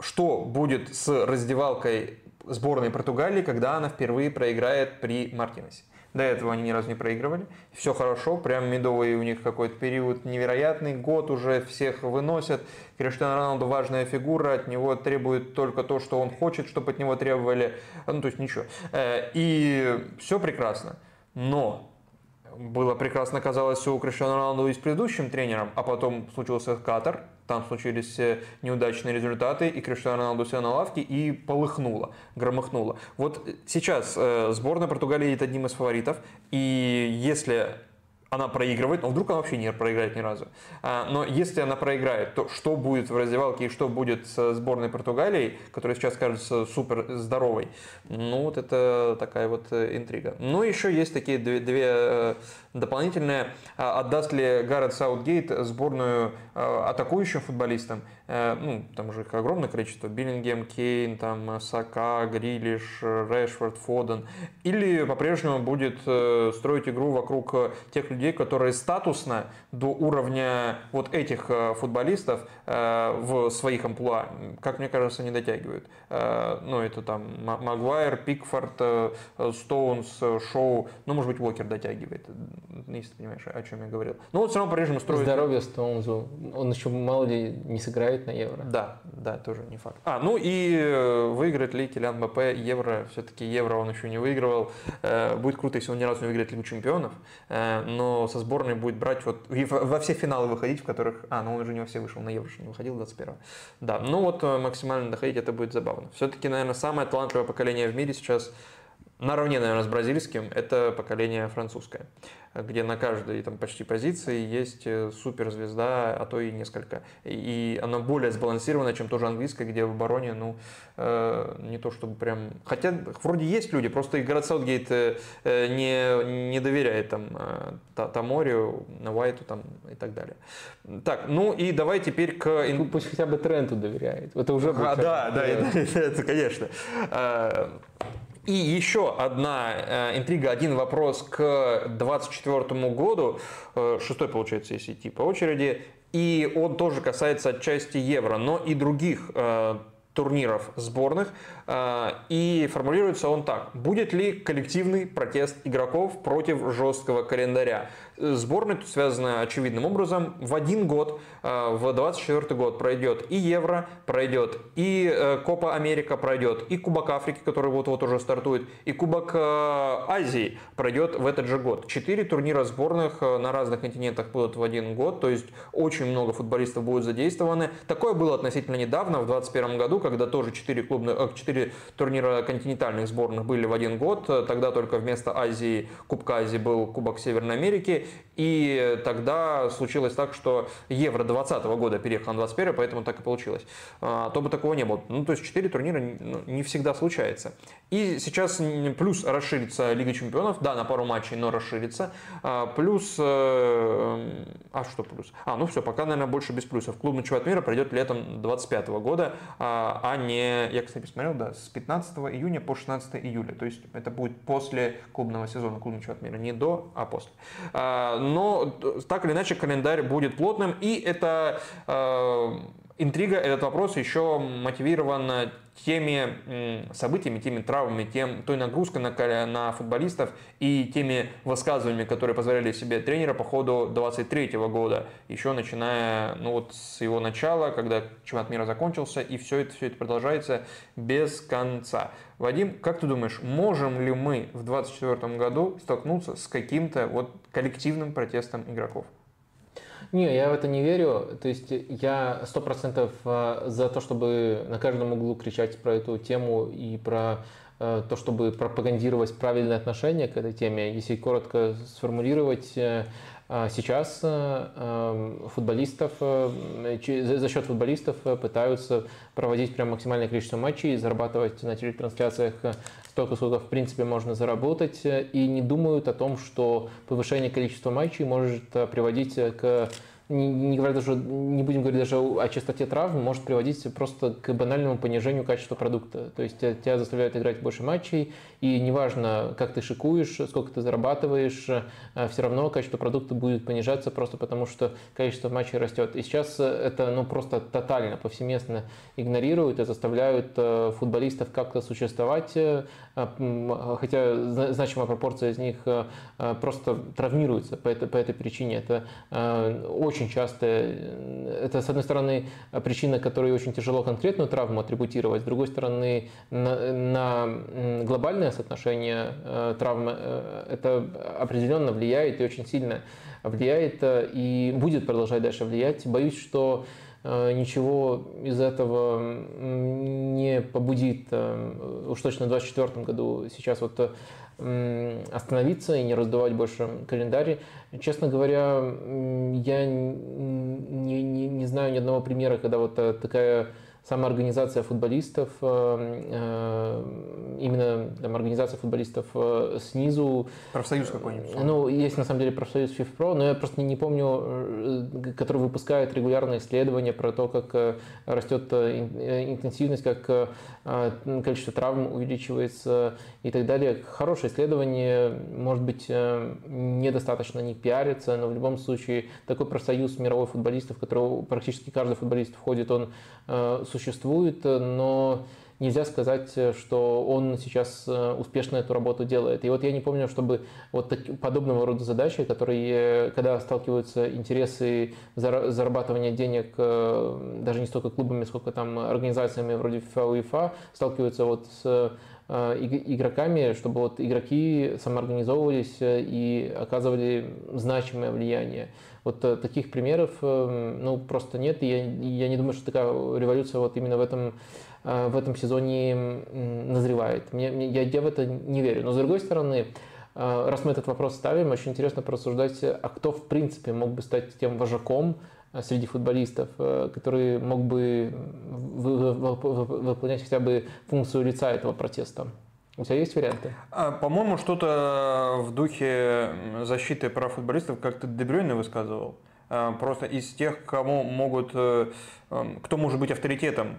что будет с раздевалкой сборной Португалии, когда она впервые проиграет при Мартинесе. До этого они ни разу не проигрывали. Все хорошо, прям медовый у них какой-то период невероятный, год уже всех выносят. Криштиану Роналду важная фигура, от него требует только то, что он хочет, чтобы от него требовали. Ну, то есть ничего. Э, и все прекрасно. Но было прекрасно казалось у Криштиану Роналду и с предыдущим тренером, а потом случился Катар, там случились э, неудачные результаты, и Криштиану Роналду сел на лавке и полыхнуло, громыхнуло. Вот сейчас э, сборная Португалии есть одним из фаворитов, и если она проигрывает, но вдруг она вообще не проиграет ни разу. А, но если она проиграет, то что будет в раздевалке и что будет с сборной Португалии, которая сейчас кажется супер здоровой? Ну, вот это такая вот э, интрига. Ну, еще есть такие две, две э, дополнительные. А, отдаст ли Гаррет Саутгейт сборную э, атакующим футболистам? Э, ну, там уже их огромное количество, Биллингем, Кейн, там, Сака, Грилиш, Решфорд, Фоден, или по-прежнему будет э, строить игру вокруг тех людей, которые статусно до уровня вот этих футболистов в своих амплуа, как мне кажется, не дотягивают. Ну, это там Магуайр, Пикфорд, Стоунс, Шоу, ну, может быть, Уокер дотягивает, если ты понимаешь, о чем я говорил. Но вот все равно по-прежнему строит... Здоровье Стоунзу. Он еще, мало ли, не сыграет на Евро. Да, да, тоже не факт. А, ну и э, выиграет ли Килян МБП Евро? Все-таки Евро он еще не выигрывал. Э, будет круто, если он ни разу не выиграет Лигу Чемпионов, э, но со сборной будет брать вот во все финалы выходить, в которых... А, ну он уже не во все вышел, на Евро не выходил 21 Да, ну вот максимально доходить, это будет забавно. Все-таки, наверное, самое талантливое поколение в мире сейчас наравне, наверное, с бразильским, это поколение французское, где на каждой там, почти позиции есть э, суперзвезда, а то и несколько. И оно более сбалансировано, чем тоже английское, где в обороне, ну, э, не то чтобы прям... Хотя вроде есть люди, просто и город Саутгейт э, не, не доверяет там э, Таморию, Навайту там и так далее. Так, ну и давай теперь к... Ну, пусть хотя бы Тренту доверяет. Это уже... А, да, да, это, это, конечно. И еще одна э, интрига, один вопрос к 2024 году, э, шестой, получается, если идти по очереди, и он тоже касается отчасти евро, но и других э, турниров сборных. И формулируется он так. Будет ли коллективный протест игроков против жесткого календаря? Сборная тут связана очевидным образом. В один год, в 24 год пройдет и Евро, пройдет и э, Копа Америка пройдет, и Кубок Африки, который вот-вот уже стартует, и Кубок Азии пройдет в этот же год. Четыре турнира сборных на разных континентах будут в один год, то есть очень много футболистов будут задействованы. Такое было относительно недавно, в 2021 году, когда тоже четыре клубных, 4 четыре турнира континентальных сборных были в один год. Тогда только вместо Азии, Кубка Азии был Кубок Северной Америки. И тогда случилось так, что Евро 2020 года переехал на 21, поэтому так и получилось. А то бы такого не было. Ну, то есть 4 турнира ну, не всегда случается. И сейчас плюс расширится Лига Чемпионов, да, на пару матчей, но расширится. А, плюс, э, а что плюс? А, ну все, пока, наверное, больше без плюсов. Клубный чемпионат мира пройдет летом 25 года, а, а не, я, кстати, посмотрел, да, с 15 июня по 16 июля. То есть это будет после клубного сезона клубного чемпионата мира, не до, а после. А, но так или иначе календарь будет плотным, и это э, интрига, этот вопрос еще мотивирован теми событиями, теми травмами, тем, той нагрузкой на, на футболистов и теми высказываниями, которые позволяли себе тренера по ходу 23 года, еще начиная ну вот с его начала, когда чемпионат мира закончился, и все это, все это продолжается без конца. Вадим, как ты думаешь, можем ли мы в 2024 году столкнуться с каким-то вот коллективным протестом игроков? Не, я в это не верю. То есть я сто процентов э, за то, чтобы на каждом углу кричать про эту тему и про э, то, чтобы пропагандировать правильное отношение к этой теме. Если коротко сформулировать, э, сейчас футболистов, за счет футболистов пытаются проводить прям максимальное количество матчей, зарабатывать на телетрансляциях столько, сколько в принципе можно заработать, и не думают о том, что повышение количества матчей может приводить к не, не, говоря даже, не будем говорить даже о частоте травм, может приводить просто к банальному понижению качества продукта. То есть тебя заставляют играть больше матчей, и неважно, как ты шикуешь, сколько ты зарабатываешь, э, все равно качество продукта будет понижаться просто потому, что количество матчей растет. И сейчас это ну, просто тотально, повсеместно игнорируют и заставляют э, футболистов как-то существовать, э, хотя значимая пропорция из них просто травмируется по этой, по этой причине. Это очень часто, это, с одной стороны, причина, которой очень тяжело конкретную травму атрибутировать, с другой стороны, на, на глобальное соотношение э, травмы э, это определенно влияет и очень сильно влияет э, и будет продолжать дальше влиять. Боюсь, что ничего из этого не побудит уж точно в 2024 году сейчас вот остановиться и не раздувать больше календарь. Честно говоря, я не, не, не знаю ни одного примера, когда вот такая самоорганизация футболистов, именно там, организация футболистов снизу. Профсоюз какой-нибудь? Ну, есть на самом деле профсоюз FIFPro, но я просто не помню, который выпускает регулярные исследования про то, как растет интенсивность, как количество травм увеличивается и так далее. Хорошее исследование, может быть, недостаточно не пиарится, но в любом случае такой профсоюз мировой футболистов, в который практически каждый футболист входит, он э, существует, но нельзя сказать, что он сейчас э, успешно эту работу делает. И вот я не помню, чтобы вот так, подобного рода задачи, которые, когда сталкиваются интересы зарабатывания денег э, даже не столько клубами, сколько там организациями вроде FIFA, UEFA, сталкиваются вот с Э, игроками, чтобы вот игроки самоорганизовывались э, и оказывали значимое влияние. Вот э, таких примеров ну, просто нет, я, я не думаю, что такая революция вот именно в этом, в этом сезоне назревает. Мне, я, я в это не верю. Но с другой стороны, раз мы этот вопрос ставим, очень интересно порассуждать, а кто в принципе мог бы стать тем вожаком, Э, среди футболистов, э, который мог бы выполнять хотя бы функцию лица этого протеста? У тебя есть варианты? А, по-моему, что-то в духе защиты прав футболистов, как ты Дебрюйне высказывал. Э, просто из тех, кому могут, кто может быть авторитетом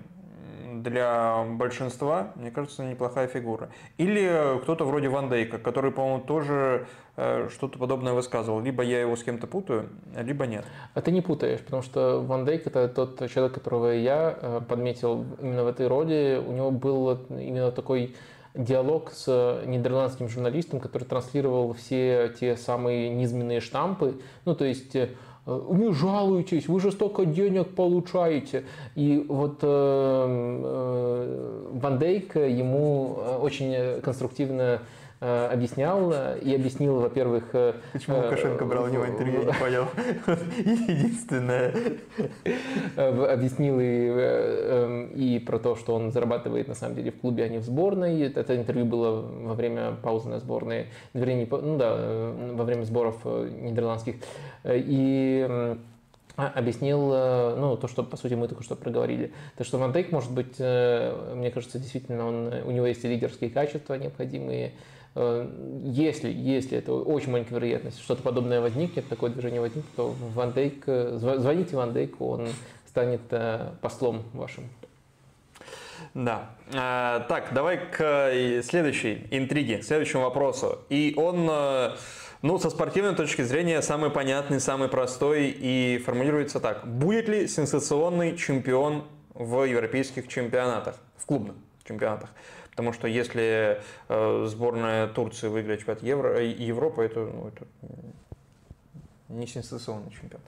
для большинства, мне кажется, неплохая фигура. Или кто-то вроде Ван Дейка, который, по-моему, тоже э, что-то подобное высказывал. Либо я его с кем-то путаю, либо нет. А ты не путаешь, потому что Ван Дейк это тот человек, которого я э, подметил именно в этой роли. У него был именно такой диалог с нидерландским журналистом, который транслировал все те самые низменные штампы. Ну, то есть э, не жалуйтесь, вы же столько денег получаете. И вот э, э, Ван Дейк ему э, очень конструктивно Э, объяснял и объяснил, во-первых... Э, Почему Лукашенко брал у него интервью, я не понял. Единственное. Э, объяснил и, эм, и про то, что он зарабатывает на самом деле в клубе, а не в сборной. Это интервью было во время паузы на сборной, вернее, ну да, во время сборов нидерландских. И объяснил ну, то, что, по сути, мы только что проговорили. То, что Ван Дейк, может быть, мне кажется, действительно, он, у него есть лидерские качества необходимые, Э, если, если это очень маленькая вероятность, что-то подобное возникнет, такое движение возникнет, то Ван Дейк, э, звоните Ван Дейку, он станет э, послом вашим. Да. Так, давай к следующей интриге, следующему вопросу. И он, ну, со спортивной точки зрения, самый понятный, самый простой и формулируется так. Будет ли сенсационный чемпион в европейских чемпионатах, в клубных чемпионатах? Потому что если э, сборная Турции выиграет чемпионат Евро, э, Европы, это, ну, это не сенсационный чемпион.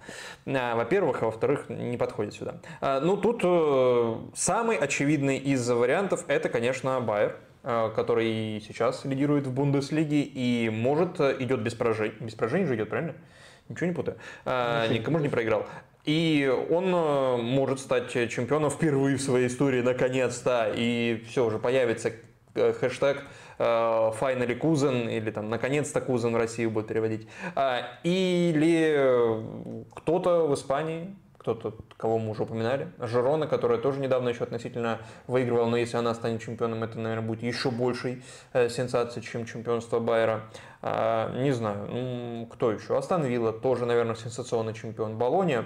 А, во-первых, а во-вторых, не подходит сюда. А, ну, тут э, самый очевидный из вариантов это, конечно, Байер который сейчас лидирует в Бундеслиге и может идет без поражений. Без поражений же идет, правильно? Ничего не путаю. Никому же не проиграл. И он э, может стать чемпионом впервые в своей истории наконец-то. И все, уже появится э, хэштег Finally э, Кузен или там наконец-то Кузен в Россию будет переводить. А, или кто-то в Испании, кто-то, кого мы уже упоминали, Жерона, которая тоже недавно еще относительно выигрывала, но если она станет чемпионом, это, наверное, будет еще большей сенсацией, чем чемпионство Байера. А, не знаю, кто еще? Астон Вилла тоже, наверное, сенсационный чемпион. Болония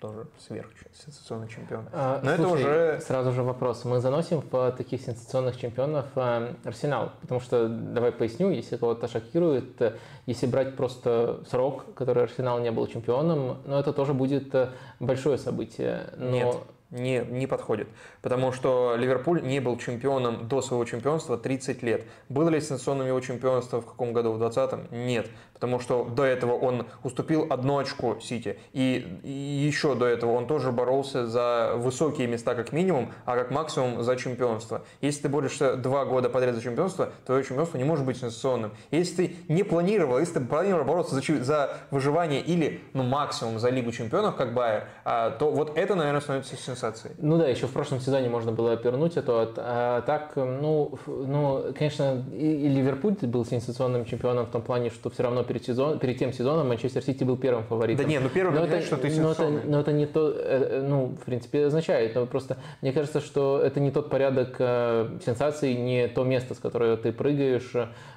тоже сверхсенсационный чемпион. А, Но слушай, это уже... Сразу же вопрос. Мы заносим в таких сенсационных чемпионов э, Арсенал, потому что, давай поясню, если кого-то шокирует, э, если брать просто срок, который Арсенал не был чемпионом, но ну, это тоже будет э, большое событие. Но... Нет не, не подходит. Потому что Ливерпуль не был чемпионом до своего чемпионства 30 лет. Было ли сенсационным его чемпионство в каком году? В 20-м? Нет. Потому что до этого он уступил одно очко Сити. И, и еще до этого он тоже боролся за высокие места как минимум, а как максимум за чемпионство. Если ты борешься два года подряд за чемпионство, твое чемпионство не может быть сенсационным. Если ты не планировал, если ты планировал бороться за, за выживание или ну, максимум за Лигу чемпионов, как Байер, а, то вот это, наверное, становится сенсацией. Ну да, еще в прошлом сезоне можно было опернуть это. А так, ну, ну конечно, и Ливерпуль был сенсационным чемпионом в том плане, что все равно перед, сезон, перед тем сезоном Манчестер Сити был первым фаворитом. Да нет, ну первым но это, что ты но это, но это не то, э, ну, в принципе, означает. Но просто мне кажется, что это не тот порядок э, сенсаций, не то место, с которого ты прыгаешь,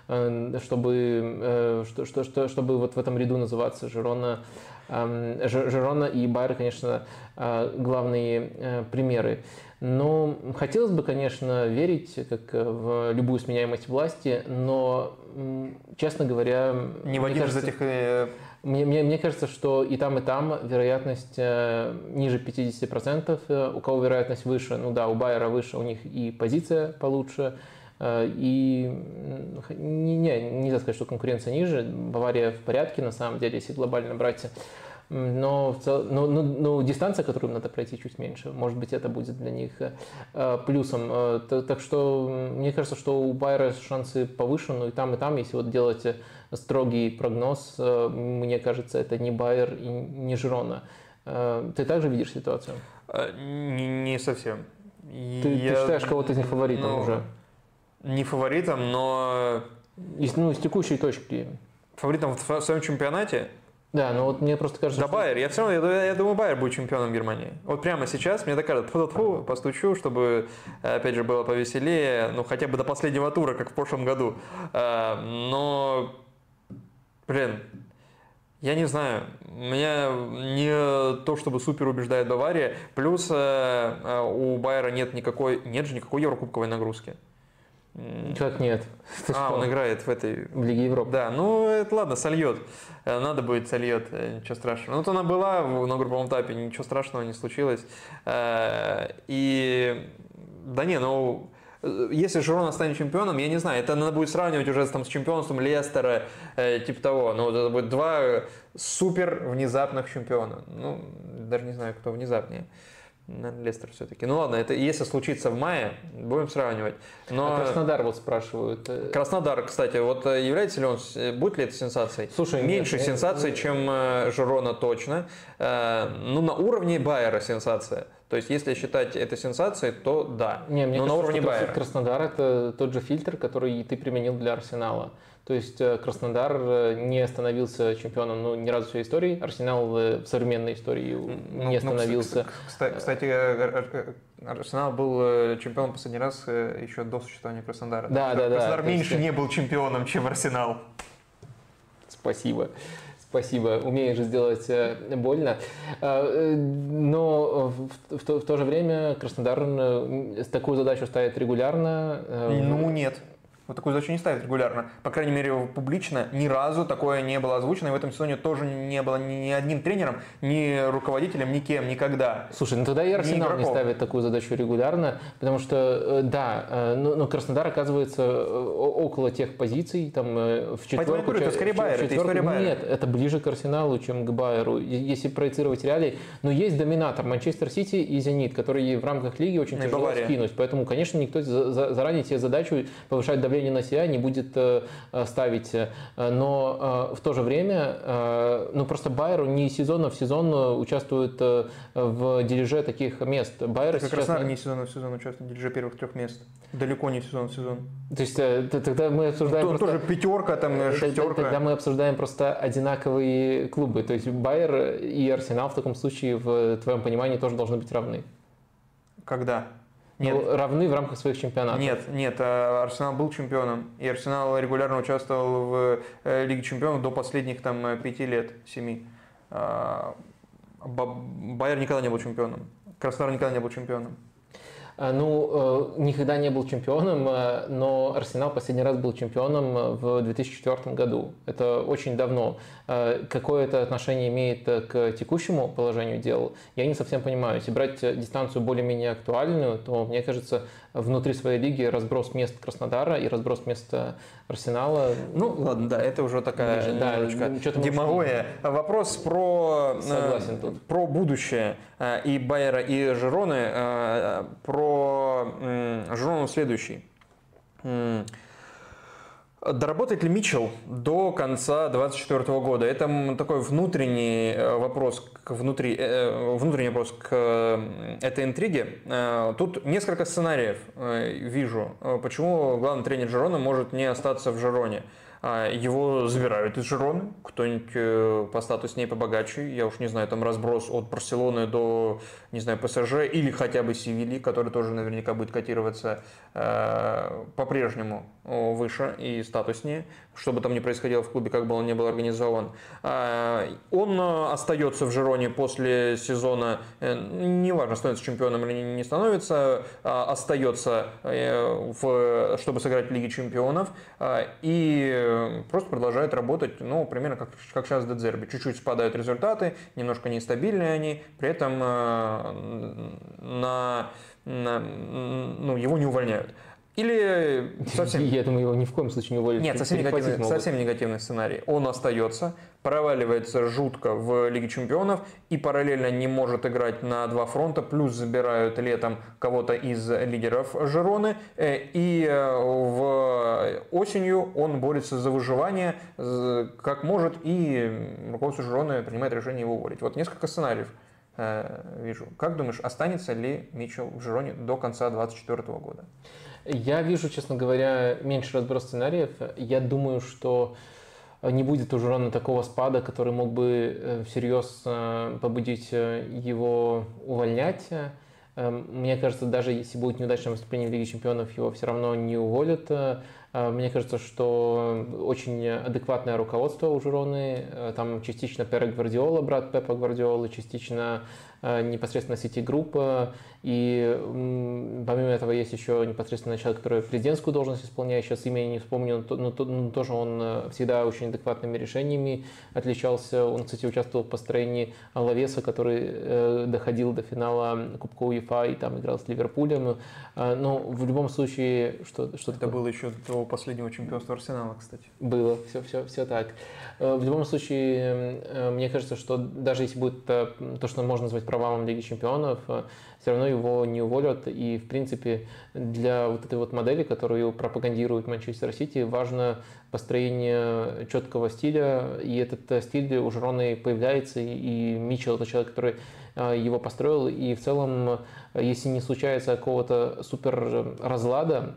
э, чтобы, э, что, что, что, чтобы вот в этом ряду называться Жирона. Эм, Жирона и Байер, конечно, э, главные э, примеры. Но хотелось бы, конечно, верить как э, в любую сменяемость власти, но, честно говоря, Не в мне один из кажется- этих... э, мне, мне, мне кажется, что и там, и там вероятность э, ниже 50%. Э, У кого вероятность выше, ну да, у Байера выше, у них и позиция получше. И не, не, нельзя сказать, что конкуренция ниже. Бавария в порядке, на самом деле, если глобально брать. Но, в цел- но, но- но дистанция, которую надо пройти, чуть меньше. Может быть, это будет для них э, э, плюсом. Э, Так что мне кажется, что у Байера шансы повыше, но и там, и там, если вот делать строгий прогноз, мне кажется, это не Байер и не Жирона. Ты также видишь ситуацию? Не, совсем. Ты, ты считаешь кого-то из них фаворитом ну, уже? Не фаворитом, но Из, ну, с текущей точки. фаворитом в своем чемпионате Да, но вот мне просто кажется, Да, что- Байер. Я все равно, я, я думаю, Байер будет чемпионом Германии. Вот прямо сейчас мне так кажется, фу постучу, чтобы, опять же, было повеселее, ну, хотя бы до последнего тура, как в прошлом году. Э, Но, блин, я не знаю, меня не то, чтобы супер убеждает Бавария, плюс э, э, у Байера нет никакой, нет же никакой еврокубковой нагрузки. Как нет? Ты А, что? он играет в этой В Лиге Европы. да, ну это ладно, сольет. Э, Надо будет сольет, э, ничего страшного. Ну, вот она была на групповом этапе, ничего страшного не случилось. Э, И да не, ну если Жирона станет чемпионом, я не знаю, это надо будет сравнивать уже там, с чемпионством Лестера, э, типа того. Ну, вот это будет два супер внезапных чемпиона. Ну, даже не знаю, кто внезапнее. Наверное, Лестер все-таки. Ну ладно, это если случится в мае, будем сравнивать. Но... А Краснодар вот спрашивают. э, Краснодар, кстати, вот э, является ли он, э, будет ли это сенсацией? Слушай, Меньше нет, сенсаций, э, чем Жирона точно. Ну, на уровне Байера сенсация. То есть, если считать это сенсацией, то да. Не, мне Но на кажется, уровне что Байера. Краснодар это тот же фильтр, который ты применил для Арсенала. То есть э, Краснодар э, не становился чемпионом ну, ни разу в своей истории. Арсенал э, в современной истории Ну, не ну, становился. кста- Кстати, Арсенал был чемпионом последний раз еще до существования Краснодара. Да, да, да. Краснодар есть, меньше э, не был чемпионом, чем Арсенал. Спасибо. Спасибо. Умеешь же сделать больно. А, Но в, в то, в то же время Краснодар такую задачу ставит регулярно. Ну, нет. Вот такую задачу не ставит регулярно. По крайней мере, публично ни разу такое не было озвучено. И в этом сезоне тоже не было ни одним тренером, ни руководителем, никем, никогда. Слушай, ну тогда и Арсенал не ставит такую задачу регулярно, потому что, э, да, э, но, но Краснодар оказывается э, около тех позиций, там, в четверку. я говорю, это скорее Байер, это история Байера. Нет, это ближе к Арсеналу, чем к Байеру, если проецировать реалии. Но есть доминатор Манчестер Сити и Зенит, которые в рамках лиги очень Ну и тяжело Бавария. скинуть. Поэтому, конечно, никто за- за- заранее себе задачу повышать давление на себя не будет э, э, ставить. Э, Но в то же время, ну просто Байеру не из сезона в сезон участвует в дележе таких мест. Байер Как сейчас... Краснодар не- не сезон в сезон участвует в дележе первых трех мест. Далеко не сезон в сезон. То есть тогда мы обсуждаем Он просто... тоже пятерка, там шестерка. Тогда мы обсуждаем просто одинаковые клубы. То есть Байер и Арсенал в таком случае, в твоем понимании, тоже должны быть равны. Когда? Нет. Ну, равны в рамках своих чемпионатов. Нет, нет, а Арсенал был чемпионом, и Арсенал регулярно участвовал в э, Лиге чемпионов до последних там э, пяти лет, семи. А, Ба- Байер никогда не был чемпионом, Краснодар никогда не был чемпионом. А, Ну, э, никогда не был чемпионом, э, но Арсенал последний раз был чемпионом э, в 2004 году. Это очень давно. Э, Какое это отношение имеет э, к текущему положению дел, я не совсем понимаю. Если брать э, дистанцию более-менее актуальную, то, мне кажется, внутри своей лиги разброс мест Краснодара и разброс мест э, Арсенала Ну, ладно, да, это уже такая Ближе, да, немножечко мы демагогия. Вопрос про, э, Согласен тут. про будущее э, и Байера, и Жироны. э, Про Жирону следующий. Доработает ли Митчелл до конца 2024 года? Это такой внутренний э, вопрос, внутри, э, внутренний вопрос к э, этой интриге. Тут несколько сценариев вижу. Почему главный тренер Жерона может не остаться в Жероне? А, его забирают из Жироны, кто-нибудь э, по статуснее побогаче, я уж не знаю, там разброс от Барселоны до, не знаю, ПСЖ или хотя бы Севильи, который тоже наверняка будет котироваться э, по-прежнему выше и статуснее, что бы там ни происходило в клубе, как бы он ни был организован. А, он остается в Жироне после сезона, э, неважно, становится чемпионом или не становится, а остается, в, чтобы сыграть в Лиге чемпионов, и просто продолжает работать, ну, примерно как, как сейчас Дедзерби. Чуть-чуть спадают результаты, немножко нестабильные они, при этом э, на, на, ну, его не увольняют. Или совсем... Я думаю, его ни в коем случае не уволят. Нет, совсем негативный, совсем негативный сценарий. Он остается, проваливается жутко в Лиге Чемпионов и параллельно не может играть на два фронта, плюс забирают летом кого-то из лидеров Жероны. Э, и э, в осенью он борется за выживание как может, и руководство Жероны принимает решение его уволить. Вот несколько сценариев вижу. Как думаешь, останется ли Митчелл в Жероне до конца 2024 года? Я вижу, честно говоря, меньше разброс сценариев. Я думаю, что не будет уже ровно такого спада, который мог бы э, всерьез э, побудить э, его увольнять. Мне кажется, даже если будет неудачное выступление в Лиге Чемпионов, его все равно не уволят. Мне кажется, что очень адекватное руководство у Жироны. Там частично Пере Гвардиола, брат Пепа Гвардиолы, частично Э, непосредственно сети группы. И помимо этого есть еще непосредственно человек, который президентскую должность исполняет, сейчас имя не вспомню, но, но, но тоже он э, всегда очень адекватными решениями отличался. Он, кстати, участвовал в построении Лавеса, который э, доходил до финала Кубка УЕФА и там играл с Ливерпулем. Но в любом случае, что, что Это было еще до последнего чемпионства Арсенала, кстати. Было, все, все, все так. В любом случае, мне кажется, что даже если будет то, что можно назвать провалом Лиги Чемпионов, э, все равно его не уволят. И, в принципе, для вот этой вот модели, которую пропагандирует Манчестер Сити, важно построение четкого стиля. И этот э, стиль у Жироны появляется. И Митчелл – это человек, который э, его построил. И в целом, если не случается какого-то супер разлада,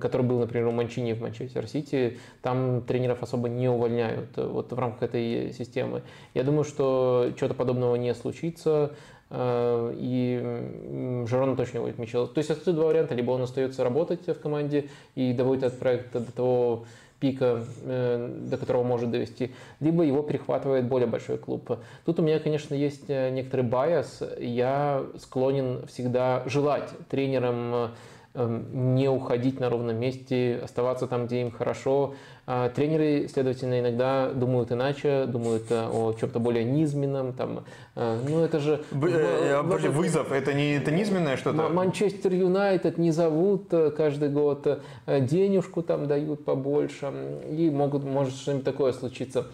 который был, например, у Манчини в Манчестер Сити, там тренеров особо не увольняют вот в рамках этой системы. Я думаю, что чего-то подобного не случится. Э, и Жерон точно будет Мичела. То есть отсюда два варианта. Либо он остается работать в команде и доводит этот проект до того пика, э, до которого может довести, либо его перехватывает более большой клуб. Тут у меня, конечно, есть э, некоторый bias. Я склонен всегда желать тренерам не уходить на ровном месте, оставаться там, где им хорошо. А тренеры, следовательно, иногда думают иначе, думают э, о чем-то более низменном. Там, э, ну, это же... Э, в, вызов, это не это низменное что-то? Манчестер Юнайтед не зовут каждый год, денежку там дают побольше, и могут, может что-нибудь такое случиться.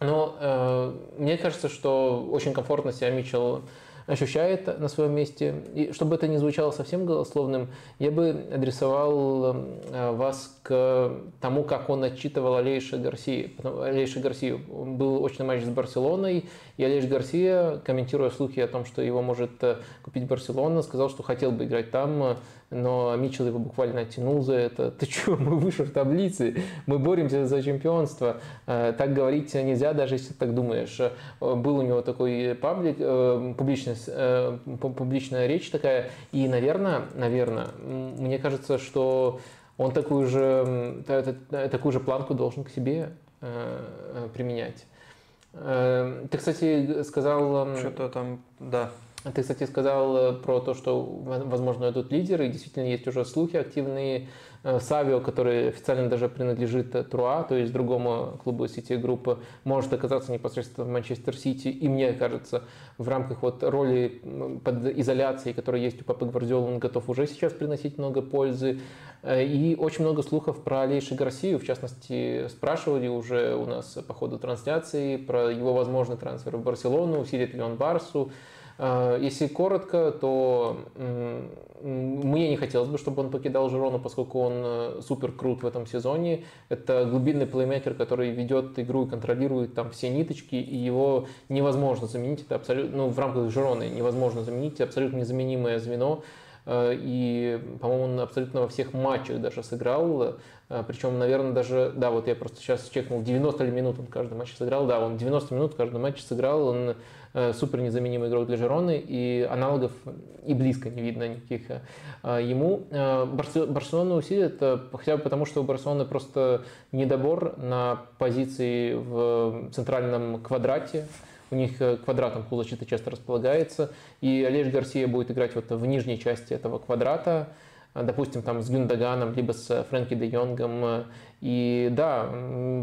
Но э, мне кажется, что очень комфортно себя Митчелл ощущает на своем месте. И чтобы это не звучало совсем голословным, я бы адресовал э, вас к тому, как он отчитывал Алейша Гарсии. Алейша Гарсию. Был очный матч с Барселоной, и Алейш Гарсия, комментируя слухи о том, что его может э, купить Барселона, сказал, что хотел бы играть там, но Митчелл его буквально оттянул за это. Ты что, мы выше в таблице, мы боремся за чемпионство. Э, так говорить нельзя, даже если ты так думаешь. Был у него такой паблик, Э, публичная речь такая. И, наверное, наверное, мне кажется, что он такую же, такую же планку должен к себе э, применять. Э, ты, кстати, сказал... Что-то там, да. Ты, кстати, сказал про то, что, возможно, идут лидеры, и действительно есть уже слухи активные Э, Савио, который официально даже принадлежит Труа, то есть другому клубу Сити группы, может оказаться непосредственно в Манчестер Сити. И мне кажется, в рамках вот роли под изоляцией, которая есть у Папы Гвардиолы, он готов уже сейчас приносить много пользы. Э, и очень много слухов про Алейши Гарсию, в частности, спрашивали уже у нас по ходу трансляции про его возможный трансфер в Барселону, усилит ли он Барсу. Если коротко, то мне не хотелось бы, чтобы он покидал Жирону, поскольку он э, супер крут в этом сезоне. Это глубинный плеймейкер, который ведет игру и контролирует там все ниточки, и его невозможно заменить. Это абсолютно, ну, в рамках Жироны невозможно заменить, абсолютно незаменимое звено. Э, и, по-моему, он абсолютно во всех матчах даже сыграл. Э, Причем, наверное, даже, да, вот я просто сейчас чекнул, 90 ли минут он каждый матч сыграл. Да, он 90 минут каждый матч сыграл. Он Э, супер незаменимый игрок для Жироны, и аналогов и близко не видно никаких э, ему. Э, Барселона усилит, хотя бы потому, что у Барселоны просто недобор на позиции в центральном квадрате, у них квадратом пул защиты часто располагается, и Олеж Гарсия будет играть вот в нижней части этого квадрата, допустим, там с Гюндаганом, либо с Фрэнки де Йонгом, и да,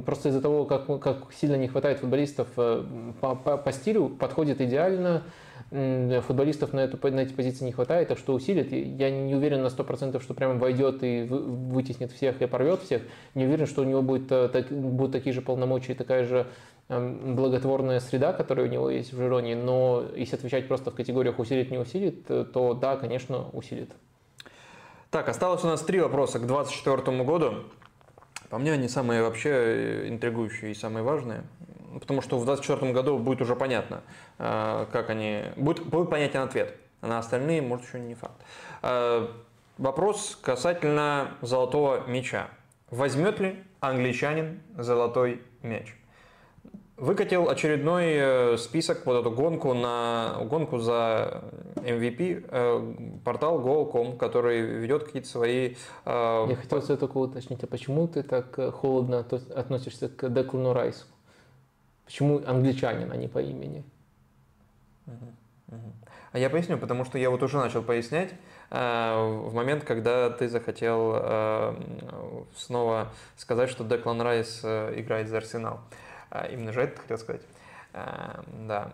просто из-за того, как, как сильно не хватает футболистов э, по, по, по стилю, подходит идеально. Футболистов на, эту, на эти позиции не хватает, так что усилит. Я не уверен на 100%, что прямо войдет и вытеснит всех и порвет всех. Не уверен, что у него будет, э, так, будут такие же полномочия и такая же благотворная среда, которая у него есть в Жироне, но если отвечать просто в категориях усилит, не усилит, э, то да, конечно, усилит. Так, осталось у нас три вопроса к 2024 году. По мне они самые вообще э, интригующие и самые важные. Потому что в 2024 году будет уже понятно, э, как они... Будет, будет понятен ответ. А на остальные, может, еще не факт. Э, вопрос касательно золотого мяча. Возьмет ли англичанин золотой мяч? Выкатил очередной э, список, вот эту гонку, на, гонку за MVP, э, портал Go.com, который ведет какие-то свои... Э, Я хотел все только уточнить, а почему ты так холодно относишься к Деклану Райсу? Почему англичанин, а не по имени? А я поясню, потому что я вот уже начал пояснять в момент, когда ты захотел снова сказать, что Деклан Райс играет за Арсенал. А, именно же это хотел сказать. А, да.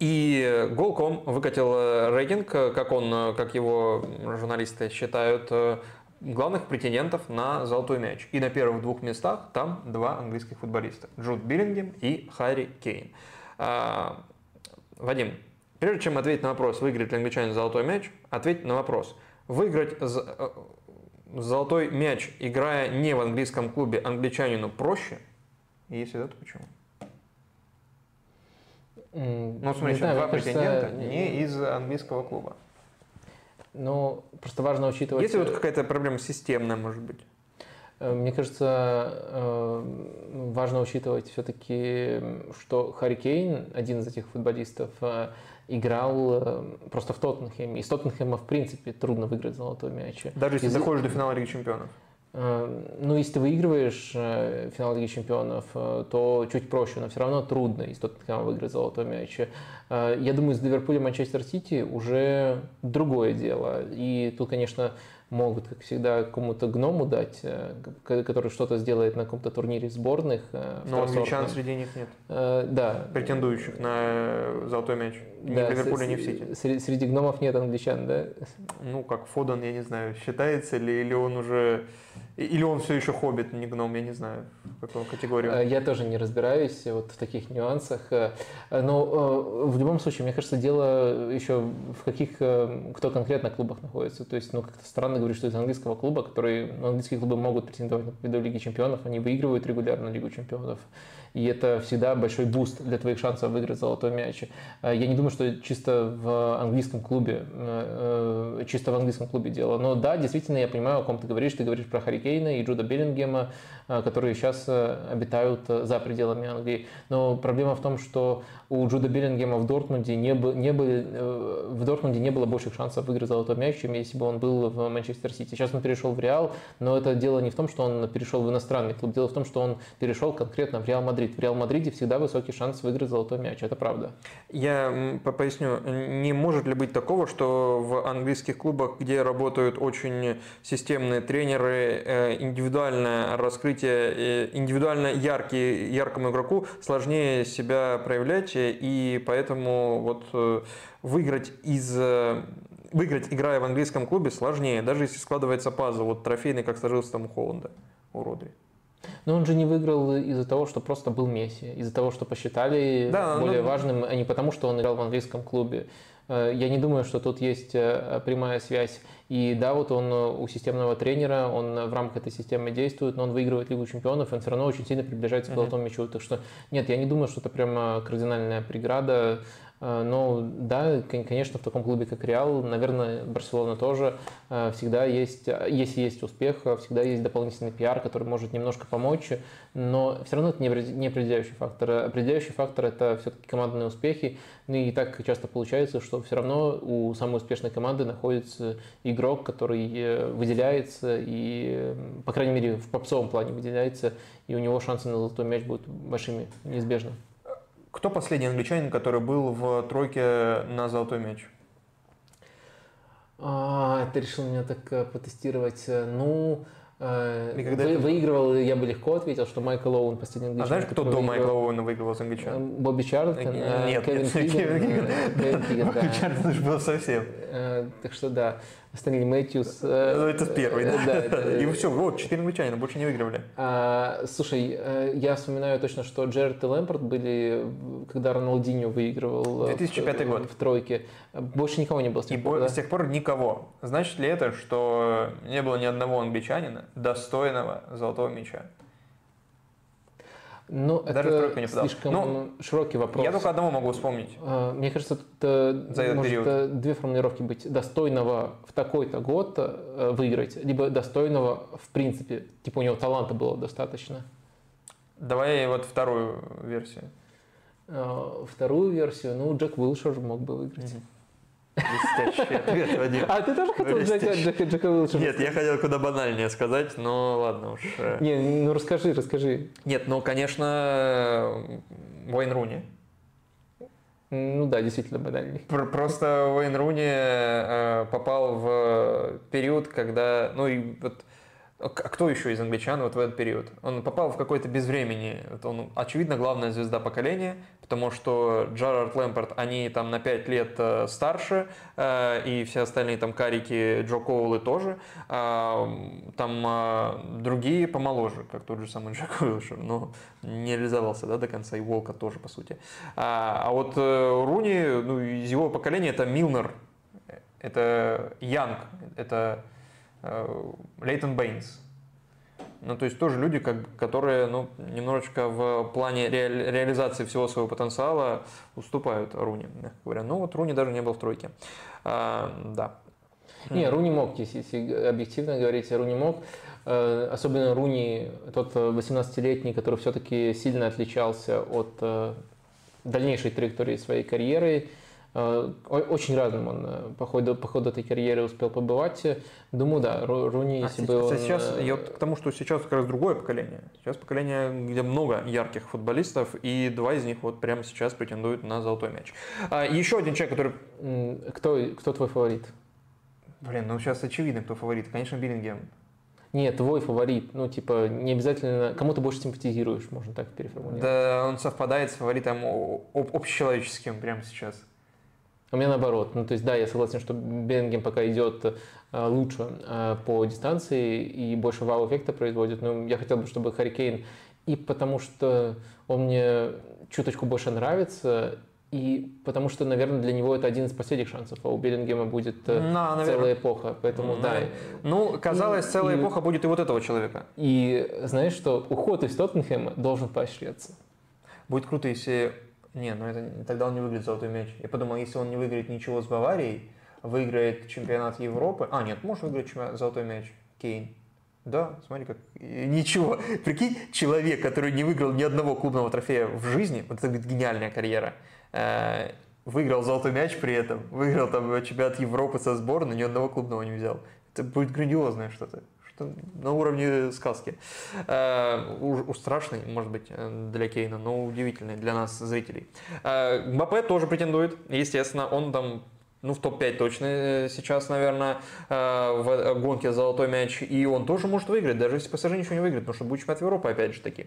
И Голком выкатил э, рейтинг, как он, как его журналисты считают, э, главных претендентов на золотой мяч. И на первых двух местах там два английских футболиста. Джуд Биллингем и Харри Кейн. А, Вадим, прежде чем ответить на вопрос, выиграет ли англичанин золотой мяч, ответь на вопрос. Выиграть э, золотой мяч, играя не в английском клубе, англичанину проще? И если да, то почему? Ну, смотри, знаю, два претендента не из английского клуба. Ну, просто важно учитывать... Если вот какая-то проблема системная, может быть? Э, мне кажется, э, важно учитывать все-таки, что Харри Кейн, один из этих футболистов, э, играл э, просто в Тоттенхэме. И с Тоттенхэма, в принципе, трудно выиграть золотой мяч. Даже если Из... доходишь до финала Лиги Чемпионов? Э, ну, если ты выигрываешь э, финал Лиги Чемпионов, то чуть проще, но все равно трудно из Тоттенхэма выиграть золотой мяч. Я думаю, с Ливерпулем Манчестер Сити уже другое дело. И тут, конечно, могут, как всегда, кому-то гному дать, э, который что-то сделает на каком-то турнире сборных. Э, Но англичан среди них нет. Э, да. Претендующих на золотой мяч. Ни да, в Ливерпуле, ни в Сити. Среди, среди гномов нет англичан, да? Ну, как Фодан, я не знаю, считается ли, или он уже или он все еще хоббит, не гном, я не знаю, какую категорию. Э, я тоже не разбираюсь вот в таких нюансах. Э, но э, в любом случае, мне кажется, дело еще в каких, кто конкретно клубах находится. То есть, ну, как-то странно говорить, что из английского клуба, который, ну, английские клубы могут претендовать на победу Лиги Чемпионов, они выигрывают регулярно Лигу Чемпионов и это всегда большой boost для твоих шансов выиграть золотой мяч. Э, я не думаю, что чисто в английском клубе, э, э, чисто в английском клубе дело. Но да, действительно, я понимаю, о ком ты говоришь. Ты говоришь про Харри Кейна и Джуда Беллингема, которые сейчас обитают за пределами Англии. Но проблема в том, что у Джуда Беллингема в Дортмунде не, было, не было, в Дортмунде не было больших шансов выиграть золотой мяч, чем если бы он был в Манчестер Сити. Сейчас он перешел в Реал, но это дело не в том, что он перешел в иностранный клуб. Дело в том, что он перешел конкретно в Реал. Мадрид. В Реал Мадриде всегда высокий шанс выиграть золотой мяч, это правда. Я поясню, не может ли быть такого, что в английских клубах, где работают очень системные тренеры, э, индивидуальное раскрытие, э, индивидуально яркий, яркому игроку сложнее себя проявлять, и поэтому вот э, выиграть из выиграть, играя в английском клубе, сложнее, даже если складывается пазл, вот трофейный, как сложился там у Холланда, у Родри. Но он же не выиграл из-за того, что просто был Месси, из-за того, что посчитали да, более ну, важным, а не потому, что он играл в английском клубе. Э, я не думаю, что тут есть э, прямая связь. И да, вот он э, у системного тренера, он в рамках этой системы действует, но он выигрывает Лигу чемпионов, и он все равно очень сильно приближается к золотому мячу. Так что нет, я не думаю, что это прямо кардинальная преграда. Э, но да, конечно, в таком клубе, как Реал, наверное, Барселона тоже, э, всегда есть, если есть успех, всегда есть дополнительный пиар, который может немножко помочь, но все равно это не определяющий фактор. Определяющий фактор – это все-таки командные успехи, ну и так часто получается, что все равно у самой успешной команды находится игрок, который э, выделяется и, по крайней мере, в попсовом плане выделяется, и у него шансы на золотой мяч будут большими, неизбежно. Кто последний англичанин, который был в тройке на золотой мяч? А, ты решил меня так э, потестировать. Ну, э, Вы, это... Выигрывал, я бы легко ответил, что Майкл Оуэн последний англичанин. А знаешь, кто до Майкла Оуэна выигрывал с англичан? Э, Бобби Чарлтон, нет, Кевин Киган. Бобби Чарлтон был совсем. Так что да. Стэнли Мэтьюс. Э, ну, это первый, да. да, да. И все, вот, четыре англичанина, больше не выигрывали. А, слушай, э, я вспоминаю точно, что Джерард и Лэмпорт были, когда Роналдинho выигрывал 2005 в, год. в тройке. Больше никого не было с тех пор, да? с тех пор никого. Значит ли это, что не было ни одного англичанина, достойного золотого мяча? Ну, Даже это не слишком ну, широкий вопрос. Я только одного могу вспомнить. А, мне кажется, это За этот может период. две формулировки быть. Достойного в такой-то год э, выиграть, либо достойного в принципе. Типа у него таланта было достаточно. Давай вот вторую версию. А, вторую версию, ну, Джек Уилшер мог бы выиграть. Mm-hmm. Блестящий ответ, Вадим. А ты тоже хотел Джека, Джека, Джека Уилшера? Нет, я хотел куда банальнее сказать, но ладно уж. Э. Не, ну расскажи, расскажи. Нет, ну, конечно, Уэйн Руни. Ну да, действительно банальный. Просто Уэйн Руни э, попал в период, когда, ну и вот кто еще из англичан вот в этот период? Он попал в какой-то безвремени. Он, очевидно, главная звезда поколения, потому что Джарард Лэмпорт, они там на 5 лет э, старше, э, и все остальные там карики Джо Коулы тоже. А, там а, другие помоложе, как тот же самый Джек Уилшер, но не реализовался да, до конца, и Волка тоже, по сути. А, а вот э, Руни, ну, из его поколения это Милнер, это Янг, это Лейтон Бейнс. Ну, то есть тоже люди, как, которые ну, немножечко в плане ре, реализации всего своего потенциала уступают Руни, мягко говоря. Ну, вот Руни даже не был в тройке. А, да. Не, Руни мог, если объективно говорить, Руни мог. Э, особенно Руни, тот 18-летний, который все-таки сильно отличался от э, дальнейшей траектории своей карьеры. Э, очень разным он э, по ходу, по ходу этой карьеры успел побывать. Думаю, да, Руни, а если бы он... Сейчас, я к тому, что сейчас как раз другое поколение. Сейчас поколение, где много ярких футболистов, и два из них вот прямо сейчас претендуют на золотой мяч. А, еще один человек, который... Кто, кто твой фаворит? Блин, ну сейчас очевидно, кто фаворит. Конечно, Биллингем. Нет, твой фаворит. Ну, типа, не обязательно... Кому ты больше симпатизируешь, можно так переформулировать. Да, он совпадает с фаворитом общечеловеческим прямо сейчас. У меня наоборот. Ну, то есть, да, я согласен, что Беллингем пока идет э, лучше э, по дистанции и больше вау-эффекта производит. Но я хотел бы, чтобы Харикейн и потому что он мне чуточку больше нравится, и потому что, наверное, для него это один из последних шансов, а у Беллингема будет э, да, целая эпоха, поэтому да. Ну, казалось, и, целая и, эпоха будет и вот этого человека. И знаешь, что уход из Тоттенхэма должен поощряться. Будет круто, если не, ну это тогда он не выиграет золотой мяч. Я подумал, если он не выиграет ничего с Баварией, выиграет чемпионат Европы. А, нет, может выиграть чемпионат, золотой мяч. Кейн. Да, смотри, как ничего. Прикинь, человек, который не выиграл ни одного клубного трофея в жизни, вот это говорит, гениальная карьера, э, выиграл золотой мяч при этом, выиграл там чемпионат Европы со сборной, ни одного клубного не взял. Это будет грандиозное что-то что на уровне сказки. Э, у, страшный, может быть, э, для Кейна, но удивительный для нас, зрителей. Э, Мбаппе тоже претендует, естественно, он там ну, в топ-5 точно э, сейчас, наверное, э, в э, гонке за золотой мяч. И он тоже может выиграть, даже если ПСЖ ничего не выиграет, потому что будет чемпионат Европы, опять же таки.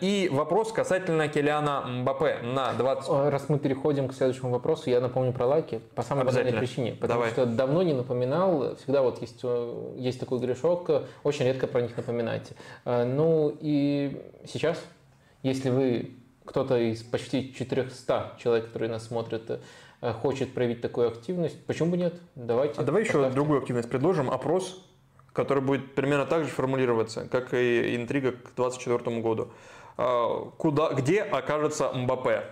И вопрос касательно Келиана Мбаппе на 20... Раз мы переходим к следующему вопросу, я напомню про лайки по самой банальной причине. Потому Давай. что давно не напоминал, всегда вот есть, есть такой грешок, очень редко про них напоминать. Ну и сейчас, если вы кто-то из почти 400 человек, которые нас смотрят, хочет проявить такую активность, почему бы нет? Давайте. А давай еще поставьте. другую активность предложим. Опрос, который будет примерно так же формулироваться, как и интрига к 2024 году. А, куда, где окажется Мбаппе?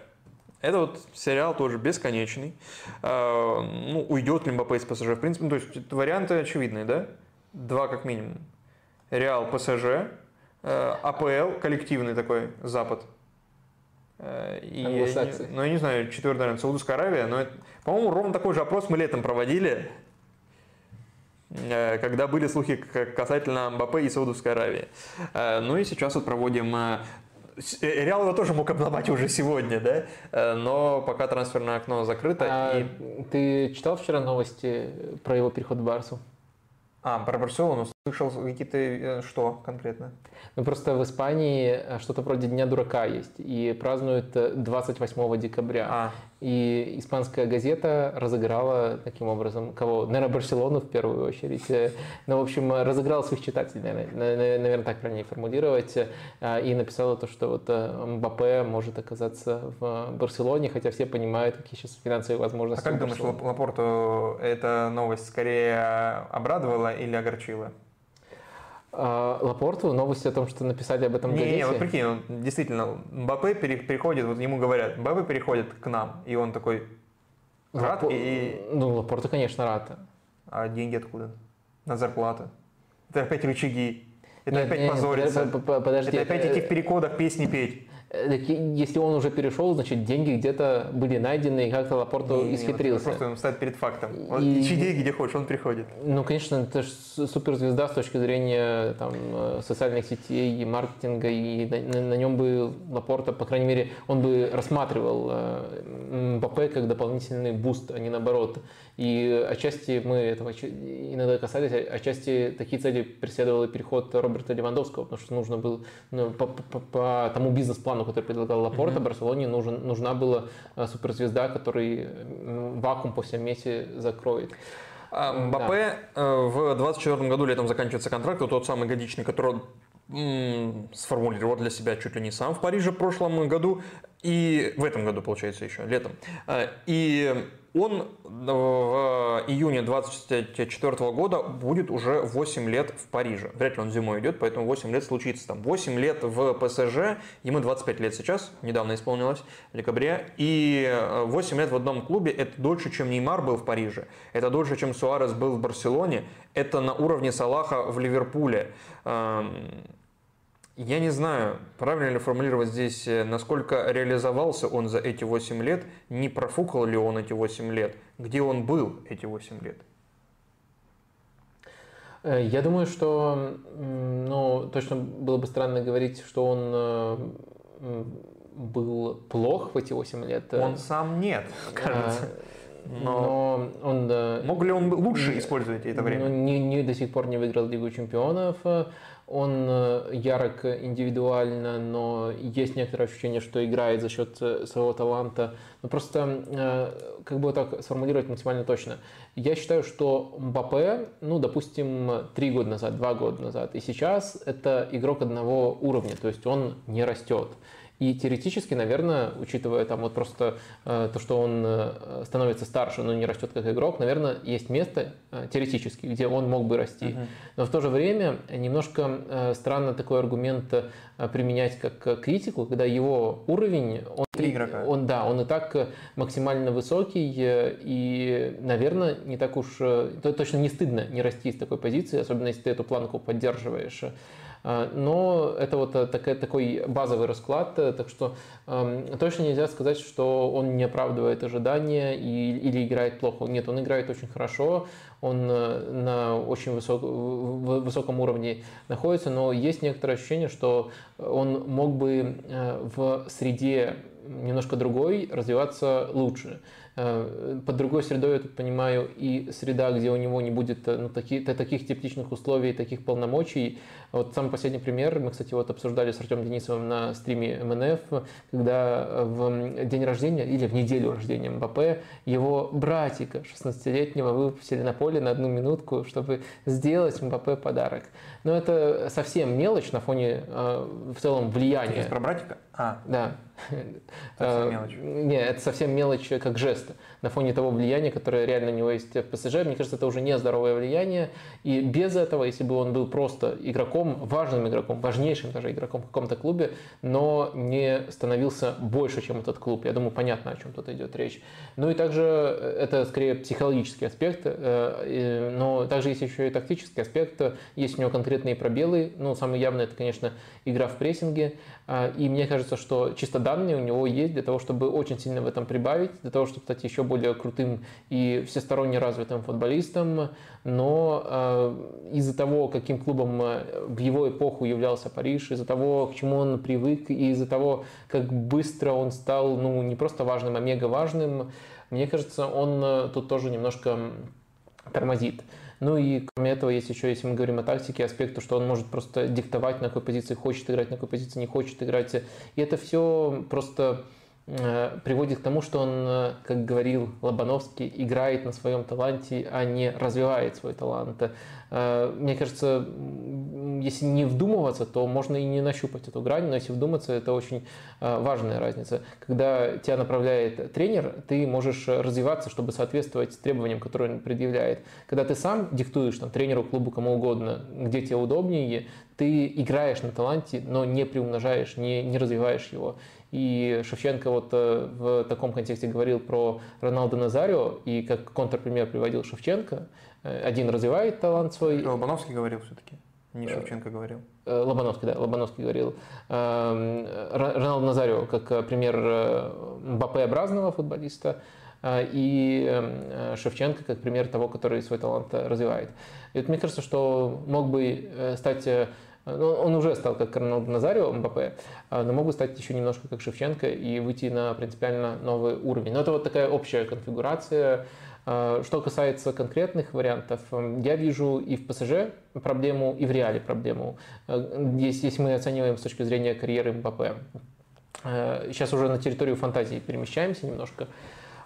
Это вот сериал тоже бесконечный. А, ну, уйдет ли Мбаппе из ПСЖ? В принципе, то есть варианты очевидные, да? Два как минимум. Реал, ПСЖ, э, АПЛ, коллективный такой Запад – Э, и я не, ну, я не знаю, четвертый, наверное, Саудовская Аравия, но, это, по-моему, ровно такой же опрос мы летом проводили, э, когда были слухи касательно Мбаппе и Саудовской Аравии. Э, ну и сейчас вот проводим Реал его тоже мог обломать уже сегодня, да? Но пока трансферное окно закрыто. А и... Ты читал вчера новости про его переход в Барсу? А, про Барселону слышал какие-то... Что конкретно? Ну, просто в Испании э, что-то вроде Дня дурака есть, и празднуют 28 декабря. А. И испанская газета разыграла таким образом кого? Наверное, Барселону в первую очередь. Э, ну, в общем, разыграла своих читателей, наверное, наверное так правильнее формулировать. Э, и написала то, что вот Мбаппе может оказаться в Барселоне, хотя все понимают, какие сейчас финансовые возможности. А как думаешь, Лапорту эта новость скорее обрадовала или огорчила? А, Лапорту новости о том, что написали об этом не, газете. Не, вот прикинь, он, действительно, Мбаппе переходит, вот ему говорят, Мбаппе переходит к нам, и он такой рад Лапо... и... Ну, Лапорту, конечно, рад. А деньги откуда? На зарплату. Это опять рычаги. Это нет, опять нет, позориться. Подожди. Это опять идти в переходах песни петь. Э, если он уже перешел, значит, деньги где-то были найдены, и как-то Лапорту не, исхитрился. Не, просто ставит перед фактом. Он, и... Ищи деньги, где хочешь, он приходит. Ну, конечно, это же суперзвезда с точки зрения там, э, социальных сетей и маркетинга, и на, на, на нем бы Лапорта, по крайней мере, он бы рассматривал э, Мбаппе как дополнительный boost, а не наоборот. И отчасти мы этого иногда касались, отчасти такие цели преследовал и переход Роберта Левандовского, потому что нужно было ну, по, по, по тому бизнес-плану, который предлагал Лапорта, mm-hmm. Барселоне нужен, нужна была э, суперзвезда, который вакуум после Месси закроет. А, Мбаппе да. Э, в 2024 году летом заканчивается контракт, тот самый годичный, который он сформулировал для себя чуть ли не сам в Париже в прошлом году и в этом году, получается, еще летом. Э, и он в июне 2024 года будет уже 8 лет в Париже. Вряд ли он зимой идет, поэтому 8 лет случится там. 8 лет в ПСЖ, ему 25 лет сейчас, недавно исполнилось, в декабре. И 8 лет в одном клубе – это дольше, чем Неймар был в Париже. Это дольше, чем Суарес был в Барселоне. Это на уровне Салаха в Ливерпуле. Я не знаю, правильно ли формулировать здесь, э, насколько реализовался он за эти 8 лет, не профукал ли он эти 8 лет, где он был эти 8 лет. Э, я думаю, что ну, точно было бы странно говорить, что он э, был плох в эти 8 лет. Он сам нет, кажется. Но, но он... Мог ли он лучше использовать это время? Ну, не, не, до сих пор не выиграл Лигу чемпионов. Он э, ярок индивидуально, но есть некоторое ощущение, что играет за счет э, своего таланта. Но просто, э, как бы так сформулировать максимально точно. Я считаю, что Мбаппе, ну, допустим, три года назад, два года назад, и сейчас это игрок одного уровня, то есть он не растет. И теоретически, наверное, учитывая там вот просто э, то, что он э, становится старше, но не растет как игрок, наверное, есть место э, теоретически, где он мог бы расти. Uh-huh. Но в то же время немножко э, странно такой аргумент э, применять как критику, когда его уровень, он, Три игрока. он да, он и так максимально высокий, э, и, наверное, не так уж, э, точно не стыдно не расти с такой позиции, особенно если ты эту планку поддерживаешь. А, но это вот э, такой, базовый расклад, э, так что э, точно нельзя сказать, что он не оправдывает ожидания или играет плохо. Нет, он играет очень хорошо, он э, на очень высок, высоком уровне находится, но есть некоторое ощущение, что он мог бы в среде немножко другой развиваться лучше. Под другой средой я тут понимаю и среда, где у него не будет ну, таких, таких тепличных условий, таких полномочий. Вот самый последний пример, мы, кстати, вот обсуждали с Артемом Денисовым на стриме МНФ, когда в день рождения или в неделю рождения МБП его братика 16-летнего выпустили на поле на одну минутку, чтобы сделать МБП подарок. Но это совсем мелочь на фоне э, в целом влияния. Есть про братика? А. Да. Совсем мелочь. Не, это совсем мелочь как жест. На фоне того влияния, которое реально у него есть в ПСЖ, мне кажется, это уже не здоровое влияние. И без этого, если бы он был просто игроком, важным игроком, важнейшим даже игроком в каком-то клубе, но не становился больше, чем этот клуб. Я думаю, понятно, о чем тут идет речь. Ну и также это скорее психологический аспект, э, но также есть еще и тактический аспект. Есть у него конкретные пробелы. Ну, самый явный это, конечно, игра в прессинге. А, и мне кажется, что чисто данные у него есть для того, чтобы очень сильно в этом прибавить, для того, чтобы стать еще более крутым и всесторонне развитым футболистом. Но э, из-за того, каким клубом э, в его эпоху являлся Париж, из-за того, к чему он привык, и из-за того, как быстро он стал, ну, не просто важным, а мега важным, мне кажется, он э, тут тоже немножко тормозит. Ну и кроме этого есть еще, если мы говорим о тактике, аспект, что он может просто диктовать, на какой позиции хочет играть, на какой позиции не хочет играть. И это все просто приводит к тому, что он, э, как говорил Лобановский, играет на своем таланте, а не развивает свой талант. Э, мне кажется, если не вдумываться, то можно и не нащупать эту грань, но если вдуматься, это очень важная разница. Когда тебя направляет тренер, ты можешь развиваться, чтобы соответствовать требованиям, которые он предъявляет. Когда ты сам диктуешь там, тренеру, клубу, кому угодно, где тебе удобнее, ты играешь на таланте, но не приумножаешь, не, не развиваешь его. И Шевченко вот э, в таком контексте говорил про Роналду Назарио, и как контрпример приводил Шевченко. Э, один развивает талант свой. Лобановский говорил все-таки. Не э, Шевченко говорил. Лобановский, да, Лобановский говорил. Эм, Роналду Назарио как пример МБП-образного футболиста, и эм, Шевченко как пример того, который свой талант развивает. И вот мне кажется, что мог бы стать ну, он уже стал как Роналду Назарио, МБП, а, но могут стать еще немножко как Шевченко и выйти на принципиально новый уровень. Но это вот такая общая конфигурация. А, что касается конкретных вариантов, я вижу и в ПСЖ проблему, и в Реале проблему, если, если мы оцениваем с точки зрения карьеры МБП. Сейчас уже на территорию фантазии перемещаемся немножко.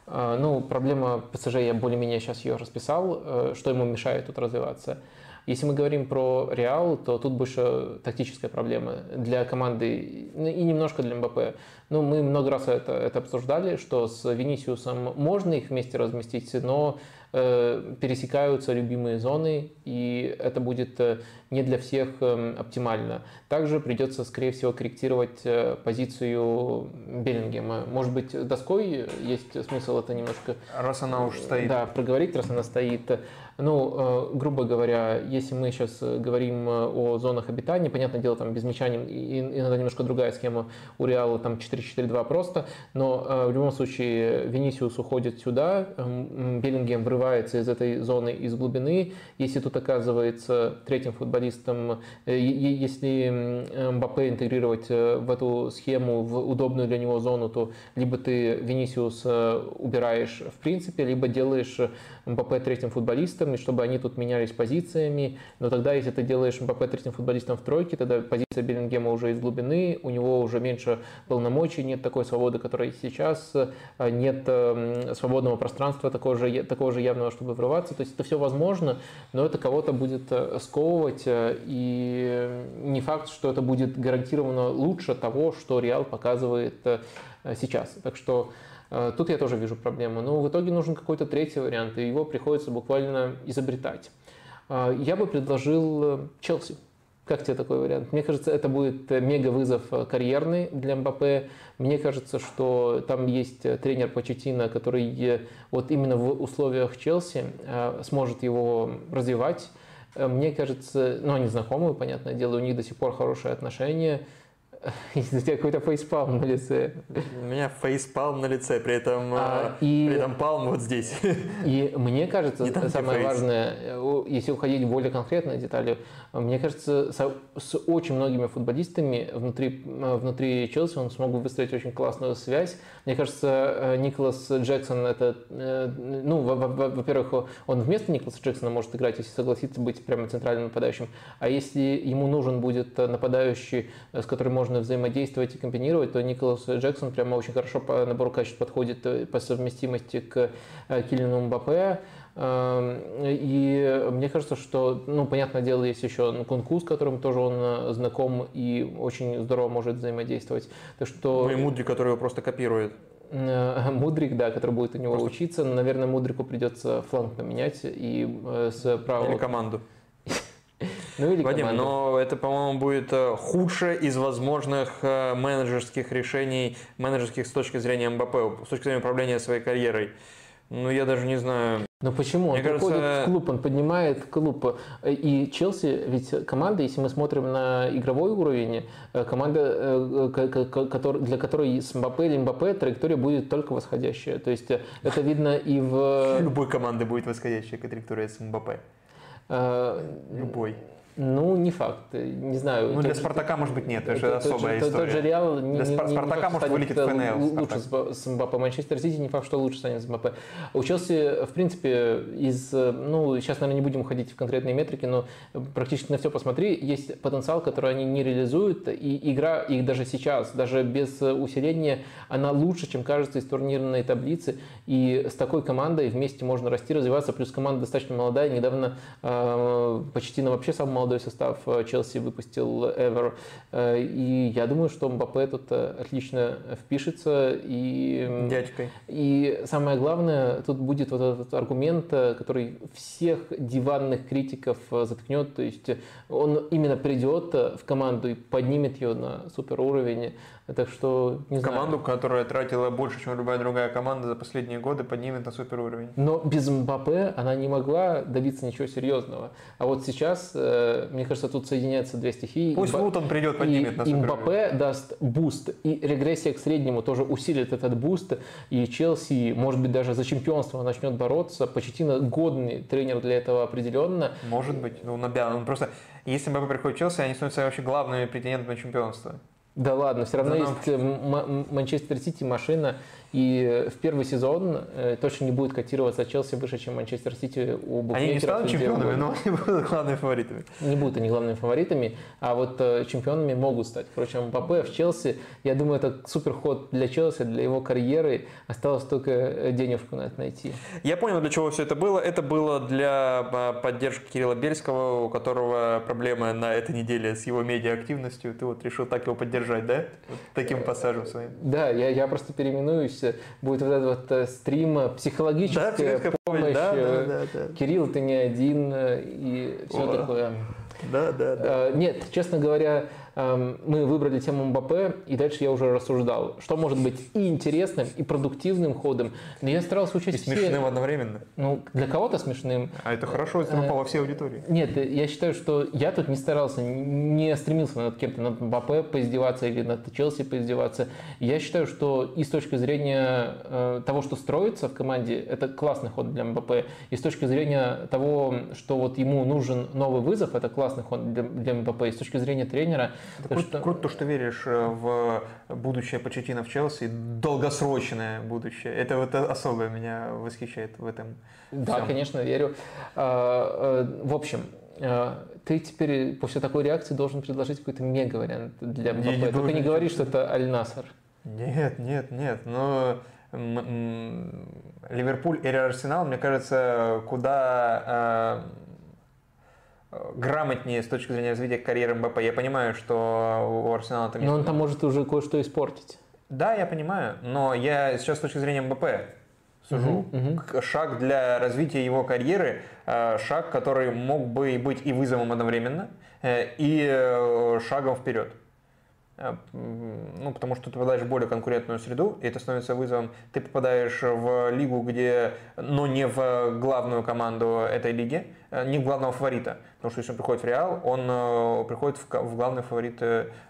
Ну, проблема ПСЖ, я более-менее сейчас ее расписал, э, что ему мешает тут развиваться – если мы говорим про Реал, то тут больше тактическая проблема для команды и немножко для МБП. Ну, мы много раз это, это обсуждали, что с Венисиусом можно их вместе разместить, но э, пересекаются любимые зоны, и это будет э, не для всех э, оптимально. Также придется, скорее всего, корректировать э, позицию Беллингема. Может быть, доской есть смысл это немножко... Раз она уже стоит. Да, проговорить, раз она стоит. Ну, э, грубо говоря, если мы сейчас э, говорим э, о зонах обитания, понятное дело, там без мяча иногда немножко другая схема. У Реала, там 4-4-2 просто, но в любом случае Венисиус уходит сюда, эм, Беллингем врывается из этой зоны из глубины, если тут оказывается третьим футболистом, если Мбаппе интегрировать в эту схему, в удобную для него зону, то либо ты Венисиус убираешь в принципе, либо делаешь Мбаппе третьим футболистом, и чтобы они тут менялись позициями. Но тогда, если ты делаешь МБП третьим футболистом в тройке, тогда позиция Беллингема уже из глубины, у него уже меньше полномочий, нет такой свободы, которая сейчас, а нет эм, свободного пространства такого же, такого же явного, чтобы врываться. То есть это все возможно, но это кого-то будет э, сковывать, э, и не факт, что это будет гарантированно лучше того, что Реал показывает э, сейчас. Так что Э, тут я тоже вижу проблему. Но в итоге нужен какой-то третий вариант, и его приходится буквально изобретать. Э, я бы предложил э, Челси. Как тебе такой вариант? Мне кажется, это будет мега вызов карьерный для МБП. Мне кажется, что там есть тренер Почетина, который вот именно в условиях Челси сможет его развивать. Мне кажется, ну они знакомы, понятное дело, у них до сих пор хорошие отношения. Если у тебя какой-то фейспалм на лице. У меня фейспалм на лице, при этом, а, э, и, при этом палм вот здесь. И мне кажется, там, самое важное, э, если уходить в более конкретные детали, мне кажется, с, с очень многими футболистами внутри, э, внутри Челси он смог бы выстроить очень классную связь. Мне кажется, Николас Джексон это, ну, во-первых, он вместо Николаса Джексона может играть, если согласится быть прямо центральным нападающим. А если ему нужен будет нападающий, с которым можно можно взаимодействовать и комбинировать, то Николас Джексон прямо очень хорошо по набору качеств подходит э, по совместимости к э, Килину Мбаппе. Эм, и мне кажется, что, ну, понятное дело, есть еще Кунку, с которым тоже он э, знаком и очень здорово может взаимодействовать. Так что... Ну и Мудри, который его просто копирует. Мудрик, да, который будет у него Просто... учиться. Но, наверное, Мудрику придется фланг поменять и с правого... Или команду. Ну или Вадим, команду. но это, по-моему, будет э, худшее из возможных э, менеджерских решений, менеджерских с точки зрения МБП, с точки зрения управления своей карьерой. Ну, я даже не знаю. Но почему? Мне он кажется... приходит в клуб, он поднимает клуб. И Челси, ведь команда, если мы смотрим на игровой уровень, э, команда, для которой с Мбаппе или Мбаппе траектория будет только восходящая. То есть это видно и в... Любой команды будет восходящая траектория с Мбаппе. Любой. Ну, не факт. Не знаю. Ну, для Спартака, может быть, нет. Это же особая история. Тот же Реал не, для не, Спартака, может, вылетит в ФНЛ. Лучше с Мбаппе. Манчестер Сити не факт, что лучше станет с Мбаппе. У Челси, в принципе, из... Ну, сейчас, наверное, не будем уходить в конкретные метрики, но практически на все посмотри. Есть потенциал, который они не реализуют. И игра их даже сейчас, даже без усиления, она лучше, чем кажется из турнирной таблицы. И с такой командой вместе можно расти, развиваться. Плюс команда достаточно молодая. Недавно э, почти на вообще самый молодой состав э, Челси выпустил Эвер. Э, и я думаю, что Мбаппе тут э, отлично впишется. И, Дядькой. И самое главное, тут будет вот этот аргумент, который всех диванных критиков заткнет. То есть он именно придет в команду и поднимет ее на супер уровень. Так что, не Команду, знаю. которая тратила больше, чем любая другая команда за последние годы, поднимет на супер уровень. Но без Мбаппе она не могла добиться ничего серьезного. А вот сейчас, э, мне кажется, тут соединяются две стихии. Пусть Мб... Лутон придет, поднимет и, на супер Мбаппе даст boost. И регрессия к среднему тоже усилит этот boost. И Челси, может быть, даже за чемпионство начнет бороться. Почти годный тренер для этого определенно. Может быть. Ну, на он просто... Если Мбаппе приходит в Челси, они становятся вообще главными претендентами на чемпионство. Да ладно, все равно да, есть э, Манчестер Сити машина, и в первый сезон э, точно не будет котироваться Челси выше, чем Манчестер Сити у букмекеров. Они не станут чемпионами, но они будут главными фаворитами. Не будут они главными фаворитами, а вот э, чемпионами могут стать. Впрочем, Мбаппе в Челси, я думаю, это супер ход для Челси, для его карьеры. Осталось только э, денежку на это найти. Я понял, для чего все это было. Это было для поддержки Кирилла Бельского, у которого проблемы на этой неделе с его медиа-активностью. Ты вот решил так его поддержать, да? Вот таким пассажем своим. Да, я, я просто переименуюсь есть будет вот этот вот э, стрим э, психологическая да, помощь. Да, да, э, да, да. Кирилл, ты не один и все О. такое. Да, да, да. Нет, честно говоря, мы выбрали тему Мбаппе, и дальше я уже рассуждал, что может быть и интересным, и продуктивным ходом. Но я старался учесть И смешным все... одновременно. Ну, для кого-то смешным. А это хорошо, если попало во все аудитории. Нет, я считаю, что я тут не старался, не стремился над кем-то, над Мбаппе поиздеваться или над Челси поиздеваться. Я считаю, что и с точки зрения э, того, что строится в команде, это классный ход для Мбаппе. И с точки зрения того, что вот ему нужен новый вызов, это классный ход для, для Мбаппе. И с точки зрения тренера, это круто, что... круто, что веришь э, в будущее Почетина в Челси, долгосрочное будущее. Это вот особое меня восхищает в этом. Да, всем. конечно, верю. А, э, в общем, э, ты теперь после такой реакции должен предложить какой-то мега-вариант для Мбаппе. Только не говори, что это Аль-Насар. Нет, нет, нет. Но Ливерпуль или Арсенал, мне кажется, куда грамотнее с точки зрения развития карьеры МБП. Я понимаю, что у Арсенала там... Но он там может уже кое-что испортить. Да, я понимаю, но я сейчас с точки зрения МБП сужу. Uh-huh, uh-huh. Шаг для развития его карьеры, э, шаг, который мог бы быть и вызовом одновременно, э, и э, шагом вперед. Э, ну, потому что ты попадаешь в более конкурентную среду, и это становится вызовом. Ты попадаешь в лигу, где, но не в главную команду этой лиги, э, не в главного фаворита. Потому что если он приходит в Реал, он э, приходит в главный фаворит,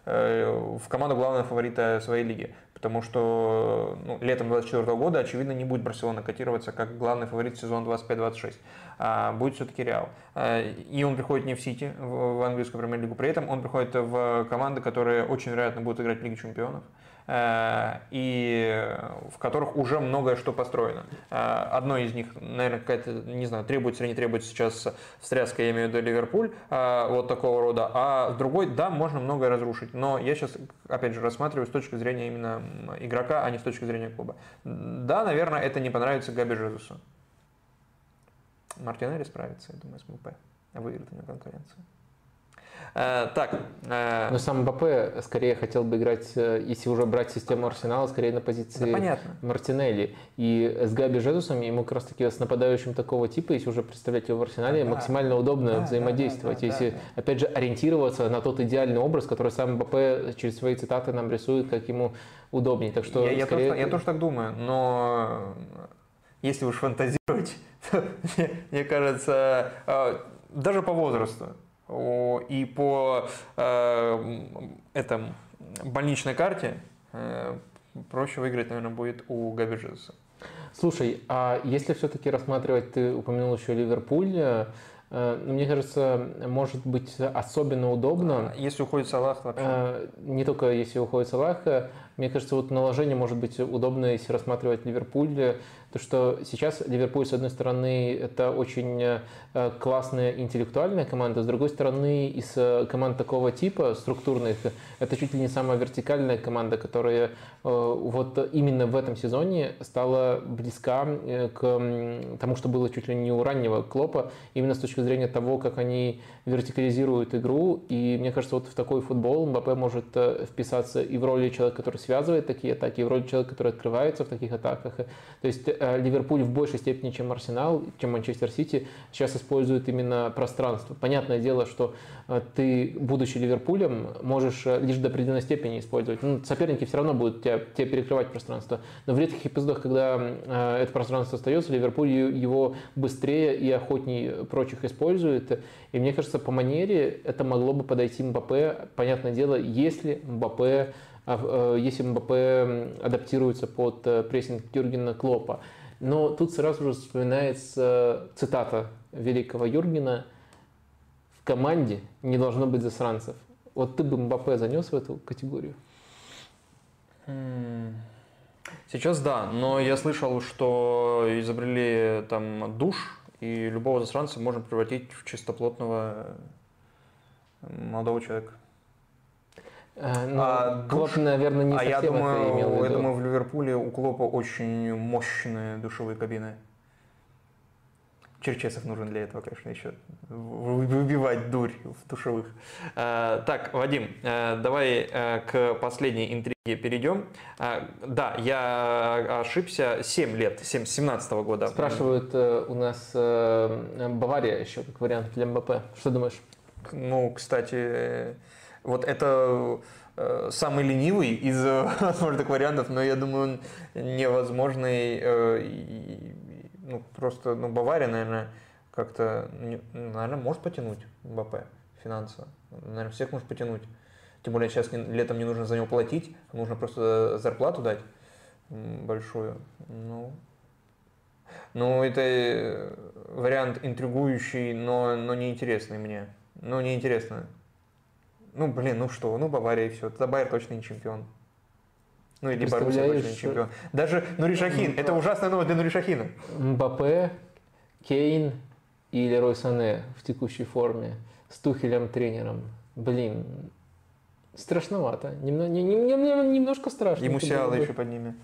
в команду главного фаворита своей лиги потому что ну, летом 2024 года, очевидно, не будет Барселона котироваться как главный фаворит сезона 25-26, а будет все-таки Реал. А, и он приходит не в Сити, в английскую премьер-лигу, при этом он приходит в команды, которые очень вероятно будут играть в Лиге чемпионов. Э, и в которых уже многое что построено. Одно из них, наверное, какая-то, не знаю, требуется или не требуется сейчас встряска, я имею в виду Ливерпуль, вот такого рода, а другой, да, можно многое разрушить, но я сейчас, опять же, рассматриваю с точки зрения именно игрока, а не с точки зрения клуба. Да, наверное, это не понравится Габи Жезусу. Мартинелли справится, я думаю, с МП. Выиграет у него конкуренцию. Э, так. Э... Но сам МБП скорее хотел бы играть, э, если уже брать систему Арсенала, скорее на позиции да, Мартинелли. И с Габи Жезусом ему как раз таки с нападающим такого типа, если уже представлять его в Арсенале, да, максимально удобно да, взаимодействовать. Да, да, если, да, опять же, ориентироваться на тот идеальный образ, который сам МБП через свои цитаты нам рисует, как ему удобнее. Так что, я, скорее... я, тоже, я тоже так думаю, но если уж фантазировать, мне, кажется, э, даже по возрасту, и по э, этом больничной карте э, проще выиграть, наверное, будет у Габи Джезуса. Слушай, а если все-таки рассматривать, ты упомянул еще Ливерпуль, ну, мне кажется, может быть особенно удобно. Если уходит Салах вообще? Не только если уходит Салах, мне кажется, вот наложение может быть удобно, если рассматривать Ливерпуль. То, что сейчас Ливерпуль, с одной стороны, это очень э, классная интеллектуальная команда, с другой стороны, из э, команд такого типа, структурных, это чуть ли не самая вертикальная команда, которая э, вот именно в этом сезоне стала близка к тому, что было чуть ли не у раннего Клопа, именно с точки зрения того, как они вертикализируют игру, и мне кажется, вот в такой футбол Мбаппе может вписаться и в роли человека, который связывает такие атаки, и в роли человека, который открывается в таких атаках. То есть Э, Ливерпуль в большей степени, чем Арсенал, чем Манчестер Сити, сейчас использует именно пространство. Понятное дело, что э, ты, будучи Ливерпулем, можешь э, лишь до определенной степени использовать. Ну, соперники все равно будут тебя, тебе перекрывать пространство. Но в редких эпизодах, когда это пространство остается, Ливерпуль его быстрее и охотнее прочих использует. И мне кажется, по манере это могло бы подойти Мбаппе. Понятное дело, если Мбаппе если Мбаппе адаптируется под э, прессинг Юргена Клопа. Но тут сразу же вспоминается цитата великого Юргена «В команде не должно быть засранцев». Вот ты бы Мбаппе занес в эту категорию? Сейчас да, но я слышал, что изобрели там душ, и любого засранца можно превратить в чистоплотного молодого человека. Э, ну, а, Клоп, душ... наверное, не а совсем я думаю, это имел в виду. Я думаю, в Ливерпуле у Клопа очень мощные душевые кабины. Черчесов нужен для этого, конечно, еще выбивать дурь в душевых. А, так, Вадим, э, давай к последней интриге перейдем. А, да, я ошибся. 7 лет, 7, 17 -го года. Спрашивают у нас Бавария еще как вариант для МБП. Что думаешь? Ну, кстати, вот это э, самый ленивый из возможных вариантов, но я думаю, он невозможный. Э, ну, просто, ну, Бавария, наверное, как-то, наверное, может потянуть МБП финансово. Наверное, всех может потянуть. Тем более сейчас летом не нужно за него платить, нужно просто зарплату дать большую. Ну, ну это э, вариант интригующий, но, но неинтересный мне. Ну, неинтересно. Ну, блин, ну что, ну Бавария и все. Тогда Байер точно не чемпион. Ну или Боруссия точно не чемпион. Даже Нуришахин, это ужасная новость для Нуришахина. Мбаппе, Кейн и Лерой Сане в текущей форме с Тухелем тренером. Блин, страшновато. Немного, немножко страшно. И Мусиала еще под ними.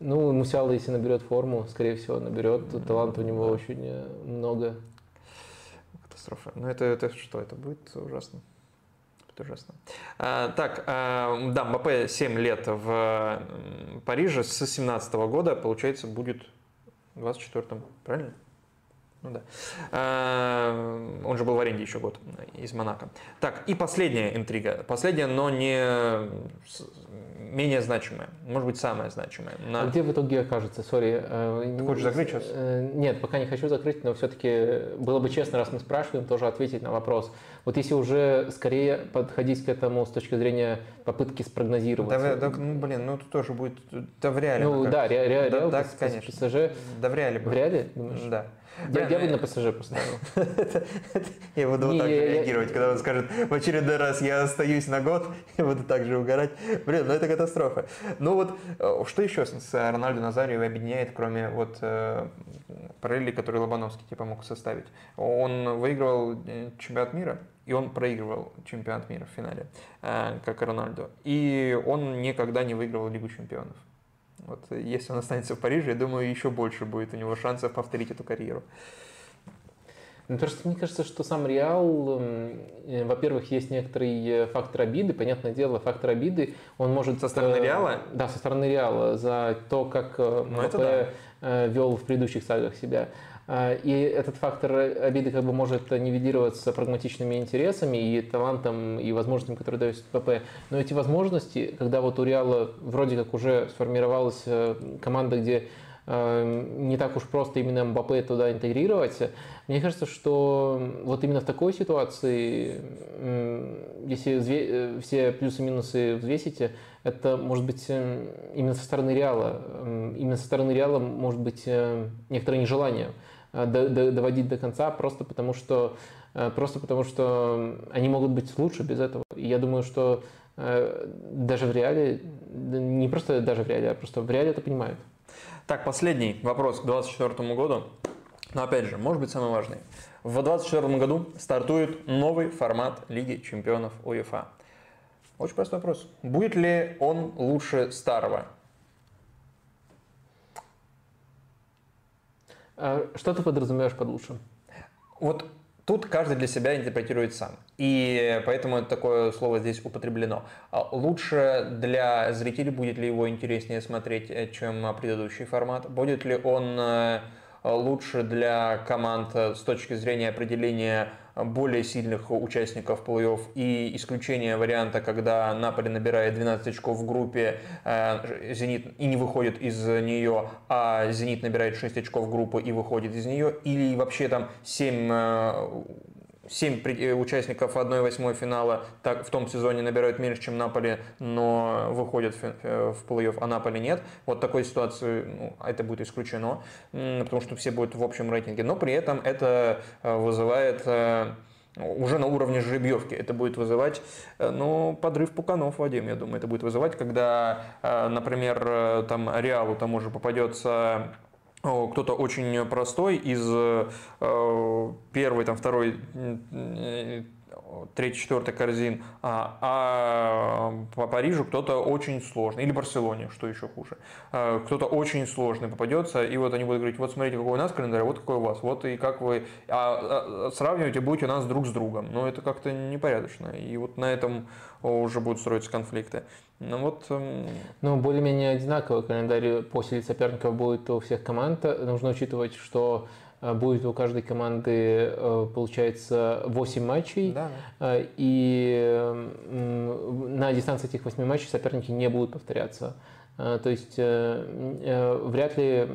Ну, Мусиала, если наберет форму, скорее всего, наберет. Таланта у него очень э, много. Катастрофа. Ну, это, это что? Это будет ужасно. Это ужасно. А, так, а, да, МБП 7 лет в Париже с 17 года, получается, будет в 24-м, правильно? Ну да. А, он же был в аренде еще год из Монако. Так, и последняя интрига. Последняя, но не менее значимая. Может быть, самая значимая. На... А где в итоге окажется? Сори. Э, Ты хочешь закрыть сейчас? Э, нет, пока не хочу закрыть, но все-таки было бы честно, раз мы спрашиваем, тоже ответить на вопрос. Вот если уже скорее подходить к этому с точки зрения попытки спрогнозировать. Да, да ну, блин, ну тут тоже будет, да в реале. Ну да, ре, ре, да, да, конечно. ПСЖ. Да в реале. В реале? Думаешь? Да. Я, я бы на ПСЖ поставил. Я буду вот так реагировать, когда он скажет в очередной раз я остаюсь на год, я буду так же угорать. Блин, ну это катастрофа. Ну вот, э, что еще с Рональдо Назарио объединяет, кроме вот э, параллели, которые Лобановский типа мог составить? Он выигрывал э, чемпионат мира, и он проигрывал чемпионат мира в финале, как Рональдо. И он никогда не выигрывал Лигу чемпионов. Вот если он останется в Париже, я думаю, еще больше будет у него шансов повторить эту карьеру. Ну, просто мне кажется, что сам Реал, э, во-первых, есть некоторый э, фактор обиды. Понятное дело, фактор обиды, он может... Со стороны э, Реала? Да, со стороны Реала, за то, как ну, МП да. вел в предыдущих сагах себя. А, и этот фактор обиды как бы может нивелироваться прагматичными интересами и талантом, и возможностями, которые дает ПП. Но эти возможности, когда вот у Реала вроде как уже сформировалась э, команда, где э, не так уж просто именно Мбаппе туда интегрировать. Мне кажется, что вот именно в такой ситуации, если э, все плюсы и взвесить, это может быть именно со стороны Реала, именно со стороны Реала может быть некоторое нежелание доводить до конца, просто потому что э, просто потому что они могут быть лучше без этого. И я думаю, что э, даже в реале, не просто даже в реале, а просто в реале это понимают. Так, последний вопрос к 2024 году. Но опять же, может быть самый важный. В 2024 году стартует новый формат Лиги чемпионов УЕФА. Очень простой вопрос. Будет ли он лучше старого? Что ты подразумеваешь под лучшим? Вот Тут каждый для себя интерпретирует сам. И поэтому такое слово здесь употреблено. А лучше для зрителей будет ли его интереснее смотреть, э, чем предыдущий формат? Будет ли он э, лучше для команд э, с точки зрения определения более сильных участников плей-офф и исключение варианта, когда Наполи набирает 12 очков в группе, э, Зенит и не выходит из нее, а Зенит набирает 6 очков в группу и выходит из нее, или вообще там 7 7 э, участников 1-8 финала так, в том сезоне набирают меньше, чем Наполи, но выходят в, э, плей-офф, а Наполи нет. Вот такой ситуации ну, это будет исключено, потому что все будут в общем рейтинге. Но при этом это э, вызывает уже на уровне жеребьевки. Это будет вызывать ну, подрыв пуканов, Вадим, я думаю. Это будет вызывать, когда, например, там Реалу тому же попадется кто-то очень простой из э, первой, там, второй, третьей, четвертой корзин, а, а по Парижу кто-то очень сложный, или Барселоне, что еще хуже, кто-то очень сложный попадется, и вот они будут говорить, вот смотрите, какой у нас календарь, вот какой у вас, вот и как вы, а, а сравнивайте будете нас друг с другом, но это как-то непорядочно, и вот на этом уже будут строиться конфликты. Ну вот. Эм, ну, более-менее одинаковый календарь по силе соперников будет у всех команд. Нужно учитывать, что э, будет у каждой команды, э, получается, 8 матчей. Да, да. Э, и на дистанции этих 8 матчей соперники не будут повторяться. А, то есть э, э, вряд ли,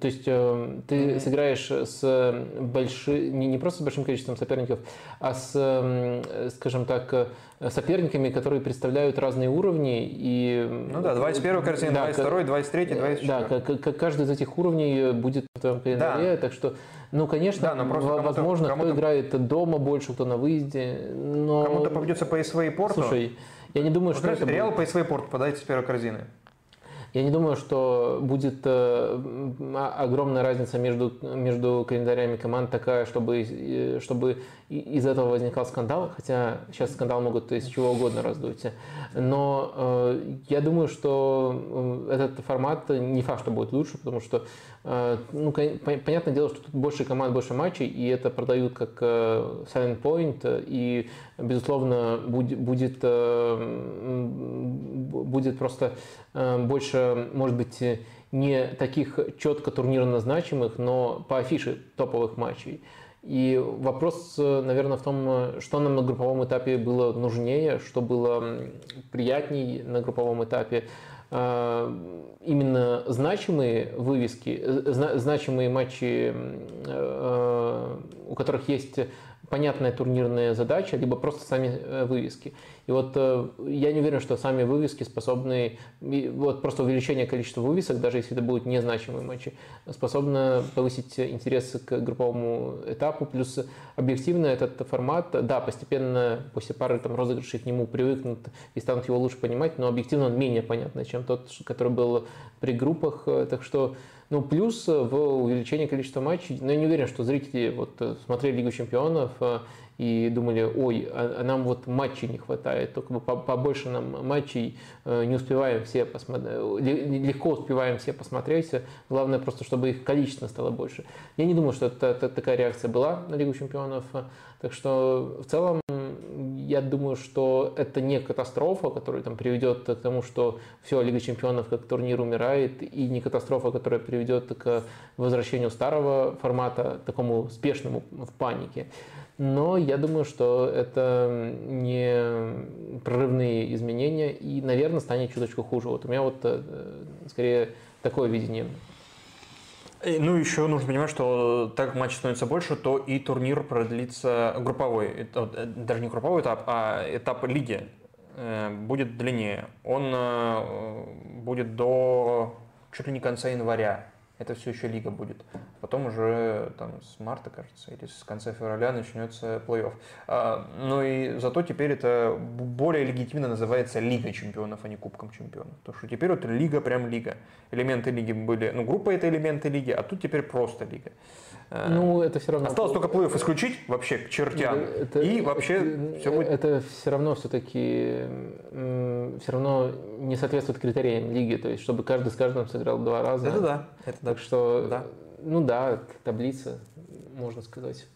то есть э, ты mm-hmm. сыграешь с большим, не, не просто с большим количеством соперников, а с, скажем так, соперниками, которые представляют разные уровни. И, ну да, 21 картина, да, 22, 23, 24. Да, каждый из этих уровней будет в твоем календаре, да. так что ну, конечно, да, но возможно, кому кто играет дома больше, кто на выезде. Но... Кому-то попадется по СВ и Порту. Слушай, я не думаю, вот что это Реал по СВ и Порту попадает с первой корзины. Я не думаю, что будет э, огромная разница между, между календарями команд такая, чтобы, э, чтобы из этого возникал скандал, хотя сейчас скандал могут из чего угодно раздуть. Но э, я думаю, что этот формат не факт, что будет лучше, потому что, ну, понятное дело, что тут больше команд, больше матчей, и это продают как silent point, и, безусловно, будет, будет, будет просто больше, может быть, не таких четко турнирно значимых, но по афише топовых матчей. И вопрос, наверное, в том, что нам на групповом этапе было нужнее, что было приятней на групповом этапе. А, именно значимые вывески, значимые матчи, у которых есть понятная турнирная задача, либо просто сами э, вывески. И вот э, я не уверен, что сами вывески способны, вот просто увеличение количества вывесок, даже если это будут незначимые матчи, способно повысить интерес к групповому этапу. Плюс объективно этот формат, да, постепенно после пары там, розыгрышей к нему привыкнут и станут его лучше понимать, но объективно он менее понятный, чем тот, который был при группах. Так что ну, плюс в увеличении количества матчей, но я не уверен, что зрители вот э, смотрели Лигу чемпионов э, и думали, ой, а, а нам вот матчей не хватает, только бы побольше нам матчей, э, не успеваем все посмотреть, легко успеваем все посмотреть, главное просто, чтобы их количество стало больше. Я не думаю, что это, это такая реакция была на Лигу чемпионов, так что в целом я думаю, что это не катастрофа, которая там приведет к тому, что все, Лига Чемпионов как турнир умирает, и не катастрофа, которая приведет к возвращению старого формата, такому спешному в панике. Но я думаю, что это не прорывные изменения, и, наверное, станет чуточку хуже. Вот у меня вот э, скорее такое видение. Ну, еще нужно понимать, что так как матч становится больше, то и турнир продлится групповой, э, даже не групповой этап, а этап лиги э, будет длиннее. Он э, будет до чуть ли не конца января это все еще лига будет. Потом уже там с марта, кажется, или с конца февраля начнется плей-офф. А, ну и зато теперь это более легитимно называется Лига чемпионов, а не Кубком чемпионов. Потому что теперь вот лига прям лига. Элементы лиги были, ну группа это элементы лиги, а тут теперь просто лига. Э, ну, это все равно... Осталось только плей исключить вообще к чертям. Это, и вообще это, все будет... Это все равно все-таки все равно не соответствует критериям лиги. То есть, чтобы каждый с каждым сыграл два раза. Это да. Это так что, да. ну да, таблица, можно сказать.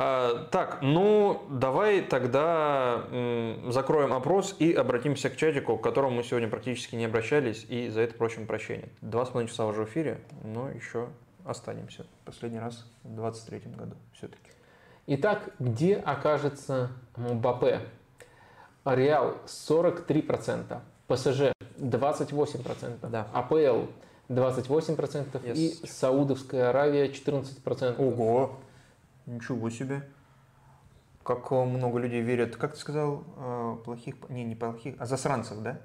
А, так, ну давай тогда м, закроем опрос и обратимся к чатику, к которому мы сегодня практически не обращались, и за это просим прощения. Два с половиной часа уже в эфире, но еще останемся. Последний раз в 23 году все-таки. Итак, где окажется Мбаппе? Реал 43%, ПСЖ 28%, да. АПЛ 28% yes. и Саудовская Аравия 14%. Ого! Ничего себе! Как много людей верят, как ты сказал, э, плохих, не, не плохих, а засранцев, да?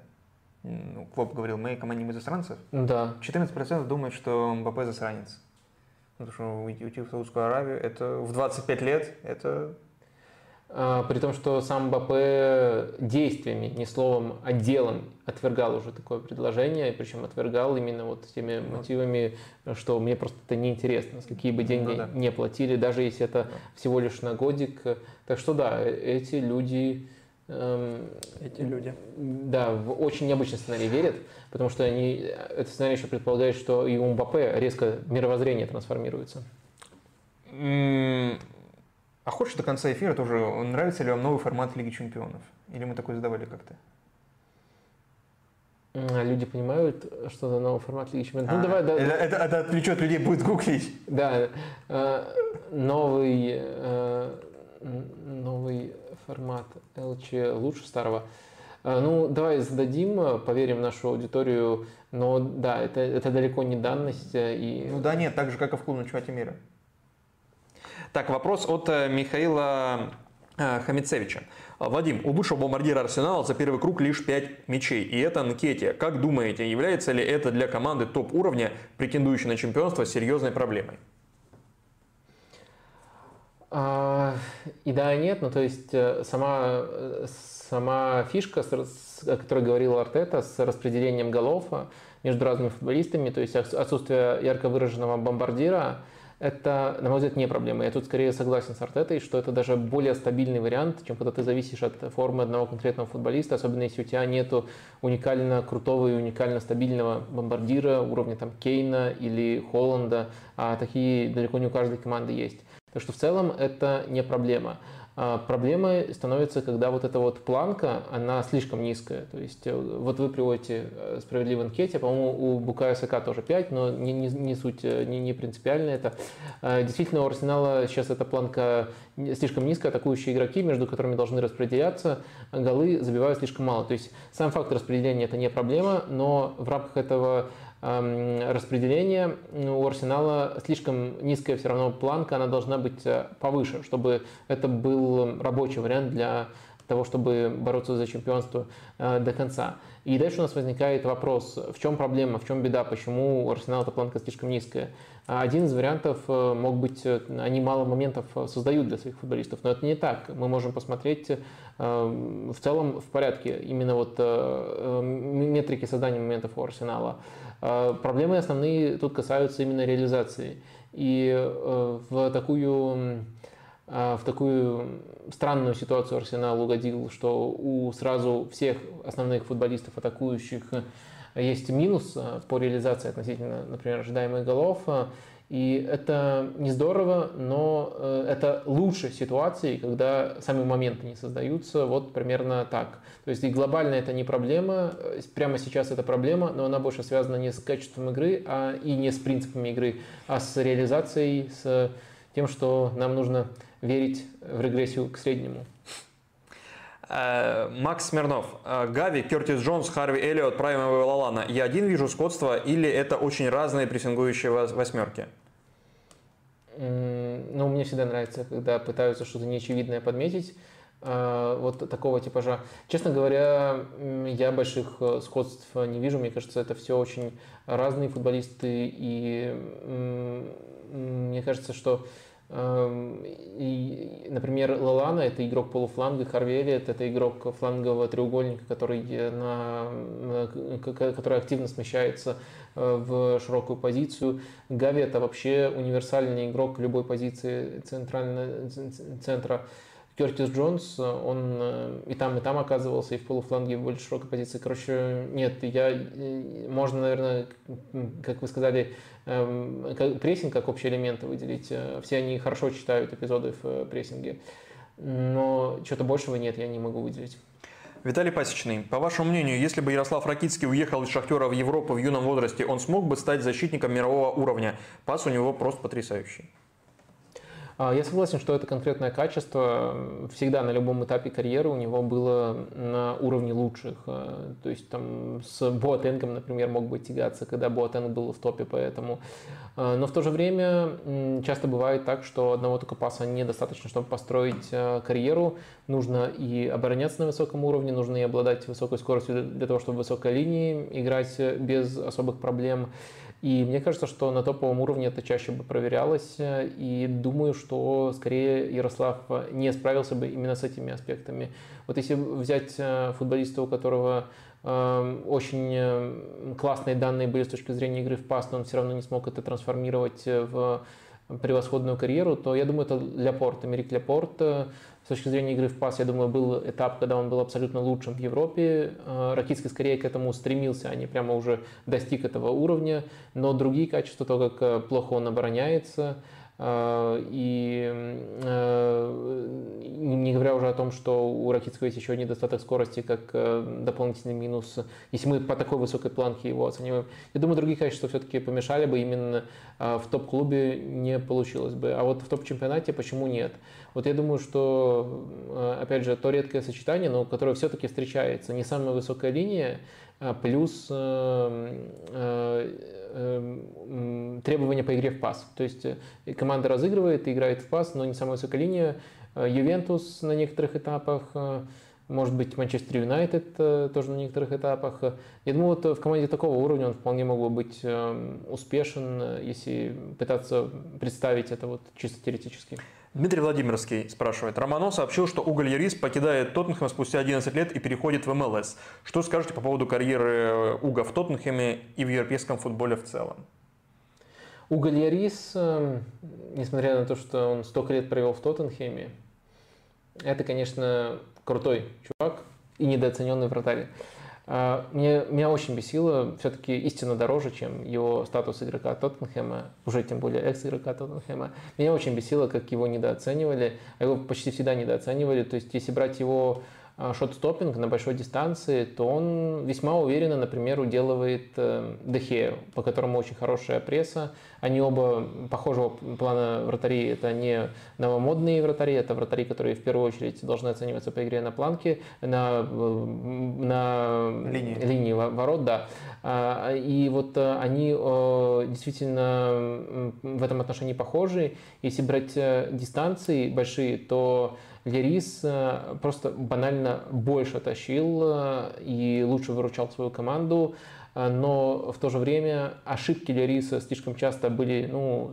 Ну, Клоп говорил, мы команде мы засранцев. Да. 14% думают, что МБП засранец. Потому что уйти в Саудовскую Аравию, это в 25 лет, это... А, при том, что сам МБП действиями, не словом, а делом отвергал уже такое предложение, причем отвергал именно вот теми мотивами, что мне просто это неинтересно, какие бы ну деньги ну, да. не платили, даже если это всего лишь на годик. Так что да, эти люди Эм, Эти люди. Да, в очень необычный сценарий верят, потому что они, этот сценарий еще предполагает, что и у Мбаппе резко мировоззрение трансформируется. А хочешь до конца эфира тоже, нравится ли вам новый формат Лиги Чемпионов? Или мы такой задавали как-то? А люди понимают, что за новый формат Лиги Чемпионов. Ну, а, давай, да, это, это, это отвлечет людей, будет гуглить. Да, э, новый, э, новый формат ЛЧ лучше старого. А, ну, давай зададим, поверим нашу аудиторию, но да, это, это далеко не данность. Э, и... Ну да, нет, так же, как и в клубном чемпионате мира. Так, вопрос от э, Михаила э, Хамицевича. Вадим, у бывшего бомбардира Арсенала за первый круг лишь 5 мячей, и это Нкетия. Как думаете, является ли это для команды топ-уровня, претендующей на чемпионство, серьезной проблемой? А, и да, и нет. Ну, то есть э, сама, э, сама фишка, о которой говорил Артета, с распределением голов э, между разными футболистами, то есть отсутствие ярко выраженного бомбардира, это, на мой взгляд, не проблема. Я тут скорее согласен с Артетой, что это даже более стабильный вариант, чем когда ты зависишь от формы одного конкретного футболиста, особенно если у тебя нет уникально крутого и уникально стабильного бомбардира уровня там Кейна или Холланда, а такие далеко не у каждой команды есть. Так что в целом это не проблема. А проблемой становится, когда вот эта вот планка, она слишком низкая. То есть э, вот вы приводите э, справедливой анкете, по-моему, у Букая СК тоже 5, но не, не, не суть, э, не, не принципиально это. Действительно, у Арсенала сейчас эта планка слишком низкая, атакующие игроки, между которыми должны распределяться, голы забивают слишком мало. То есть сам факт распределения это не проблема, но в рамках этого распределения у Арсенала слишком низкая все равно планка, она должна быть э, повыше, чтобы это был рабочий вариант для того, чтобы бороться за чемпионство э, до конца. И дальше у нас возникает вопрос, в чем проблема, в чем беда, почему у Арсенала эта планка слишком низкая. Один из вариантов э, мог быть, они мало моментов создают для своих футболистов, но это не так. Мы можем посмотреть в целом в порядке именно вот метрики создания моментов у Арсенала. Проблемы основные тут касаются именно реализации. И э, в такую, в такую странную ситуацию Арсенал угодил, что у сразу всех основных футболистов атакующих есть минус э, по реализации относительно, например, ожидаемых голов. И это не здорово, но э, это лучше ситуации, когда сами моменты не создаются. Вот примерно так. То есть и глобально это не проблема, э, прямо сейчас это проблема, но она больше связана не с качеством игры, а и не с принципами игры, а с реализацией, с тем, что нам нужно верить в регрессию к среднему. Э, Макс Смирнов. Гави, Кертис Джонс, Харви Эллиот, Прайм и Лалана. Я один вижу сходство или это очень разные прессингующие восьмерки? Ну, мне всегда нравится, когда пытаются что-то неочевидное подметить. А, вот такого типажа. Честно говоря, я больших э, сходств не вижу. Мне кажется, это все очень разные футболисты. И мне кажется, что и, например, Лалана – это игрок полуфланга, Харви Эллиот – это игрок флангового треугольника, который, на, который активно смещается Э, в широкую позицию. Гави это вообще универсальный игрок любой позиции центрального центра. Кертис Джонс, он э, и там, и там оказывался, и в полуфланге, и в более широкой позиции. Короче, нет, я, э, можно, наверное, как вы сказали, эм, прессинг как общий элемент выделить. Все они хорошо читают эпизоды в прессинге, но что-то большего нет, я не могу выделить. Виталий Пасечный, по вашему мнению, если бы Ярослав Ракитский уехал из «Шахтера» в Европу в юном возрасте, он смог бы стать защитником мирового уровня? Пас у него просто потрясающий. А, я согласен, что это конкретное качество всегда на любом этапе карьеры у него было на уровне лучших. А, то есть там с Боатенгом, например, мог бы тягаться, когда Боатенг был в топе, поэтому. А, но в то же время часто бывает так, что одного только паса недостаточно, чтобы построить карьеру. Нужно и обороняться на высоком уровне, нужно и обладать высокой скоростью для того, чтобы в высокой линии играть без особых проблем. И мне кажется, что на топовом уровне это чаще бы проверялось. И думаю, что скорее Ярослав не справился бы именно с этими аспектами. Вот если взять э, футболиста, у которого э, очень э, классные данные были с точки зрения игры в пас, но он все равно не смог это трансформировать в превосходную карьеру, то я думаю, это Ляпорт, Америк Ляпорт с точки зрения игры в пас, я думаю, был этап, когда он был абсолютно лучшим в Европе. Э, Ракитский скорее к этому стремился, а не прямо уже достиг этого уровня. Но другие качества, то, как э, плохо он обороняется, э, и не говоря уже о том, что у Ракитского есть еще недостаток скорости, как дополнительный минус, если мы по такой высокой планке его оцениваем. Я думаю, другие качества все-таки помешали бы, именно в топ-клубе не получилось бы. А вот в топ-чемпионате почему нет? Вот я думаю, что, э, опять же, то редкое сочетание, но которое все-таки встречается, не самая высокая линия, а плюс э, э, требования по игре в пас. То есть команда разыгрывает, играет в пас, но не самая высокая линия. Ювентус на некоторых этапах, может быть, Манчестер Юнайтед тоже на некоторых этапах. Я думаю, вот в команде такого уровня он вполне мог бы быть успешен, если пытаться представить это вот чисто теоретически. Дмитрий Владимирский спрашивает. Романо сообщил, что Уголь Ярис покидает Тоттенхэм спустя 11 лет и переходит в МЛС. Что скажете по поводу карьеры Уга в Тоттенхэме и в европейском футболе в целом? Уголь Ярис, эм, несмотря на то, что он столько лет провел в Тоттенхэме, это, конечно, крутой чувак и недооцененный вратарь. А, мне, меня очень бесило, все-таки истинно дороже, чем его статус игрока Тоттенхэма, уже тем более экс-игрока Тоттенхэма. Меня очень бесило, как его недооценивали, а его почти всегда недооценивали. То есть, если брать его шот-стоппинг на большой дистанции, то он весьма уверенно, например, уделывает э, Дехею, по которому очень хорошая пресса. Они оба похожего плана вратари. Это не новомодные вратари, это вратари, которые в первую очередь должны оцениваться по игре на планке, на, на линии. линии ворот, да. А, и вот э, они действительно в этом отношении похожи. Если брать э, дистанции большие, то Лерис э, просто банально больше тащил э, и лучше выручал свою команду, э, но в то же время ошибки Лериса слишком часто были ну,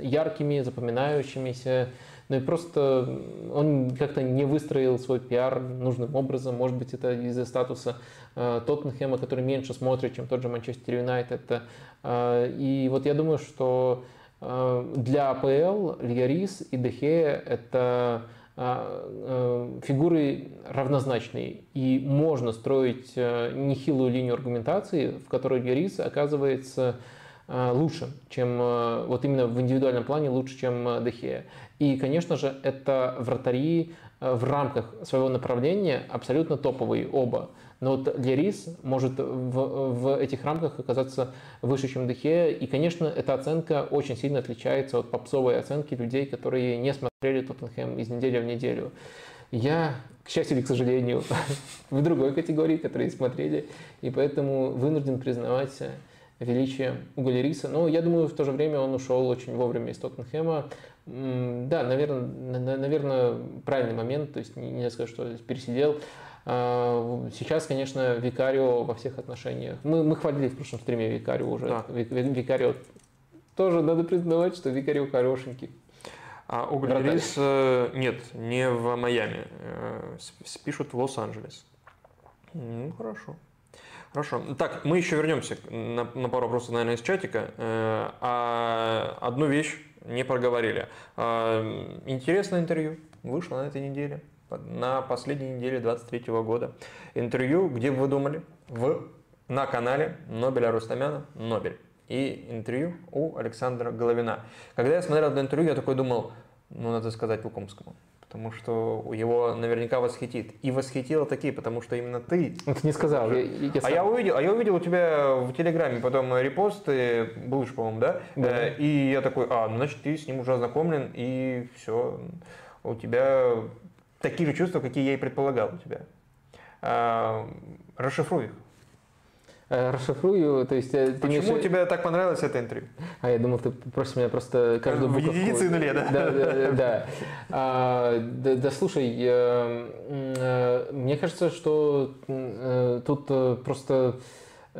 яркими, запоминающимися, ну и просто он как-то не выстроил свой пиар нужным образом. Может быть, это из-за статуса Тоттенхэма, который меньше смотрит, чем тот же Манчестер Юнайтед. И вот я думаю, что для АПЛ Льярис и Дехе это э, фигуры равнозначные, и можно строить э, нехилую линию аргументации, в которой Герис оказывается э, лучше, чем вот именно в индивидуальном плане лучше, чем Дехея. И, конечно же, это вратари в рамках своего направления абсолютно топовые оба. Но вот Лерис может в, в этих рамках оказаться выше, чем Дехе. И, конечно, эта оценка очень сильно отличается от попсовой оценки людей, которые не смотрели Тоттенхэм из недели в неделю. Я, к счастью или к сожалению, в другой категории, которые смотрели, и поэтому вынужден признавать величие Уго Лериса. Но я думаю, в то же время он ушел очень вовремя из Тоттенхэма. Да, наверное, наверное, правильный момент, то есть не сказать, что пересидел. А, сейчас, конечно, Викарио во всех отношениях. Мы, мы хвалили в прошлом стриме Викарио уже. Да. Викарио тоже надо признавать, что Викарио хорошенький. А Углерис э, нет, не в Майами. Э, пишут в Лос-Анджелес. Ну, хорошо. Хорошо. Так, мы еще вернемся на, на пару вопросов, наверное, из чатика. Э, а одну вещь не проговорили. Интересное интервью вышло на этой неделе на последней неделе 23 года. Интервью, где вы думали? В, на канале Нобеля Рустамяна «Нобель». И интервью у Александра Головина. Когда я смотрел это интервью, я такой думал, ну, надо сказать Лукомскому. Потому что его наверняка восхитит. И восхитило такие, потому что именно ты... Ну, ты не сказал. Я, я, я а, я увидел, а я увидел у тебя в Телеграме потом репосты, был по-моему, да? да? И я такой, а, ну, значит, ты с ним уже ознакомлен, и все, у тебя такие же чувства, какие я и предполагал у тебя. А, расшифруй их. Э, расшифрую, то есть... Э, ты Почему мне... тебе так понравилось это интервью? А я думал, ты просишь меня просто каждую буковку... В единице нуле, да? Да, да, да. А, да, да слушай, э, мне кажется, что тут просто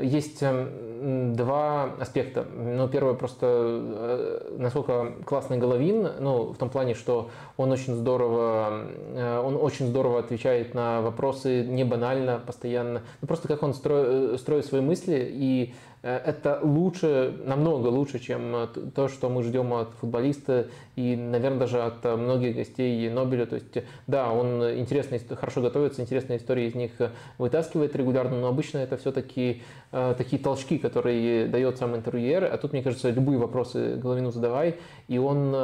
есть эм, два аспекта. Ну, первое просто, э, насколько классный Головин, ну, в том плане, что он очень здорово, э, он очень здорово отвечает на вопросы, не банально, постоянно. Ну, просто как он строит, строит свои мысли и Э, это лучше, намного лучше, чем э, то, что мы ждем от футболиста и, наверное, даже от э, многих гостей Нобеля. То есть, да, он интересно, хорошо готовится, интересные истории из них вытаскивает регулярно, но обычно это все-таки такие толчки, которые дает сам интервьюер. А тут, мне кажется, любые вопросы Головину задавай, и он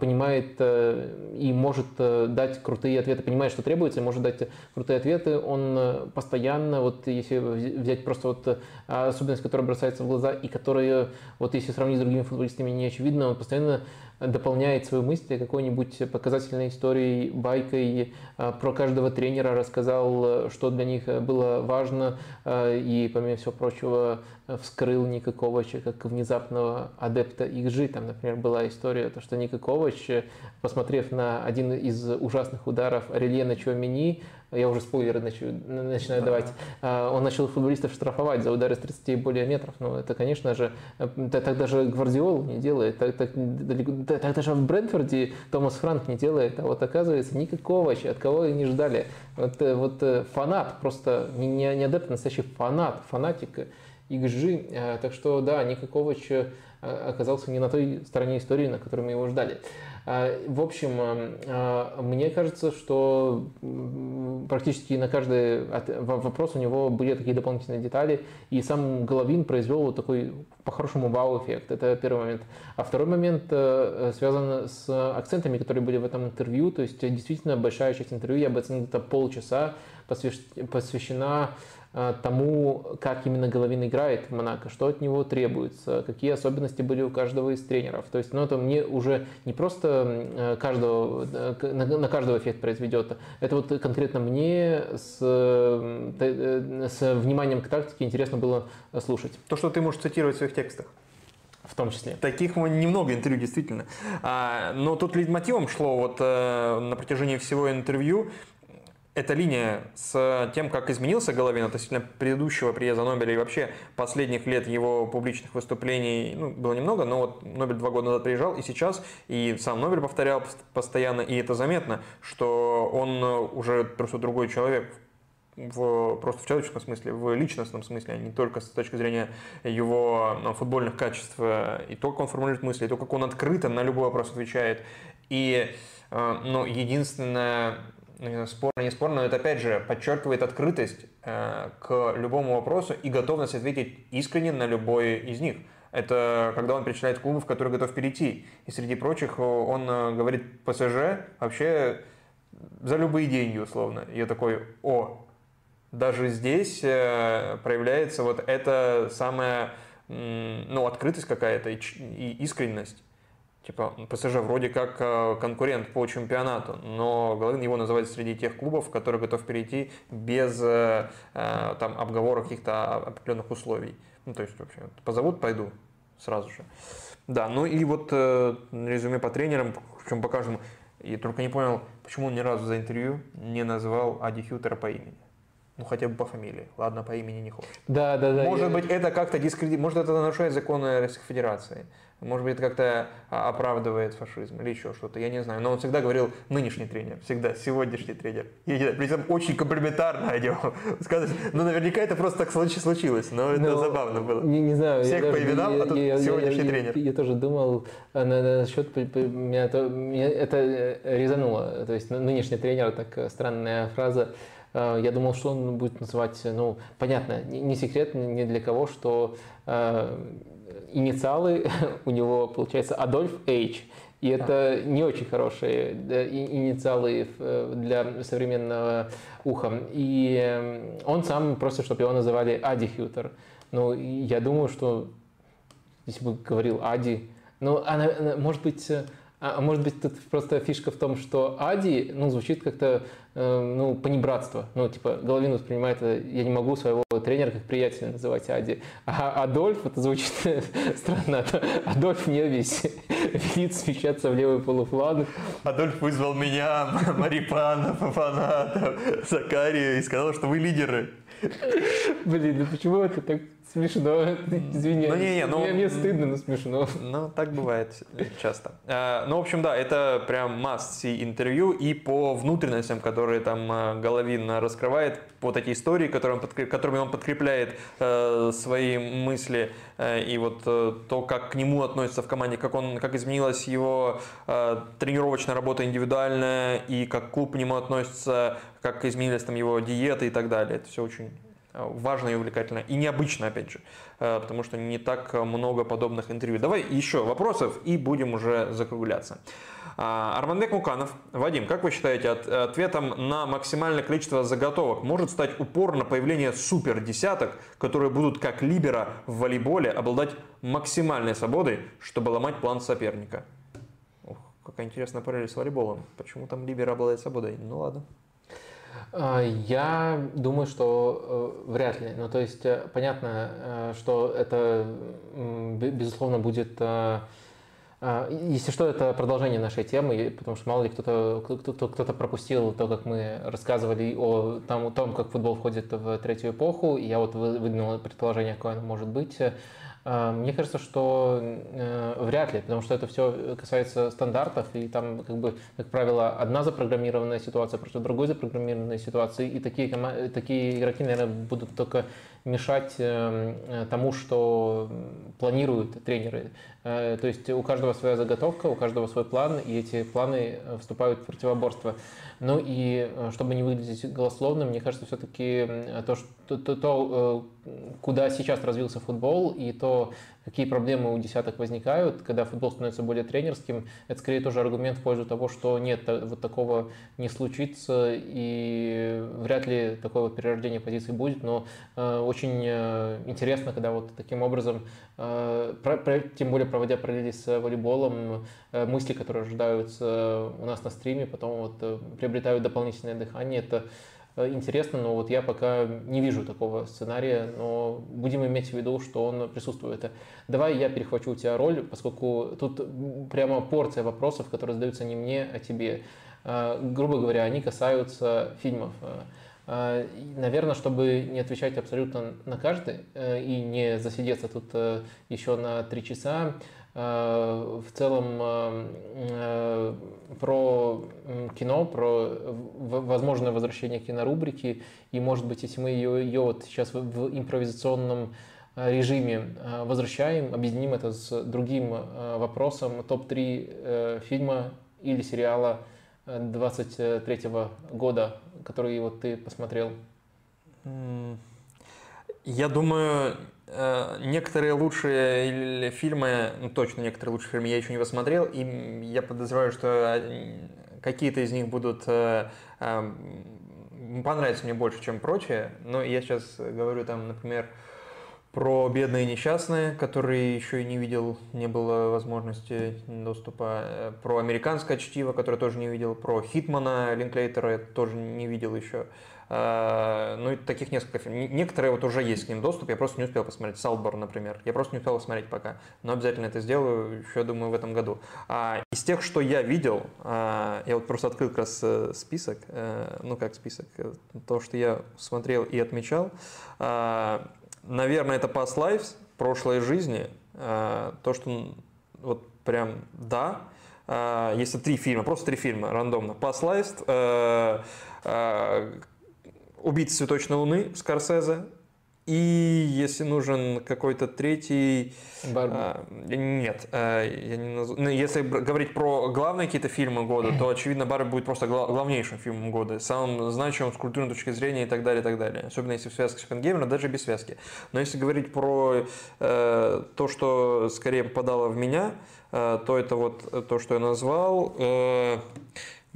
понимает и может дать крутые ответы, понимает, что требуется, и может дать крутые ответы. Он постоянно, вот если взять просто вот особенность, которая бросается бросается в глаза и которые, вот если сравнить с другими футболистами, не очевидно, он постоянно дополняет свои мысли какой-нибудь показательной историей, байкой а, про каждого тренера, рассказал, что для них было важно, и, помимо всего прочего, вскрыл Ника Ковача как внезапного адепта XG. Там, например, была история, то, что Ника Ковач, посмотрев на один из ужасных ударов Арельена Чуамини, я уже спойлеры начинаю, начинаю да. давать, он начал футболистов штрафовать за удары с 30 и более метров. Ну, это, конечно же, так даже Гвардиол не делает, так, так, так даже в Брэнфорде Томас Франк не делает, а вот оказывается никакого вообще, от кого и не ждали. Вот, э, вот э, фанат, просто не, не адепт, а настоящий фанат, фанатик XG. Э, так что да, Ника Ковач оказался не на той стороне истории, на которой мы его ждали. В общем, мне кажется, что практически на каждый вопрос у него были такие дополнительные детали, и сам Головин произвел вот такой по-хорошему вау-эффект. Это первый момент. А второй момент связан с акцентами, которые были в этом интервью, то есть действительно большая часть интервью, я бы оценил это полчаса, посвящена Э, тому, как именно Головин играет в Монако, что от него требуется, какие особенности были у каждого из тренеров. То есть, ну, это мне уже не просто э, каждого, э, на каждого эффект произведет, это вот конкретно мне с, с вниманием к тактике интересно было слушать. То, что ты можешь цитировать в своих текстах. В том числе. Таких немного интервью, действительно. А, но тут лейтмотивом шло вот на протяжении всего интервью эта линия с тем, как изменился Головин относительно предыдущего приезда Нобеля и вообще последних лет его публичных выступлений, ну, было немного, но вот Нобель два года назад приезжал, и сейчас, и сам Нобель повторял постоянно, и это заметно, что он уже просто другой человек в, просто в человеческом смысле, в личностном смысле, а не только с точки зрения его ну, футбольных качеств, и то, как он формулирует мысли, и то, как он открыто на любой вопрос отвечает. И э, ну, единственное, спорно, не спорно, но это опять же подчеркивает открытость э, к любому вопросу и готовность ответить искренне на любой из них. Это когда он перечисляет клубы, в которые готов перейти. И среди прочих он э, говорит ПСЖ вообще за любые деньги условно. И я такой, о, даже здесь э, проявляется вот эта самая ну, открытость какая-то и искренность. Типа, ПСЖ вроде как э, конкурент по чемпионату, но Головин его называет среди тех клубов, которые готов перейти без э, э, там, обговоров каких-то определенных условий. Ну, то есть, вообще, позовут, пойду сразу же. Да, ну и вот резюме по тренерам, причем по каждому. Я только не понял, почему он ни разу за интервью не назвал Ади Хютера по имени. Ну, хотя бы по фамилии. Ладно, по имени не хочет. Да, да, да. Может я... быть, это как-то дискредит... Может, это нарушает законы Российской Федерации. Может быть, это как-то а, оправдывает фашизм или еще что-то, я не знаю. Но он всегда говорил нынешний тренер, всегда, сегодняшний тренер. И причем очень комплиментарно о нем сказать. Ну, наверняка это просто так случилось, но это но, забавно было. Не, не знаю. Всех я по именам, я, а тут я, сегодняшний я, тренер. Я, я тоже думал а, на, насчет, меня, то, меня это э, резануло. То есть нынешний тренер, так э, странная фраза. А, я думал, что он будет называть, ну, понятно, не секрет ни для кого, что инициалы у него, получается, Адольф H. И это не очень хорошие инициалы э, для современного уха. И эм, он сам просто, чтобы его называли Ади Хьютер. Ну, я думаю, что если бы говорил Ади, ну, она, может быть, э, а, а может быть, тут просто фишка в том, что Ади, ну, звучит как-то, э, ну, понебратство. Ну, типа, Головин воспринимает это, я не могу своего тренера как приятеля называть Ади. А Адольф, это звучит странно. Адольф мне весь велит смещаться в левый полуфланг. Адольф вызвал меня, Марипана, Фафаната, Закарию и сказал, что вы лидеры. Блин, ну почему это так смешно. Извини. Ну, не, не, ну, мне, мне стыдно, но смешно. Ну, так бывает часто. А, ну, в общем, да, это прям must интервью. И по внутренностям, которые там а, Головин раскрывает, вот эти истории, которые он которыми он подкрепляет э, свои мысли, э, и вот э, то, как к нему относятся в команде, как, он, как изменилась его э, тренировочная работа индивидуальная, и как клуб к нему относится, как изменились там его диеты и так далее. Это все очень Э, важно и увлекательно. И необычно, опять же, э, потому что не так много подобных интервью. Давай еще вопросов и будем уже закругляться. А, Арманбек Муканов. Вадим, как вы считаете, от, ответом на максимальное количество заготовок может стать упор на появление супер десяток, которые будут как либера в волейболе обладать максимальной свободой, чтобы ломать план соперника? Ох, какая интересная параллель с волейболом. Почему там либера обладает свободой? Ну ладно. А, я думаю, что э, вряд ли. Ну, то есть, э, понятно, э, что это, безусловно, будет если что, это продолжение нашей темы, потому что мало ли кто-то кто-то, кто-то пропустил то, как мы рассказывали о том, том, как футбол входит в третью эпоху, и я вот выдвинул предположение, какое оно может быть. Мне кажется, что вряд ли, потому что это все касается стандартов, и там, как бы, как правило, одна запрограммированная ситуация против другой запрограммированной ситуации, и такие, такие игроки, наверное, будут только мешать тому, что планируют тренеры. То есть у каждого своя заготовка, у каждого свой план, и эти планы вступают в противоборство. Ну и чтобы не выглядеть голословным, мне кажется, все-таки то, что, то, то, куда сейчас развился футбол и то, какие проблемы у десяток возникают, когда футбол становится более тренерским, это скорее тоже аргумент в пользу того, что нет, вот такого не случится, и вряд ли такое вот перерождение позиций будет, но э, очень э, интересно, когда вот таким образом, э, про, про, тем более проводя параллели с волейболом, э, мысли, которые рождаются у нас на стриме, потом вот э, приобретают дополнительное дыхание, это Э, интересно, но вот я пока не вижу такого сценария, но будем иметь в виду, что он присутствует. Давай я перехвачу у тебя роль, поскольку тут прямо порция вопросов, которые задаются не мне, а тебе. Э, грубо говоря, они касаются фильмов. Э, наверное, чтобы не отвечать абсолютно на каждый и не засидеться тут еще на три часа, Э, в целом про кино, про возможное возвращение кинорубрики. И, может быть, если мы ее, ее вот сейчас в импровизационном режиме возвращаем, объединим это с другим вопросом топ-3 фильма или сериала 23 года, который вот ты посмотрел. Я думаю, некоторые лучшие фильмы, ну точно некоторые лучшие фильмы я еще не посмотрел, и я подозреваю, что какие-то из них будут э, э, понравятся мне больше, чем прочие. Но я сейчас говорю там, например, про «Бедные несчастные», которые еще и не видел, не было возможности доступа. Про «Американское чтиво», которое тоже не видел. Про «Хитмана» Линклейтера тоже не видел еще. А, ну, и таких несколько фильмов. Некоторые вот уже есть к ним доступ, я просто не успел посмотреть. Салбор, например. Я просто не успел посмотреть пока. Но обязательно это сделаю еще, думаю, в этом году. А из тех, что я видел, а, я вот просто открыл как раз э, список, э, ну, как список, э, то, что я смотрел и отмечал. Наверное, это Past Lives, прошлой жизни. То, что вот прям да, если три фильма, просто три фильма рандомно. Past Lives, «Убийца цветочной луны» Скорсезе, и если нужен какой-то третий... А, нет, а, я не наз... ну, если говорить про главные какие-то фильмы года, то, очевидно, Барби будет просто глав... главнейшим фильмом года, самым значимым с культурной точки зрения и так далее, и так далее. Особенно если в связке с Оппенгеймером, даже без связки. Но если говорить про э, то, что скорее попадало в меня, э, то это вот то, что я назвал... Э,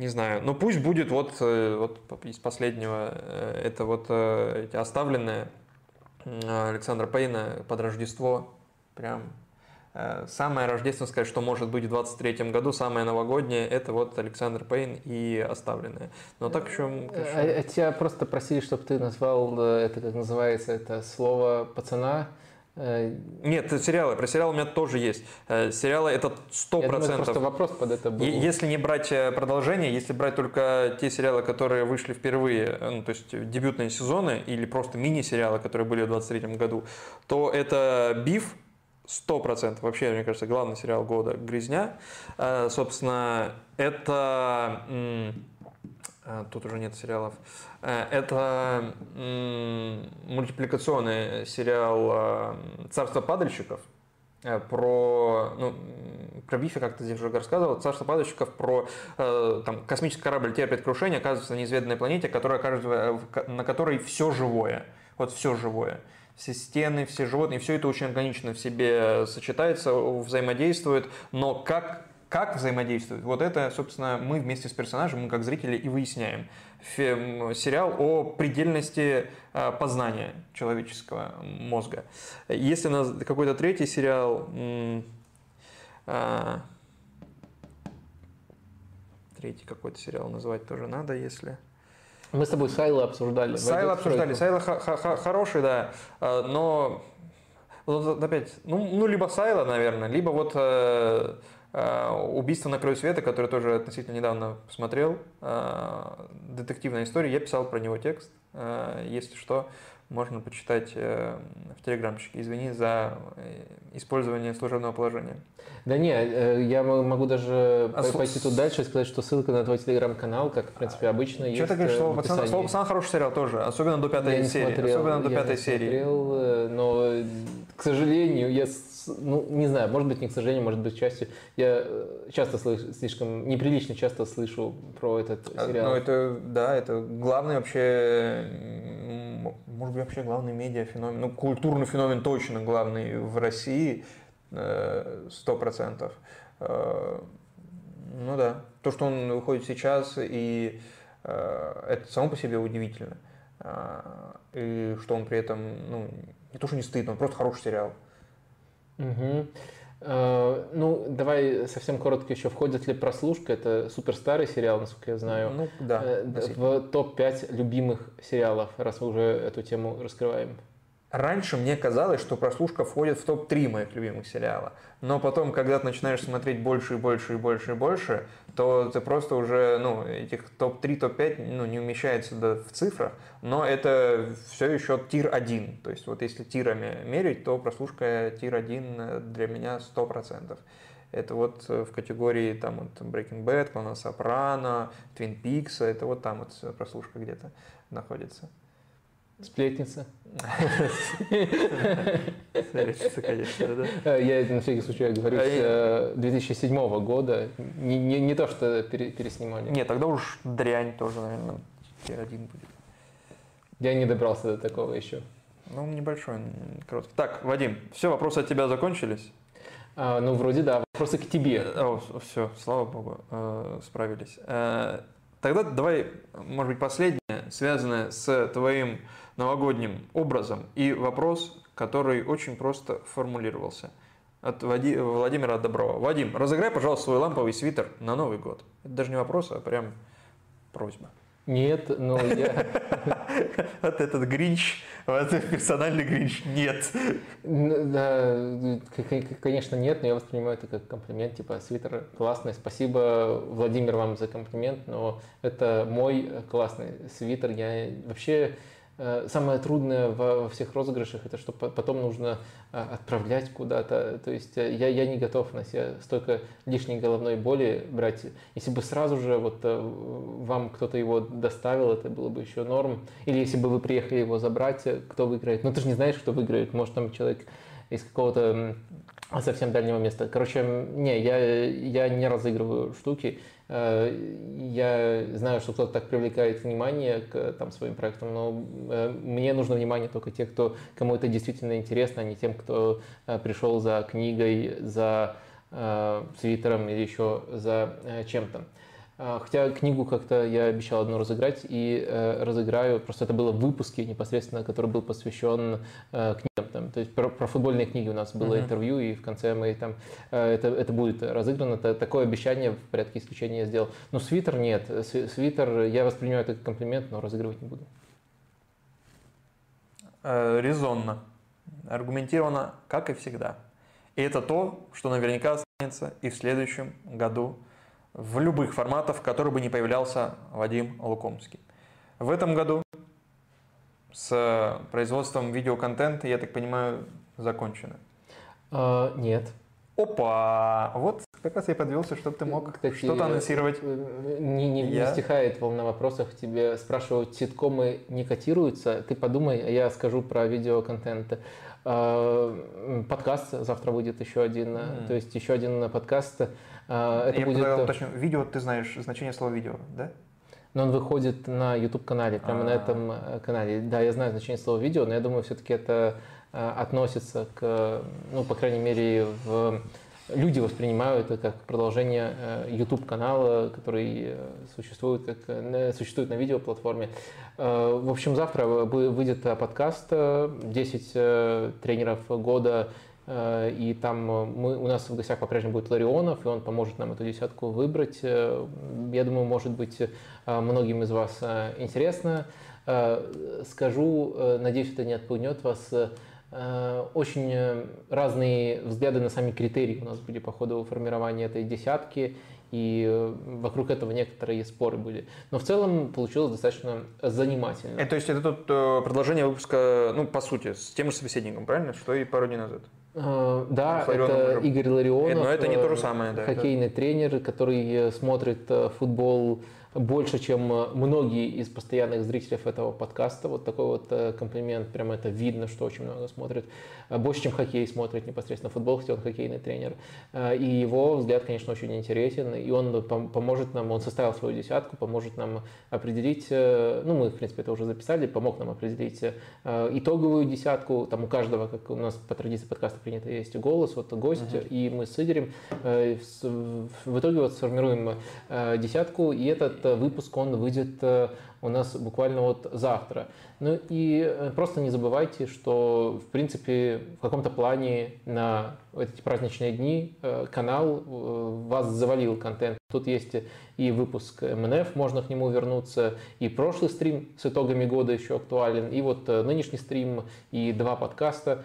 не знаю. Но пусть будет вот, э, вот из последнего, э, это вот э, эти оставленные Александра Пейна под Рождество. Прям самое рождественское, что может быть в 23 году, самое новогоднее, это вот Александр Пейн и оставленные. Но так еще... Конечно... А, а тебя просто просили, чтобы ты назвал это, как называется, это слово пацана, Нет, сериалы. Про сериалы у меня тоже есть. Э, сериалы это сто процентов. Просто вопрос под это был. Если не брать э, продолжение, если брать только те сериалы, которые вышли впервые, ну, то есть дебютные сезоны или просто мини-сериалы, которые были в 23 году, то это «Биф», сто процентов. Вообще, мне кажется, главный сериал года «Грязня». Собственно, это тут уже нет сериалов. Э, это мультипликационный сериал а, «Царство падальщиков», э, про, ну, про Бифи как-то здесь уже рассказывал, царство падальщиков, про э, там, космический корабль терпит крушение, оказывается на неизведанной планете, которая, на которой все живое. Вот все живое. Все стены, все животные, все это очень органично в себе сочетается, взаимодействует, но как как взаимодействуют? Вот это, собственно, мы вместе с персонажем, мы как зрители и выясняем. Сериал о предельности а, познания человеческого мозга. Если у нас какой-то третий сериал... А, третий какой-то сериал назвать тоже надо, если... Мы с тобой Сайла обсуждали. Сайла обсуждали. Сайла хороший, да. А, но вот опять, ну, ну либо Сайла, наверное, либо вот э, Э, Убийство на краю света, которое тоже относительно недавно посмотрел. Э, детективная история. Я писал про него текст. Э, если что, можно почитать э, в телеграмчике. Извини за э, использование служебного положения. Да не, э, я могу даже А пойти с- тут дальше и сказать, что ссылка на твой телеграм-канал, как, в принципе, обычно есть Что ты говоришь, слово пацан, слово пацан хороший сериал тоже, особенно до пятой Я серии. смотрел, особенно до я пятой серии. смотрел, но, к сожалению, я, ну, не знаю, может быть, не к сожалению, может быть, к счастью, я часто слышу, слишком, неприлично часто слышу про этот А, сериал. Ну, это, да, это главный вообще, может быть, вообще главный медиа феномен, ну, культурный феномен точно главный в России, э, сто процентов. Э, Ну да, то, что он выходит сейчас, и э, это само по себе удивительно. И что он при этом, ну, не то, что не стыдно, он просто хороший сериал. Мгм. Э, Ну, давай совсем коротко еще. Входит ли «Прослушка»? Это супер старый сериал, насколько я знаю. Ну, да. Э. В топ-5 любимых сериалов, раз мы уже эту тему раскрываем. Раньше мне казалось, что прослушка входит в топ-3 моих любимых сериала. Но потом, когда ты начинаешь смотреть больше и больше и больше и больше, то ты просто уже, ну, этих топ-3, топ-5, ну, не умещается да, в цифрах, но это все еще tier-1. То есть вот если tier ами мерить, то прослушка tier-1 для меня 100%. Это вот э, в категории там вот Breaking Bad, Клана Сопрано, Twin Peaks, это вот там вот прослушка где-то находится. Сплетница. Смотрится, конечно, да. Э, Я это на всякий случай говорю, А с я- э, 2007 года. Не, не- не то, что пере- переснимали. Нет, тогда уж дрянь тоже, наверное, тир-1 будет. Я не добрался до такого еще. Ну, небольшой, короткий. Так, Вадим, все, вопросы от тебя закончились? А, ну, вроде да. Вопросы к тебе. О, все, слава богу, э, справились. Э, Тогда давай, может быть, последнее, связанное с твоим новогодним образом, и вопрос, который очень просто формулировался. От Вади- Владимира Доброва. Вадим, разыграй, пожалуйста, свой ламповый свитер на Новый год. Это даже не вопрос, а прям просьба. Нет, ну я... Вот этот гринч, вот этот персональный гринч, нет. Конечно, нет, но я воспринимаю это как комплимент, типа, свитер классный, спасибо, Владимир, вам за комплимент, но это мой классный свитер, я вообще... э, Самое трудное во всех розыгрышах это что по- потом нужно э, отправлять куда-то. То есть э, я, я не готов на себя столько лишней головной боли брать. Если бы сразу же вот вам кто-то его доставил, это было бы еще норм. Или если бы вы приехали его забрать, кто выиграет. Ну ты же не знаешь, кто выиграет. Может там человек из какого-то совсем дальнего места. Короче, не, я, я не разыгрываю штуки. Э, Я знаю, что кто-то так привлекает внимание к там, своим проектам, но э, мне нужно внимание только тех, кто, кому это действительно интересно, а не тем, кто э, пришел за книгой, за свитером или еще за чем-то. А, Хотя книгу как-то я обещал одну разыграть и э, разыграю. Просто это было в выпуске непосредственно, который был посвящен э, книгам. Там. То есть про, про футбольные книги у нас было Мгм. интервью, и в конце мы там э, это, это будет разыграно. Это, такое обещание в порядке исключения я сделал. Но свитер нет. Сви- Свитер я воспринимаю это как комплимент, но разыгрывать не буду. Э, резонно, аргументированно, как и всегда. И это то, что наверняка останется и в следующем году в любых форматах, в которых бы не появлялся Вадим Лукомский. В этом году с производством видеоконтента, я так понимаю, закончено. А, нет. Опа! Вот как раз я подвелся, чтобы ты мог что-то анонсировать. э, Не, не, не Я- стихает волна вопросов. Тебе спрашивают, ситкомы не котируются? Ты подумай, а я скажу про видеоконтент. М, Подкаст завтра выйдет еще один, э, М. то есть еще один подкаст. А, Это я будет, э, уточню. Видео, ты знаешь значение слова видео, да? но он выходит на YouTube канале, прямо на А. этом э, канале. Да, я знаю значение слова видео, но я думаю, все-таки это э, относится к, ну, по крайней мере, в люди воспринимают это как продолжение э, YouTube канала, который э, существует как э, существует на видеоплатформе. В общем, завтра вы- выйдет подкаст э, 10 э, тренеров года И там мы, у нас в гостях по-прежнему будет Ларионов, и он поможет нам эту десятку выбрать. Я думаю, может быть, многим из вас интересно. Скажу, надеюсь, это не отпугнет вас. Э, Очень э, разные взгляды на сами критерии у нас были по ходу формирования этой десятки. и э, вокруг этого некоторые споры были. Но в целом получилось достаточно занимательно. Это, то есть это тут продолжение выпуска, ну, по сути, с тем же собеседником, правильно? Что и пару дней назад. Да, Ларионов это уже... Игорь Ларионов. Но это не то же самое, да. Хоккейный тренер, который смотрит футбол больше, чем э, многие из постоянных зрителей этого подкаста. Вот такой вот э, комплимент, прямо это видно, что очень много смотрит. Э, больше, чем хоккей смотрит непосредственно футбол, хотя он хоккейный тренер. И его взгляд, конечно, очень интересен, и он поможет нам, он составил свою десятку, поможет нам определить, ну, мы, в принципе, это уже записали, помог нам определить итоговую десятку, там у каждого, как у нас по традиции подкаста принято, есть голос, вот гость, uh-huh. и мы с Игорем в итоге вот сформируем десятку, и этот выпуск, он выйдет э, у нас буквально вот завтра. Ну и э, просто не забывайте, что в принципе в каком-то плане на эти праздничные дни э, канал вас завалил контент. Тут есть и выпуск МНФ, можно к нему вернуться, и прошлый стрим с итогами года еще актуален, и вот нынешний стрим, и два подкаста.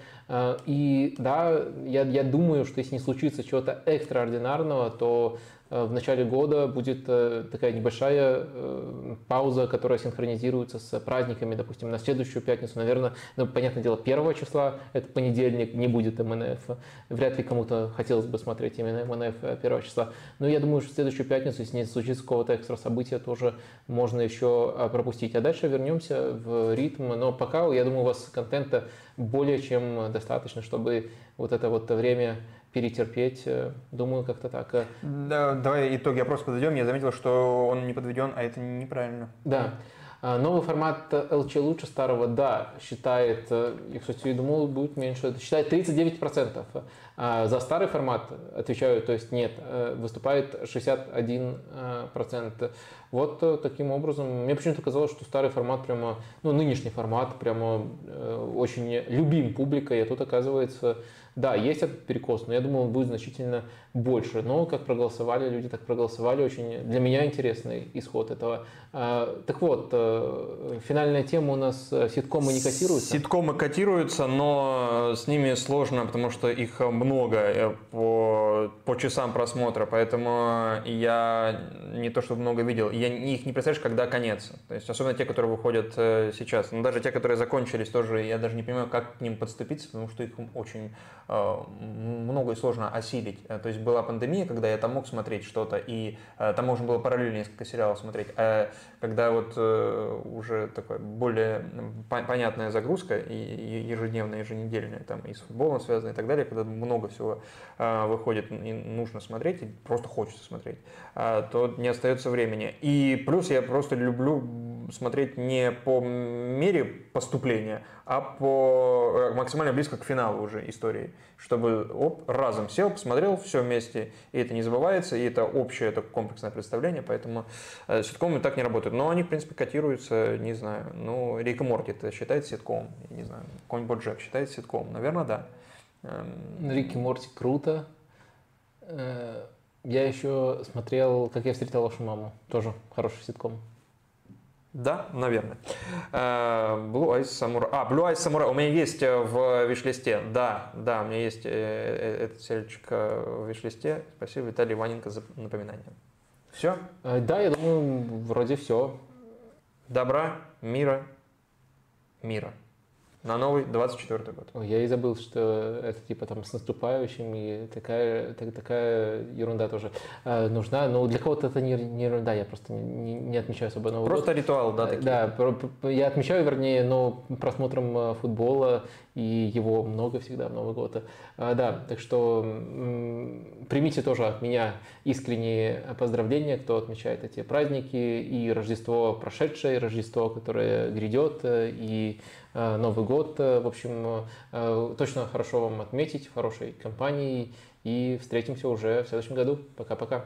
И да, я, я думаю, что если не случится чего-то экстраординарного, то Э, в начале года будет э, такая небольшая э, пауза, которая синхронизируется с праздниками, допустим, на следующую пятницу, наверное, ну, понятное дело, первого числа, это понедельник, не будет МНФ. Вряд ли кому-то хотелось бы смотреть именно МНФ первого числа. Но я думаю, что в следующую пятницу, если не случится какого-то экстра события, тоже можно еще пропустить. А дальше вернемся в ритм. Но пока, я думаю, у вас контента более чем достаточно, чтобы вот это вот время перетерпеть. Э, думаю, как-то так. Э. Да, давай итоги опроса подведем. Я заметил, что он не подведен, а это неправильно. Да. А, новый формат LC лучше старого, да, считает, э, я, кстати, думал, будет меньше, считает 39%. А за старый формат, отвечаю, то есть нет, выступает 61%. Вот таким образом, мне почему-то казалось, что старый формат прямо, ну, нынешний формат прямо очень любим публикой, а тут оказывается да, есть этот перекос, но я думаю, он будет значительно больше. Но как проголосовали люди, так проголосовали. Очень для меня интересный исход этого. А, так вот, э, финальная тема у нас э, ситкомы не котируются. Ситкомы котируются, но с ними сложно, потому что их много э, по, по часам просмотра, поэтому я не то чтобы много видел, я их не представляешь, когда конец. То есть особенно те, которые выходят сейчас. Но даже те, которые закончились, тоже я даже не понимаю, как к ним подступиться, потому что их очень много и сложно осилить. То есть была пандемия, когда я там мог смотреть что-то, и э, там можно было параллельно несколько сериалов смотреть. А когда вот э, уже такая более понятная загрузка, и ежедневная, еженедельная, там и с футболом связанная и так далее, когда много всего э, выходит и нужно смотреть, и просто хочется смотреть, э, то не остается времени. И плюс я просто люблю смотреть не по мере поступления, а по э, максимально близко к финалу уже истории, чтобы оп, разом сел, посмотрел все вместе, и это не забывается, и это общее, это комплексное представление, поэтому э, ситкомы так не работают. Но они, в принципе, котируются, не знаю, ну, Рик и Морти это считает ситком, не знаю, конь Боджек считает ситком, наверное, да. Эм, Рик и Морти круто. Я еще смотрел «Как я встретил вашу маму», тоже хороший ситком. Да, наверное. Э, Blue Eyes Samurai. А, Blue Eyes Samurai у меня есть э, в виш-листе. Да, да, у меня есть э, этот сериальчик в виш-листе. Спасибо, Виталий Иваненко, за напоминание. Все? Да, я думаю, вроде все. Добра, мира, мира на новый 24 год. Ой, я и забыл, что это типа там с наступающим, и такая, так, такая ерунда тоже э, нужна. Но для кого-то это не, не ерунда, я просто не, не отмечаю особо Новый Просто год. ритуал, да, такие? Да, я отмечаю, вернее, но просмотром э, футбола, и его много всегда в Новый год. А, да, так что примите тоже от меня искренние поздравления, кто отмечает эти праздники, и Рождество прошедшее, и Рождество, которое грядет, э, и Э, Новый год. Э, в общем, точно хорошо вам отметить, в хорошей компании. И встретимся уже в следующем году. Пока-пока.